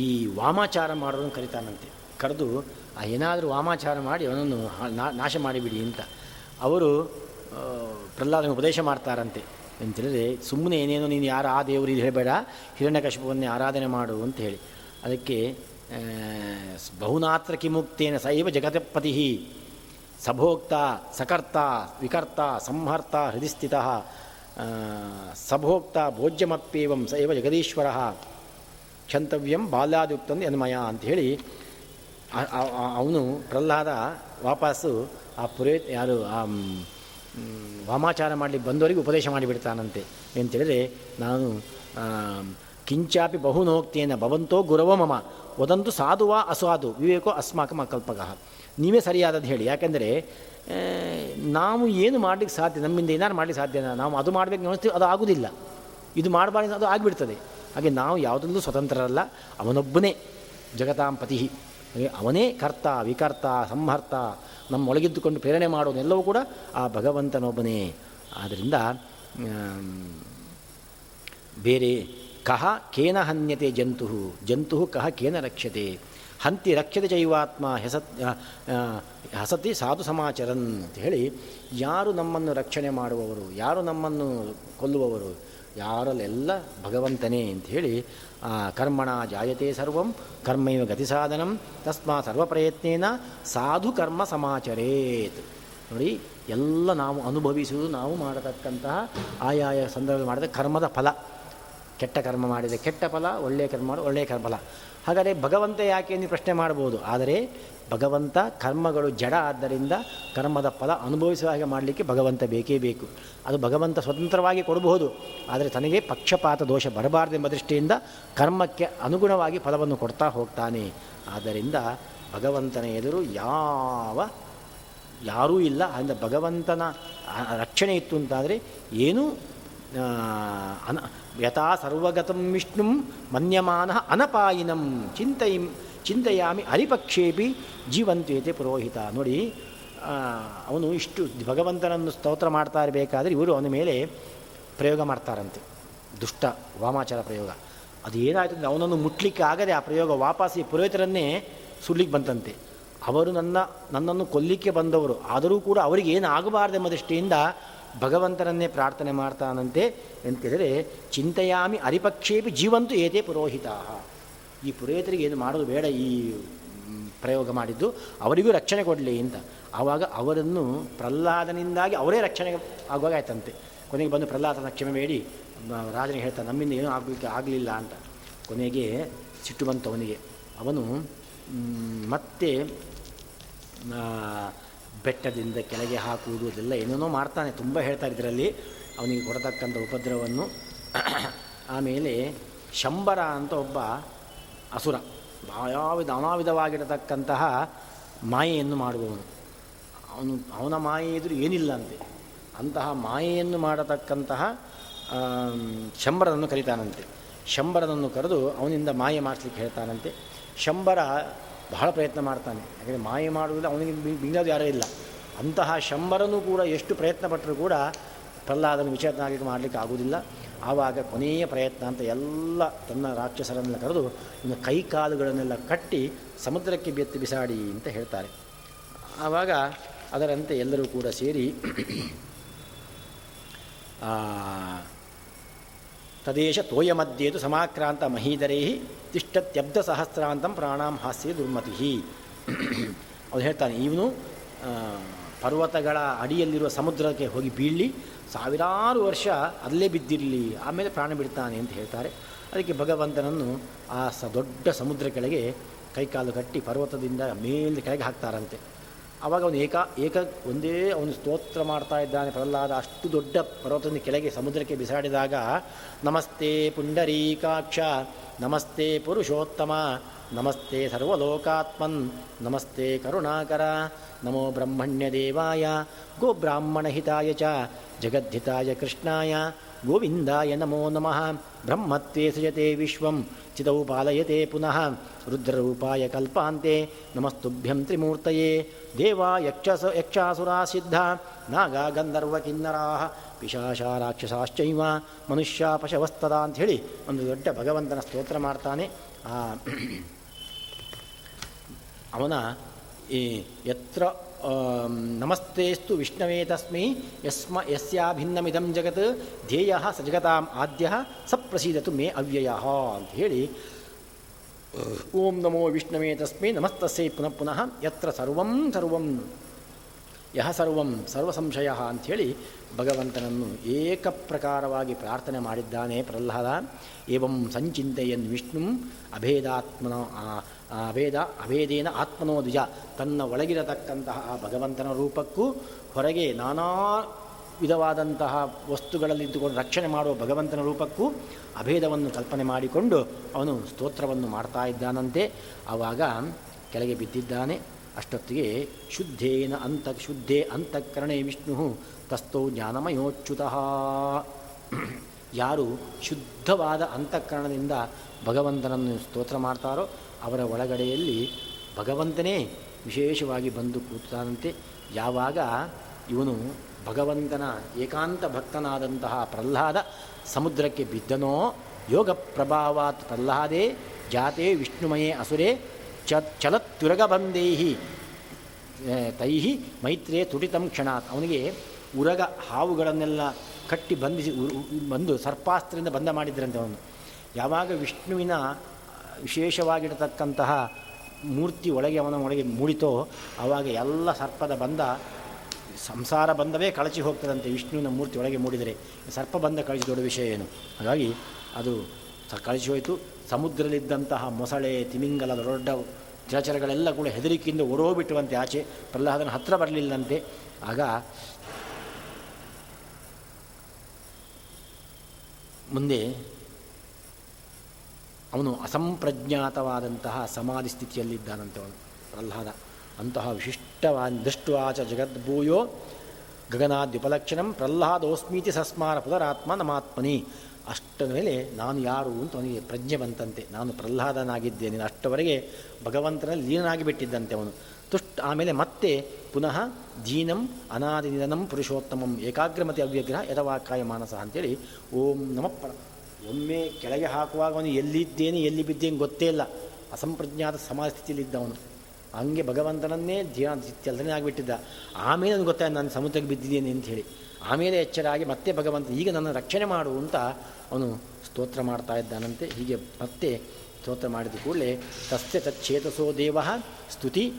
ಈ ವಾಮಾಚಾರ ಮಾಡೋದನ್ನು ಕರಿತಾನಂತೆ. ಕರೆದು ಏನಾದರೂ ವಾಮಾಚಾರ ಮಾಡಿ ಅವನನ್ನು ನಾಶ ಮಾಡಿಬಿಡಿ ಅಂತ. ಅವರು ಪ್ರಹ್ಲಾದನ ಉಪದೇಶ ಮಾಡ್ತಾರಂತೆ ಅಂತೇಳಿದ್ರೆ ಸುಮ್ಮನೆ ಏನೇನೋ ನೀನು ಯಾರು ಆ ದೇವರು ಇದು ಹೇಳಬೇಡ ಹಿರಣ್ಯಕಶಿಪವನ್ನೇ ಆರಾಧನೆ ಮಾಡು ಅಂತ ಹೇಳಿ. ಅದಕ್ಕೆ ಬಹುನಾತ್ರ ಕಿಮುಕ್ತೇನ ಸೈವ ಜಗತಪತಿ ಸಭೋಕ್ತ, ಸಕರ್ತ, ವಿಕರ್ತ, ಸಂಹರ್ತ ಹೃದಯಸ್ಥಿತ ಸಭೋಕ್ತ ಭೋಜ್ಯಮಪ್ಯೇವಂ ಸೈವ ಜಗದೀಶ್ವರ ಕ್ಷಂತವ್ಯಂ ಬಾಲ್ಯಾದುಕ್ತಂದು ಅನ್ಮಯ ಅಂಥೇಳಿ ಅವನು ಪ್ರಹ್ಲಾದ ವಾಪಸ್ಸು ಆ ಪುರೇ, ಯಾರು, ಆ ವಾಮಾಚಾರ ಮಾಡಲಿಕ್ಕೆ ಬಂದವರಿಗೆ ಉಪದೇಶ ಮಾಡಿಬಿಡ್ತಾನಂತೆ ಅಂತೇಳಿದರೆ ನಾನು ಕಿಂಚಾಪಿ ಬಹುನೋಕ್ತೇನ ಭವಂತೋ ಗುರವೋ ಮಮ, ವದಂತು ಸಾಧುವಾ ಅಸಾಧು, ವಿವೇಕೋ ಅಸ್ಮಾಕಂ ಅಕಲ್ಪಕ ನೀವೇ ಸರಿಯಾದದ್ದು ಹೇಳಿ. ಯಾಕೆಂದರೆ ನಾವು ಏನು ಮಾಡಲಿಕ್ಕೆ ಸಾಧ್ಯ, ನಮ್ಮಿಂದ ಏನಾರು ಮಾಡಲಿಕ್ಕೆ ಸಾಧ್ಯನಾ? ನಾವು ಅದು ಮಾಡಬೇಕು ನೋಡ್ತೀವಿ ಅದು ಆಗೋದಿಲ್ಲ. ಇದು ಮಾಡಬಾರ್ದು ಅದು ಆಗಿಬಿಡ್ತದೆ. ಹಾಗೆ ನಾವು ಯಾವುದಲ್ಲೂ ಸ್ವತಂತ್ರರಲ್ಲ, ಅವನೊಬ್ಬನೇ ಜಗತಾಂ ಪತಿ ಅವನೇ ಕರ್ತ, ವಿಕರ್ತ, ಸಂಹರ್ತ, ನಮ್ಮೊಳಗಿದ್ದುಕೊಂಡು ಪ್ರೇರಣೆ ಮಾಡೋದೆಲ್ಲವೂ ಕೂಡ ಆ ಭಗವಂತನೊಬ್ಬನೇ. ಆದ್ದರಿಂದ ಬೇರೆ ಕಹ ಕೇನ ಹನ್ಯತೆ ಜಂತು ಜಂತು ಕಹ ಕೇನ ರಕ್ಷತೆ. ಹಂತಿ ರಕ್ಷತೆ ಜೈವಾತ್ಮ ಹೆಸತ್ ಹಸತಿ ಸಾಧು ಸಮಾಚರನ್ ಅಂತ ಹೇಳಿ ಯಾರು ನಮ್ಮನ್ನು ರಕ್ಷಣೆ ಮಾಡುವವರು, ಯಾರು ನಮ್ಮನ್ನು ಕೊಲ್ಲುವವರು, ಯಾರಲ್ಲೆಲ್ಲ ಭಗವಂತನೇ ಅಂತ ಹೇಳಿ ಕರ್ಮಣ ಜಾಯತೆ ಸರ್ವಂ, ಕರ್ಮೈವ ಗತಿ ಸಾಧನಂ, ತಸ್ಮಾ ಸರ್ವ ಪ್ರಯತ್ನೇನ, ಸಾಧು ಕರ್ಮ ಸಮಾಚರೇತ್. ನೋಡಿ, ಎಲ್ಲ ನಾವು ಅನುಭವಿಸುವುದು, ನಾವು ಮಾಡತಕ್ಕಂತಹ ಆಯಾಯ ಸಂದರ್ಭದಲ್ಲಿ ಮಾಡಿದ ಕರ್ಮದ ಫಲ. ಕೆಟ್ಟ ಕರ್ಮ ಮಾಡಿದರೆ ಕೆಟ್ಟ ಫಲ, ಒಳ್ಳೆಯ ಕರ್ಮ ಒಳ್ಳೆಯ ಫಲ ಹಾಗಾದರೆ ಭಗವಂತ ಯಾಕೆ ಎಂದು ಪ್ರಶ್ನೆ ಮಾಡ್ಬೋದು ಆದರೆ ಭಗವಂತ ಕರ್ಮಗಳು ಜಡ ಆದ್ದರಿಂದ ಕರ್ಮದ ಫಲ ಅನುಭವಿಸುವ ಹಾಗೆ ಮಾಡಲಿಕ್ಕೆ ಭಗವಂತ ಬೇಕೇ ಬೇಕು. ಅದು ಭಗವಂತ ಸ್ವತಂತ್ರವಾಗಿ ಕೊಡಬಹುದು. ಆದರೆ ತನಗೆ ಪಕ್ಷಪಾತ ದೋಷ ಬರಬಾರ್ದೆಂಬ ದೃಷ್ಟಿಯಿಂದ ಕರ್ಮಕ್ಕೆ ಅನುಗುಣವಾಗಿ ಫಲವನ್ನು ಕೊಡ್ತಾ ಹೋಗ್ತಾನೆ. ಆದ್ದರಿಂದ ಭಗವಂತನ ಎದುರು ಯಾವ, ಯಾರೂ ಇಲ್ಲ. ಆದ್ದರಿಂದ ಭಗವಂತನ ರಕ್ಷಣೆ ಇತ್ತು ಅಂತಾದರೆ ಏನೂ ಅನ ಯಥಾ ಸರ್ವಗತಂ ವಿಷ್ಣು ಮನ್ಯಮಾನ ಅನಪಾಯಿನಂ ಚಿಂತೆಯ ಚಿಂತೆಯಾಮಿ ಅರಿಪಕ್ಷೇಪಿ ಜೀವಂತೇತೆ ಪುರೋಹಿತ ನೋಡಿ ಅವನು ಇಷ್ಟು ಭಗವಂತನನ್ನು ಸ್ತೋತ್ರ ಮಾಡ್ತಾ ಇರಬೇಕಾದ್ರೆ ಇವರು ಅವನ ಮೇಲೆ ಪ್ರಯೋಗ ಮಾಡ್ತಾರಂತೆ. ದುಷ್ಟ ವಾಮಾಚಾರ ಪ್ರಯೋಗ. ಅದು ಏನಾಯಿತು ಅಂದರೆ ಅವನನ್ನು ಮುಟ್ಲಿಕ್ಕೆ ಆಗದೆ ಆ ಪ್ರಯೋಗ ವಾಪಸ್ ಈ ಪುರೋಹಿತರನ್ನೇ ಸುಳ್ಳಿಗೆ ಬಂತಂತೆ. ಅವರು ನನ್ನ ನನ್ನನ್ನು ಕೊಲ್ಲಿಕ್ಕೆ ಬಂದವರು. ಆದರೂ ಕೂಡ ಅವರಿಗೆ ಏನು ಆಗಬಾರ್ದೆಂಬ ದೃಷ್ಟಿಯಿಂದ ಭಗವಂತನನ್ನೇ ಪ್ರಾರ್ಥನೆ ಮಾಡ್ತಾನಂತೆ ಎಂತಿದರೆ ಚಿಂತೆಯಾಮಿ ಅರಿಪಕ್ಷೇಪಿ ಜೀವಂತು ಏತೇ ಪುರೋಹಿತ ಈ ಪುರೋಹಿತರಿಗೆ ಏನು ಮಾಡೋದು ಬೇಡ, ಈ ಪ್ರಯೋಗ ಮಾಡಿದ್ದು, ಅವರಿಗೂ ರಕ್ಷಣೆ ಕೊಡಲಿ ಅಂತ. ಆವಾಗ ಅವರನ್ನು ಪ್ರಹ್ಲಾದನಿಂದಾಗಿ ಅವರೇ ರಕ್ಷಣೆ ಆಗುವಾಗ ಆಯ್ತಂತೆ. ಕೊನೆಗೆ ಬಂದು ಪ್ರಹ್ಲಾದನ ಕ್ಷಮೆ ಬೇಡಿ. ರಾಜನಿಗೆ ಹೇಳ್ತಾನೆ, ನಮ್ಮಿಂದ ಏನೂ ಆಗಲಿಕ್ಕೆ ಆಗಲಿಲ್ಲ ಅಂತ. ಕೊನೆಗೆ ಸಿಟ್ಟು ಬಂತು ಅವನಿಗೆ ಅವನು ಮತ್ತೆ ಬೆಟ್ಟದಿಂದ ಕೆಳಗೆ ಹಾಕುವುದು, ಅದೆಲ್ಲ ಏನೇನೋ ಮಾಡ್ತಾನೆ, ತುಂಬ ಹೇಳ್ತಾ ಇದರಲ್ಲಿ. ಅವನಿಗೆ ಕೊಡತಕ್ಕಂಥ ಉಪದ್ರವವನ್ನು ಆಮೇಲೆ ಶಂಬರ ಅಂತ ಒಬ್ಬ ಅಸುರ ಯಾವಿಧ ಅನಾವಿಧವಾಗಿರತಕ್ಕಂತಹ ಮಾಯೆಯನ್ನು ಮಾಡುವವನು. ಅವನು, ಅವನ ಮಾಯೆ ಎದುರು ಏನಿಲ್ಲ ಅಂತೆ. ಅಂತಹ ಮಾಯೆಯನ್ನು ಮಾಡತಕ್ಕಂತಹ ಶಂಬರನನ್ನು ಕರೀತಾನಂತೆ. ಶಂಬರನನ್ನು ಕರೆದು ಅವನಿಂದ ಮಾಯೆ ಮಾಡಿಸ್ಲಿಕ್ಕೆ ಹೇಳ್ತಾನಂತೆ. ಶಂಬರ ಬಹಳ ಪ್ರಯತ್ನ ಮಾಡ್ತಾನೆ. ಯಾಕಂದರೆ ಮಾಯೆ ಮಾಡುವುದಿಲ್ಲ, ಅವನಿಗೆ ಬಿಂಗದು ಯಾರೂ ಇಲ್ಲ. ಅಂತಹ ಶಂಬರನು ಕೂಡ ಎಷ್ಟು ಪ್ರಯತ್ನ ಪಟ್ಟರೂ ಕೂಡ ಪ್ರಹ್ಲಾದನ ವಿಚಾರನಾಗಲಿಕ್ಕೆ ಮಾಡಲಿಕ್ಕೆ ಆಗುವುದಿಲ್ಲ. ಆವಾಗ ಕೊನೆಯ ಪ್ರಯತ್ನ ಅಂತ ಎಲ್ಲ ತನ್ನ ರಾಕ್ಷಸರನ್ನೆಲ್ಲ ಕರೆದು ಇನ್ನು ಕೈ ಕಾಲುಗಳನ್ನೆಲ್ಲ ಕಟ್ಟಿ ಸಮುದ್ರಕ್ಕೆ ಬೆತ್ತಿ ಬಿಸಾಡಿ ಅಂತ ಹೇಳ್ತಾರೆ. ಆವಾಗ ಅದರಂತೆ ಎಲ್ಲರೂ ಕೂಡ ಸೇರಿ ತದೇಶ ತೋಯ ಮಧ್ಯೆದು ಸಮಾಕ್ರಾಂತ ಮಹೀಧರೇ ತಿಷ್ಟತ್ಯಬ್ಧ ಸಹಸ್ರಾಂತಂ ಪ್ರಾಣಾಂ ಹಾಸ್ಯ ದುರ್ಮತಿ ಅವನು ಹೇಳ್ತಾನೆ, ಇವನು ಪರ್ವತಗಳ ಅಡಿಯಲ್ಲಿರುವ ಸಮುದ್ರಕ್ಕೆ ಹೋಗಿ ಬೀಳಲಿ, ಸಾವಿರಾರು ವರ್ಷ ಅಲ್ಲೇ ಬಿದ್ದಿರಲಿ, ಆಮೇಲೆ ಪ್ರಾಣ ಬಿಡ್ತಾನೆ ಅಂತ ಹೇಳ್ತಾರೆ. ಅದಕ್ಕೆ ಭಗವಂತನನ್ನು ಆ ಸ ದೊಡ್ಡ ಸಮುದ್ರ ಕೆಳಗೆ ಕೈಕಾಲು ಕಟ್ಟಿ ಪರ್ವತದಿಂದ ಮೇಲೆ ಕೆಳಗೆ ಹಾಕ್ತಾರಂತೆ. ಆವಾಗ ಅವನು ಏಕ ಏಕ ಒಂದೇ ಅವನು ಸ್ತೋತ್ರ ಮಾಡ್ತಾ ಇದ್ದಾನೆ ಪ್ರಹ್ಲಾದ. ಅಷ್ಟು ದೊಡ್ಡ ಪರ್ವತದಿಂದ ಕೆಳಗೆ ಸಮುದ್ರಕ್ಕೆ ಬಿಸಾಡಿದಾಗ, ನಮಸ್ತೆ ಪುಂಡರೀಕಾಕ್ಷ, ನಮಸ್ತೆ ಪುರುಷೋತ್ತಮ, ನಮಸ್ತೆ ಸರ್ವಲೋಕಾತ್ಮನ್, ನಮಸ್ತೆ ಕರುಣಾಕರ, ನಮೋ ಬ್ರಹ್ಮಣ್ಯ ದೇವಾಯ ಗೋಬ್ರಾಹ್ಮಣಹಿತಾಯ ಚ, ಜಗದ್ಧಿತಾಯ ಕೃಷ್ಣಾಯ ಗೋವಿಂದಾಯ ನಮೋ ನಮಃ ಬ್ರಹ್ಮತ್ವೇ ಸೃಜತೆ ವಿಶ್ವಂ ಚಿತೌ ಪಾಲಯತೆ ಪುನಃ ರುದ್ರರೂಪಾಯ ಕಲ್ಪಾಂತೆ ನಮಸ್ತುಭ್ಯಂ ತ್ರಿಮೂರ್ತಯೇ ದೇವ ಯಕ್ಷಸ ಯಕ್ಷಾಸುರಾ ಸಿದ್ಧ ನಾಗ ಗಂಧರ್ವ ಕಿನ್ನರಾ ಪಿಶಾಶ ರಾಕ್ಷಸಾಶ್ಚೈವ ಮನುಷ್ಯ ಪಶವಸ್ತದ ಅಂಥೇಳಿ ಒಂದು ದೊಡ್ಡ ಭಗವಂತನ ಸ್ತೋತ್ರ ಮಾಡ್ತಾನೆ. ಆ, ಅವನ ಈ ಯತ್ರ ನಮಸ್ತೆಸ್ತು ವಿಷ್ಣವೇ ತಸ್ಮೈ ಯಸ್ಮ ಯಸ್ಯಾಭಿನ್ನಮಿದಂ ಜಗತ್, ಧ್ಯೇಯ ಸ ಜಗತಾಂ ಆದ್ಯ ಸ ಪ್ರಸೀದತು ಮೇ ಅವ್ಯಯ ಅಂತ ಹೇಳಿ, ಓಂ ನಮೋ ವಿಷ್ಣವೇ ತಸ್ಮೈ ನಮಸ್ತಸ್ಸೈ ಪುನಃ ಪುನಃ ಯತ್ರ ಸರ್ವಂ ಸರ್ವಂ, ಯಹ ಸರ್ವಂ ಸರ್ವಸಂಶಯ ಅಂಥೇಳಿ ಭಗವಂತನನ್ನು ಏಕಪ್ರಕಾರವಾಗಿ ಪ್ರಾರ್ಥನೆ ಮಾಡಿದ್ದಾನೆ ಪ್ರಹ್ಲಾದ. ಏವಂ ಸಂಚಿಂತೆಯನ್ ವಿಷ್ಣು ಅಭೇದಾತ್ಮನ ಅಭೇದ ಅವೇದೇನ ಆತ್ಮನೋ ದ್ವಿಜ ತನ್ನ ಒಳಗಿರತಕ್ಕಂತಹ ಆ ಭಗವಂತನ ರೂಪಕ್ಕೂ ಹೊರಗೆ ನಾನಾ ವಿಧವಾದಂತಹ ವಸ್ತುಗಳಲ್ಲಿ ಇದ್ದುಕೊಂಡು ರಕ್ಷಣೆ ಮಾಡುವ ಭಗವಂತನ ರೂಪಕ್ಕೂ ಅಭೇದವನ್ನು ಕಲ್ಪನೆ ಮಾಡಿಕೊಂಡು ಅವನು ಸ್ತೋತ್ರವನ್ನು ಮಾಡ್ತಾ ಇದ್ದಾನಂತೆ. ಆವಾಗ ಕೆಳಗೆ ಬಿದ್ದಿದ್ದಾನೆ. ಅಷ್ಟೊತ್ತಿಗೆ ಶುದ್ಧೇನ ಅಂತ ಶುದ್ಧೇ ಅಂತಃಕರಣೆ ವಿಷ್ಣು ತಸ್ತೋ ಜ್ಞಾನಮಯೋಚ್ಯುತ. ಯಾರು ಶುದ್ಧವಾದ ಅಂತಃಕರಣದಿಂದ ಭಗವಂತನನ್ನು ಸ್ತೋತ್ರ ಮಾಡ್ತಾರೋ ಅವರ ಒಳಗಡೆಯಲ್ಲಿ ಭಗವಂತನೇ ವಿಶೇಷವಾಗಿ ಬಂದು ಕೂತಾನಂತೆ. ಯಾವಾಗ ಇವನು ಭಗವಂತನ ಏಕಾಂತ ಭಕ್ತನಾದಂತಹ ಪ್ರಹ್ಲಾದ ಸಮುದ್ರಕ್ಕೆ ಬಿದ್ದನೋ, ಯೋಗ ಪ್ರಭಾವಾತ್ ಪ್ರಹ್ಲಾದೇ ಜಾತೆ ವಿಷ್ಣುಮಯೇ ಅಸುರೇ ಚ ಚಲತ್ಯುರಗಬಂದೇಹಿ ತೈಹಿ ಮೈತ್ರೇ ತುಟಿತಂ ಕ್ಷಣಾತ್. ಅವನಿಗೆ ಉರಗ ಹಾವುಗಳನ್ನೆಲ್ಲ ಕಟ್ಟಿ ಬಂಧಿಸಿ ಬಂದು ಸರ್ಪಾಸ್ತ್ರದಿಂದ ಬಂಧ ಮಾಡಿದ್ರಂತೆ ಅವನು. ಯಾವಾಗ ವಿಷ್ಣುವಿನ ವಿಶೇಷವಾಗಿರತಕ್ಕಂತಹ ಮೂರ್ತಿ ಒಳಗೆ ಅವನ ಒಳಗೆ ಮೂಡಿತೋ ಆವಾಗ ಎಲ್ಲ ಸರ್ಪದ ಬಂಧ, ಸಂಸಾರ ಬಂದವೇ ಕಳಚಿ ಹೋಗ್ತದಂತೆ ವಿಷ್ಣುವಿನ ಮೂರ್ತಿ ಒಳಗೆ ಮೂಡಿದರೆ. ಸರ್ಪ ಬಂದ ಕಳಿಸಿ ದೊಡ್ಡ ವಿಷಯ ಏನು? ಹಾಗಾಗಿ ಅದು ಕಳಚಿ ಹೋಯಿತು. ಸಮುದ್ರದಲ್ಲಿದ್ದಂತಹ ಮೊಸಳೆ, ತಿಮಿಂಗಲ, ದೊಡ್ಡ ಜಲಚರಗಳೆಲ್ಲ ಕೂಡ ಹೆದರಿಕೆಯಿಂದ ಓಡೋಬಿಟ್ಟುವಂತೆ ಆಚೆ. ಪ್ರಹ್ಲಾದನ ಹತ್ರ ಬರಲಿಲ್ಲಂತೆ. ಆಗ ಮುಂದೆ ಅವನು ಅಸಂಪ್ರಜ್ಞಾತವಾದಂತಹ ಸಮಾಧಿ ಸ್ಥಿತಿಯಲ್ಲಿದ್ದಾನಂತೆ ಅವನು. ಪ್ರಹ್ಲಾದ, ಅಂತಹ ವಿಶಿಷ್ಟವಾದ ದೃಷ್ಟವಾಚ ಜಗದ್ಭೂಯೋ ಗಗನಾದ್ಯುಪಲಕ್ಷಣಂ ಪ್ರಹ್ಲಾದೋಸ್ಮೀತಿ ಸಸ್ಮಾರ ಪುನರಾತ್ಮ ನಮಾತ್ಮನಿ. ಅಷ್ಟರ ಮೇಲೆ ನಾನು ಯಾರು ಅಂತ ಅವನಿಗೆ ಪ್ರಜ್ಞೆ ಬಂತಂತೆ. ನಾನು ಪ್ರಹ್ಲಾದನಾಗಿದ್ದೇನೆ ಅಷ್ಟವರೆಗೆ ಭಗವಂತನಲ್ಲಿ ಲೀನನಾಗಿ ಬಿಟ್ಟಿದ್ದಂತೆ ಅವನು. ತುಷ್ಟ ಆಮೇಲೆ ಮತ್ತೆ ಪುನಃ ದೀನಂ ಅನಾದಿ ನಿಧನಂ ಪುರುಷೋತ್ತಮಂ ಏಕಾಗ್ರಮತಿ ಅವ್ಯಗ್ರಹ ಯಥವಾಕಾಯ ಮಾನಸ ಅಂತೇಳಿ ಓಂ ನಮಃ ಒಮ್ಮೆ ಕೆಳಗೆ ಹಾಕುವಾಗ ಅವನು ಎಲ್ಲಿದ್ದೇನೆ, ಎಲ್ಲಿ ಬಿದ್ದೇನು ಗೊತ್ತೇ ಇಲ್ಲ. ಅಸಂಪ್ರಜ್ಞಾತ ಸಮಾಜ ಸ್ಥಿತಿಯಲ್ಲಿದ್ದವನು ಹಂಗೆ ಭಗವಂತನನ್ನೇ ಧ್ಯಾನ ಚಲನೆ ಆಗಿಬಿಟ್ಟಿದ್ದ. ಆಮೇಲೆ ನನಗೆ ಗೊತ್ತಾಯ್ತು, ನಾನು ಸಮುದ್ರಕ್ಕೆ ಬಿದ್ದಿದ್ದೇನೆ ಅಂತ ಹೇಳಿ. ಆಮೇಲೆ ಎಚ್ಚರಾಗಿ ಮತ್ತೆ ಭಗವಂತ, ಈಗ ನನ್ನ ರಕ್ಷಣೆ ಮಾಡು ಅಂತ ಅವನು ಸ್ತೋತ್ರ ಮಾಡ್ತಾ ಇದ್ದಾನಂತೆ. ಹೀಗೆ ಮತ್ತೆ ಸ್ತೋತ್ರ ಮಾಡಿದ ಕೂಡಲೇ, ತಸ್ಯ ತಚ್ಛೇತಸೋ ದೇವ ಸ್ತುತಿ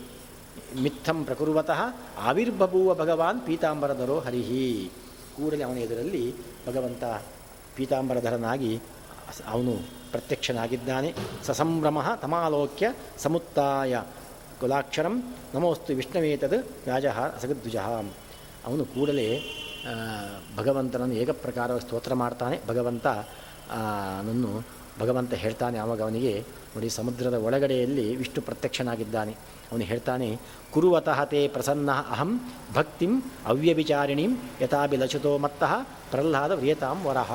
ಮಿಥಂ ಪ್ರಕುರುವತಃ ಆವಿರ್ಭಭೂವ ಭಗವಾನ್ ಪೀತಾಂಬರದರೋ ಹರಿಹಿ. ಕೂಡಲೇ ಅವನ ಎದುರಲ್ಲಿ ಭಗವಂತ ಪೀತಾಂಬರಧರನಾಗಿ ಅವನು ಪ್ರತ್ಯಕ್ಷನಾಗಿದ್ದಾನೆ. ಸಸಂಭ್ರಮ ತಮಾಲೋಕ್ಯ ಸಮುತ್ತಾಯ ಕುಲಾಕ್ಷರಂ ನಮೋಸ್ತು ವಿಷ್ಣುವೇತದ್ ವ್ಯಾಜಃ ಅಸಗದ್ವಿಜ ಅವನು ಕೂಡಲೇ ಭಗವಂತನನ್ನು ಏಕಪ್ರಕಾರ ಸ್ತೋತ್ರ ಮಾಡ್ತಾನೆ. ಭಗವಂತ ನನ್ನು ಭಗವಂತ ಹೇಳ್ತಾನೆ. ಆವಾಗ ಅವನಿಗೆ ನೋಡಿ, ಸಮುದ್ರದ ಒಳಗಡೆಯಲ್ಲಿ ವಿಷ್ಣು ಪ್ರತ್ಯಕ್ಷನಾಗಿದ್ದಾನೆ. ಅವನು ಹೇಳ್ತಾನೆ, ಕುರುವತಃ ತೇ ಪ್ರಸನ್ನ ಅಹಂ ಭಕ್ತಿಂ ಅವ್ಯವಿಚಾರಿಣೀಂ ಯಥಾಭಿಲಚತೋ ಮತ್ತಃ ಪ್ರಹ್ಲಾದ ವ್ರಿಯತಾಂ ವರಹ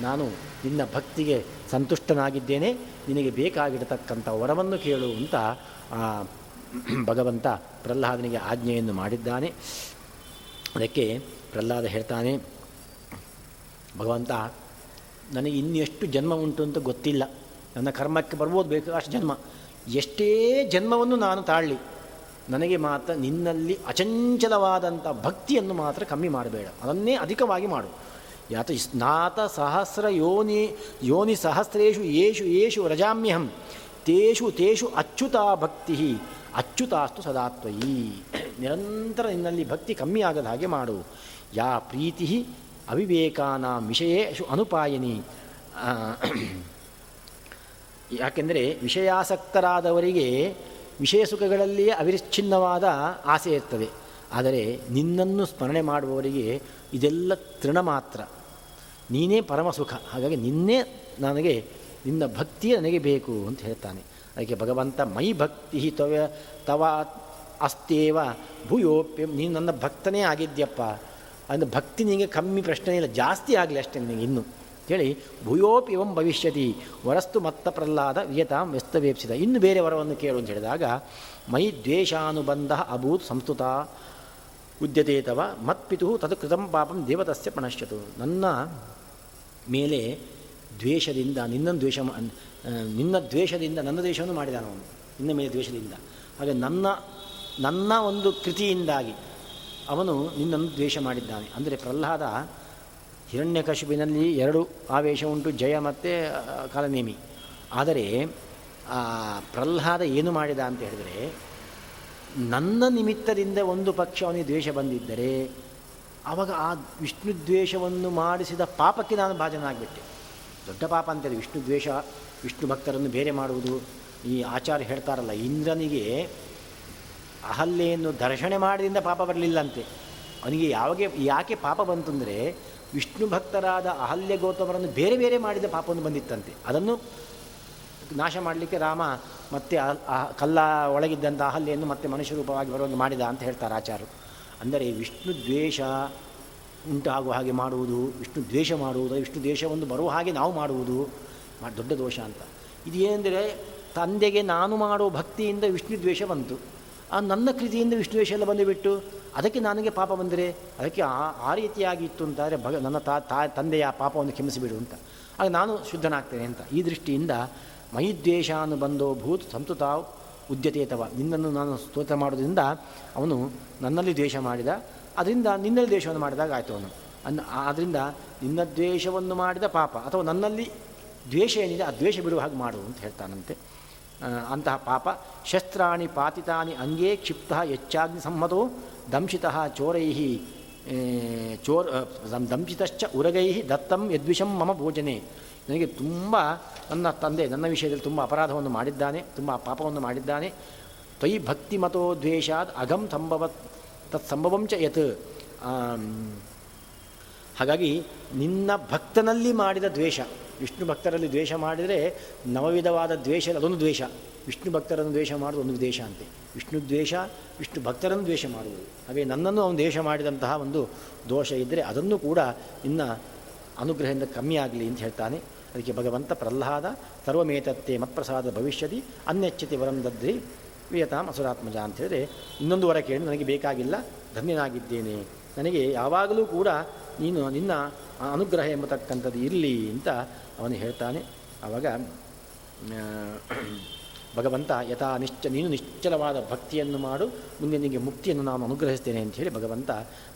ನಾನು ನಿನ್ನ ಭಕ್ತಿಗೆ ಸಂತುಷ್ಟನಾಗಿದ್ದೇನೆ, ನಿನಗೆ ಬೇಕಾಗಿರತಕ್ಕಂಥ ವರವನ್ನು ಕೇಳು ಅಂತ ಭಗವಂತ ಪ್ರಹ್ಲಾದನಿಗೆ ಆಜ್ಞೆಯನ್ನು ಮಾಡಿದ್ದಾನೆ. ಅದಕ್ಕೆ ಪ್ರಹ್ಲಾದ ಹೇಳ್ತಾನೆ, ಭಗವಂತ, ನನಗೆ ಇನ್ನೆಷ್ಟು ಜನ್ಮ ಉಂಟು ಅಂತ ಗೊತ್ತಿಲ್ಲ. ನನ್ನ ಕರ್ಮಕ್ಕೆ ಬರ್ಬೋದು, ಬೇಕು, ಅಷ್ಟು ಜನ್ಮ. ಎಷ್ಟೇ ಜನ್ಮವನ್ನು ನಾನು ತಾಳಲಿ, ನನಗೆ ಮಾತ್ರ ನಿನ್ನಲ್ಲಿ ಅಚಂಚಲವಾದಂಥ ಭಕ್ತಿಯನ್ನು ಮಾತ್ರ ಕಮ್ಮಿ ಮಾಡಬೇಡ. ಅದನ್ನೇ ಅಧಿಕವಾಗಿ ಮಾಡು. ಯಾತ ಸ್ನಾತ ಸಹಸ್ರ ಯೋನಿ ಯೋನಿ ಸಹಸ್ರೇಶು ಯೇಷು ಯೇಷು ರಜಾಮ್ಯಹಂ ತೇಷು ತೇಷು ಅಚ್ಯುತ ಭಕ್ತಿ ಅಚ್ಯುತಾಸ್ತು ಸದಾತ್ವಯಿ. ನಿರಂತರ ನಿನ್ನಲ್ಲಿ ಭಕ್ತಿ ಕಮ್ಮಿ ಆಗದ ಹಾಗೆ ಮಾಡು. ಯಾ ಪ್ರೀತಿ ಅವಿವೇಕಾನ ವಿಷಯೇಶು ಅನುಪಾಯನಿ ಯಾಕೆಂದರೆ ವಿಷಯಾಸಕ್ತರಾದವರಿಗೆ ವಿಷಯ ಸುಖಗಳಲ್ಲಿಯೇ ಅವಿರಿಚ್ಛಿನ್ನವಾದ ಆಸೆ ಇರ್ತದೆ. ಆದರೆ ನಿನ್ನನ್ನು ಸ್ಮರಣೆ ಮಾಡುವವರಿಗೆ ಇದೆಲ್ಲ ತೃಣ ಮಾತ್ರ. ನೀನೇ ಪರಮ ಸುಖ. ಹಾಗಾಗಿ ನಿನ್ನೇ ನನಗೆ, ನಿನ್ನ ಭಕ್ತಿ ನನಗೆ ಬೇಕು ಅಂತ ಹೇಳ್ತಾನೆ. ಅದಕ್ಕೆ ಭಗವಂತ ಮೈ ಭಕ್ತಿ ತವ ತವ ಅಸ್ತೇವ ಭೂಯೋಪ್ಯ, ನೀನು ನನ್ನ ಭಕ್ತನೇ ಆಗಿದ್ಯಪ್ಪ ಅಂದರೆ ಭಕ್ತಿ ನಿನಗೆ ಕಮ್ಮಿ ಪ್ರಶ್ನೆ ಇಲ್ಲ, ಜಾಸ್ತಿ ಆಗಲಿ ಅಷ್ಟೇ ನಿನಗೆ ಇನ್ನು. ಹೇಳಿ ಭೂಯೋಪಿ ಇವಂ ಭವಿಷ್ಯತಿ, ವರಸ್ತು ಮತ್ತ ಪ್ರಹ್ಲಾದ ವಿಯತಾಂ ವ್ಯಸ್ತವೇಪ್ಸಿದ ಇನ್ನು ಬೇರೆ ವರವನ್ನು ಕೇಳು ಅಂತ ಹೇಳಿದಾಗ, ಮೈ ದ್ವೇಷಾನುಬಂಧ ಅಭೂತ್ ಸಂಸ್ತುತ ಉದ್ಯತೆ ಉದ್ಯತೇತವ ಮತ್ಪಿತು ತದು ಕೃತಂ ಪಾಪಂ ದೇವತಸ್ಯ ಪಣಶ್ಯತು ನನ್ನ ಮೇಲೆ ದ್ವೇಷದಿಂದ, ನಿನ್ನ ದ್ವೇಷ, ನಿನ್ನ ದ್ವೇಷದಿಂದ ನನ್ನ ದ್ವೇಷವನ್ನು ಮಾಡಿದಾನವನು. ನಿನ್ನ ಮೇಲೆ ದ್ವೇಷದಿಂದ. ಹಾಗೆ ನನ್ನ ನನ್ನ ಒಂದು ಕೃತಿಯಿಂದಾಗಿ ಅವನು ನಿನ್ನನ್ನು ದ್ವೇಷ ಮಾಡಿದ್ದಾನೆ. ಅಂದರೆ ಪ್ರಹ್ಲಾದ ಹಿರಣ್ಯಕಶುಬಿನಲ್ಲಿ ಎರಡು ಆವೇಶ ಉಂಟು, ಜಯ ಮತ್ತು ಕಾಲನೇಮಿ. ಆದರೆ ಪ್ರಹ್ಲಾದ ಏನು ಮಾಡಿದ ಅಂತ ಹೇಳಿದರೆ, ನನ್ನ ನಿಮಿತ್ತದಿಂದ ಒಂದು ಪಕ್ಷ ಅವನಿಗೆ ದ್ವೇಷ ಬಂದಿದ್ದರೆ ಆವಾಗ ಆ ವಿಷ್ಣು ದ್ವೇಷವನ್ನು ಮಾಡಿಸಿದ ಪಾಪಕ್ಕೆ ನಾನು ಭಾಜನಾಗಿಬಿಟ್ಟೆ ದೊಡ್ಡ ಪಾಪ ಅಂತೇಳಿ ವಿಷ್ಣು ದ್ವೇಷ, ವಿಷ್ಣು ಭಕ್ತರನ್ನು ಬೇರೆ ಮಾಡುವುದು, ಈ ಆಚಾರ್ಯ ಹೇಳ್ತಾರಲ್ಲ, ಇಂದ್ರನಿಗೆ ಅಹಲ್ಯೆಯನ್ನು ದರ್ಶನ ಮಾಡಿದಿಂದ ಪಾಪ ಬರಲಿಲ್ಲಂತೆ ಅವನಿಗೆ ಯಾವಾಗ, ಯಾಕೆ ಪಾಪ ಬಂತಂದರೆ ವಿಷ್ಣು ಭಕ್ತರಾದ ಅಹಲ್ಯ ಗೌತಮರನ್ನು ಬೇರೆ ಬೇರೆ ಮಾಡಿದ ಪಾಪವನ್ನು ಬಂದಿತ್ತಂತೆ. ಅದನ್ನು ನಾಶ ಮಾಡಲಿಕ್ಕೆ ರಾಮ ಮತ್ತೆ ಕಲ್ಲ ಒಳಗಿದ್ದಂಥ ಅಹಲ್ಯನ್ನು ಮತ್ತೆ ಮನುಷ್ಯ ರೂಪವಾಗಿ ಬರುವಂಗೆ ಮಾಡಿದ ಅಂತ ಹೇಳ್ತಾರೆ ಆಚಾರ್ಯರು. ಅಂದರೆ ವಿಷ್ಣು ದ್ವೇಷ ಉಂಟಾಗುವ ಹಾಗೆ ಮಾಡುವುದು, ವಿಷ್ಣು ದ್ವೇಷ ಮಾಡುವುದು ವಿಷ್ಣು ದ್ವೇಷವನ್ನು ಬರುವ ಹಾಗೆ ನಾವು ಮಾಡುವುದು ದೊಡ್ಡ ದೋಷ ಅಂತ. ಇದು ಏನೆಂದರೆ ತಂದೆಗೆ ನಾನು ಮಾಡುವ ಭಕ್ತಿಯಿಂದ ವಿಷ್ಣು ದ್ವೇಷ ಬಂತು. ಆ ನನ್ನ ಕೃತಿಯಿಂದ ವಿಷ್ಣು ದ್ವೇಷ ಎಲ್ಲ ಬಂದುಬಿಟ್ಟು ಅದಕ್ಕೆ ನನಗೆ ಪಾಪ ಬಂದರೆ ಅದಕ್ಕೆ ಆ ಆ ರೀತಿಯಾಗಿ ಇತ್ತು ಅಂತಾದರೆ ಭಗ ನನ್ನ ತಾ ತಾ, ತಂದೆಯ ಪಾಪವನ್ನು ಕ್ಷಮಿಸಿಬಿಡು ಅಂತ. ಆಗ ನಾನು ಶುದ್ಧನಾಗ್ತೇನೆ ಅಂತ. ಈ ದೃಷ್ಟಿಯಿಂದ ಮೈದ್ವೇಷಾನು ಬಂದೋ ಭೂತ್ ಸಂತುತಾವ್ ಉದ್ಯತೇತವ ನಿನ್ನನ್ನು ನಾನು ಸ್ತೋತ್ರ ಮಾಡೋದ್ರಿಂದ ಅವನು ನನ್ನಲ್ಲಿ ದ್ವೇಷ ಮಾಡಿದ. ಅದರಿಂದ ನಿನ್ನಲ್ಲಿ ದ್ವೇಷವನ್ನು ಮಾಡಿದಾಗ ಆಯಿತು ಅವನು. ಅನ್ನ ಆದ್ದರಿಂದ ನಿನ್ನ ದ್ವೇಷವನ್ನು ಮಾಡಿದ ಪಾಪ ಅಥವಾ ನನ್ನಲ್ಲಿ ದ್ವೇಷ ಏನಿದೆ ಆ ದ್ವೇಷ ಬಿಡುವ ಹಾಗೆ ಮಾಡು ಅಂತ ಹೇಳ್ತಾನಂತೆ. ಅಂತಹ ಪಾಪ. ಶಸ್ತ್ರಾಣಿ ಪಾತಿತಾನಿ ಅಂಗೇ ಕ್ಷಿಪ್ತ ಹೆಚ್ಚಾಗ್ನಿ ಸಮ್ಮತೋ ದಂಶಿತ ಚೋರೈ ಚೋರ್ ದಂಶಿತಶ್ಚ ಉರಗೈ ದತ್ತಂ ಯದ್ವಿಷಂ ಮಮ ಭೋಜನೆ ನನಗೆ ತುಂಬ ನನ್ನ ತಂದೆ ನನ್ನ ವಿಷಯದಲ್ಲಿ ತುಂಬ ಅಪರಾಧವನ್ನು ಮಾಡಿದ್ದಾನೆ, ತುಂಬ ಪಾಪವನ್ನು ಮಾಡಿದ್ದಾನೆ. ತ್ವಯಿ ಭಕ್ತಿ ಮತೋ ದ್ವೇಷಾದ್ ಅಘಂ ಸಂಭವ ತತ್ ಸಂಭವಂಚ ಯತ್. ಹಾಗಾಗಿ ನಿನ್ನ ಭಕ್ತನಲ್ಲಿ ಮಾಡಿದ ದ್ವೇಷ, ವಿಷ್ಣು ಭಕ್ತರಲ್ಲಿ ದ್ವೇಷ ಮಾಡಿದರೆ ನವವಿಧವಾದ ದ್ವೇಷ, ಅದೊಂದು ದ್ವೇಷ. ವಿಷ್ಣು ಭಕ್ತರನ್ನು ದ್ವೇಷ ಮಾಡೋದು ಒಂದು ದ್ವೇಷ ಅಂತೆ. ವಿಷ್ಣು ದ್ವೇಷ, ವಿಷ್ಣು ಭಕ್ತರನ್ನು ದ್ವೇಷ ಮಾಡುವುದು. ಹಾಗೆ ನನ್ನನ್ನು ಅವನು ದ್ವೇಷ ಮಾಡಿದಂತಹ ಒಂದು ದೋಷ ಇದ್ದರೆ ಅದನ್ನು ಕೂಡ ಇನ್ನ ಅನುಗ್ರಹದಿಂದ ಕಮ್ಮಿ ಆಗಲಿ ಅಂತ ಹೇಳ್ತಾನೆ. ಅದಕ್ಕೆ ಭಗವಂತ ಪ್ರಹ್ಲಾದ, ಸರ್ವಮೇತತ್ತೆ ಮತ್ಪ್ರಸಾದ ಭವಿಷ್ಯತಿ ಅನ್ಯಚ್ಛತೆ ವರಂ ವಿಯತಾಂ ಅಸುರಾತ್ಮಜ ಅಂತ ಹೇಳಿದರೆ ಇನ್ನೊಂದು ವರ ಕೇಳಿ ನನಗೆ ಬೇಕಾಗಿಲ್ಲ, ಧನ್ಯನಾಗಿದ್ದೇನೆ. ನನಗೆ ಯಾವಾಗಲೂ ಕೂಡ ನೀನು ನಿನ್ನ ಅನುಗ್ರಹ ಎಂಬತಕ್ಕಂಥದ್ದು ಇರಲಿ ಅಂತ ಅವನು ಹೇಳ್ತಾನೆ. ಆವಾಗ ಭಗವಂತ ಯಥಾ ನಿಶ್ಚ, ನೀನು ನಿಶ್ಚಲವಾದ ಭಕ್ತಿಯನ್ನು ಮಾಡು, ಮುಂದೆ ನಿನಗೆ ಮುಕ್ತಿಯನ್ನು ನಾನು ಅನುಗ್ರಹಿಸ್ತೇನೆ ಅಂತ ಹೇಳಿ ಭಗವಂತ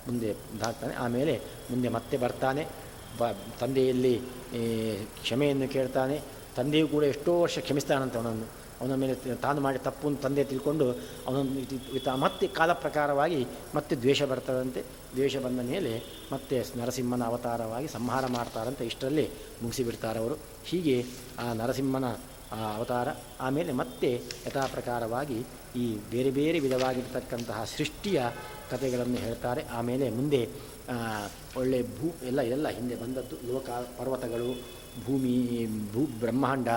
ಮುಂದೆ ಇದಾಗ್ತಾನೆ ಆಮೇಲೆ ಮುಂದೆ ಮತ್ತೆ ಬರ್ತಾನೆ. ಬ, ತಂದೆಯಲ್ಲಿ ಕ್ಷಮೆಯನ್ನು ಕೇಳ್ತಾನೆ. ತಂದೆಯೂ ಕೂಡ ಎಷ್ಟೋ ವರ್ಷ ಕ್ಷಮಿಸ್ತಾನಂತೆ ಅವನನ್ನು. ಅವನ ಮೇಲೆ ತಾನು ಮಾಡಿ ತಪ್ಪು ತಂದೆ ತಿಳ್ಕೊಂಡು ಅವನನ್ನು ಮತ್ತೆ ಕಾಲ ಪ್ರಕಾರವಾಗಿ ಮತ್ತೆ ದ್ವೇಷ ಬರ್ತದಂತೆ. ದ್ವೇಷ ಬಂದ ಮೇಲೆ ಮತ್ತೆ ನರಸಿಂಹನ ಅವತಾರವಾಗಿ ಸಂಹಾರ ಮಾಡ್ತಾರಂತೆ. ಇಷ್ಟರಲ್ಲಿ ಮುಗಿಸಿಬಿಡ್ತಾರವರು. ಹೀಗೆ ಆ ನರಸಿಂಹನ ಅವತಾರ. ಆಮೇಲೆ ಮತ್ತೆ ಯಥಾ ಪ್ರಕಾರವಾಗಿ ಈ ಬೇರೆ ಬೇರೆ ವಿಧವಾಗಿರ್ತಕ್ಕಂತಹ ಸೃಷ್ಟಿಯ ಕಥೆಗಳನ್ನು ಹೇಳ್ತಾರೆ. ಆಮೇಲೆ ಮುಂದೆ ಒಳ್ಳೆ ಭೂ, ಎಲ್ಲ ಎಲ್ಲ ಹಿಂದೆ ಬಂದದ್ದು ಲೋಕ ಪರ್ವತಗಳು, ಭೂಮಿ, ಭೂ, ಬ್ರಹ್ಮಾಂಡ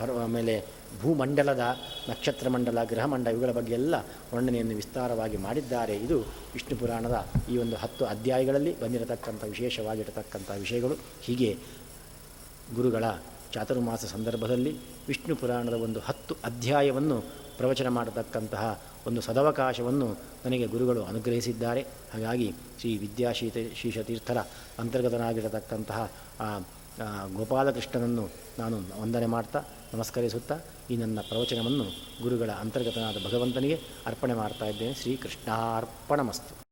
ಬರ್ ಆಮೇಲೆ ಭೂಮಂಡಲದ ನಕ್ಷತ್ರ ಮಂಡಲ ಗ್ರಹಮಂಡ ಇವುಗಳ ಬಗ್ಗೆ ಎಲ್ಲ ವರ್ಣನೆಯನ್ನು ವಿಸ್ತಾರವಾಗಿ ಮಾಡಿದ್ದಾರೆ. ಇದು ವಿಷ್ಣು ಪುರಾಣದ ಈ ಒಂದು ಹತ್ತು ಅಧ್ಯಾಯಗಳಲ್ಲಿ ಬಂದಿರತಕ್ಕಂಥ ವಿಶೇಷವಾಗಿರತಕ್ಕಂಥ ವಿಷಯಗಳು. ಹೀಗೆ ಗುರುಗಳ ಚಾತುರ್ಮಾಸ ಸಂದರ್ಭದಲ್ಲಿ ವಿಷ್ಣು ಪುರಾಣದ ಒಂದು ಹತ್ತು ಅಧ್ಯಾಯವನ್ನು ಪ್ರವಚನ ಮಾಡತಕ್ಕಂತಹ ಒಂದು ಸದವಕಾಶವನ್ನು ನನಗೆ ಗುರುಗಳು ಅನುಗ್ರಹಿಸಿದ್ದಾರೆ. ಹಾಗಾಗಿ ಶ್ರೀ ವಿದ್ಯಾಶೀತ ಶೀಶತೀರ್ಥರ ಅಂತರ್ಗತನಾಗಿರತಕ್ಕಂತಹ ಗೋಪಾಲಕೃಷ್ಣನನ್ನು ನಾನು ವಂದನೆ ಮಾಡ್ತಾ ನಮಸ್ಕರಿಸುತ್ತಾ ಈ ನನ್ನ ಪ್ರವಚನವನ್ನು ಗುರುಗಳ ಅಂತರ್ಗತನಾದ ಭಗವಂತನಿಗೆ ಅರ್ಪಣೆ ಮಾಡ್ತಾ ಇದ್ದೇನೆ. ಶ್ರೀಕೃಷ್ಣಾರ್ಪಣಮಸ್ತು.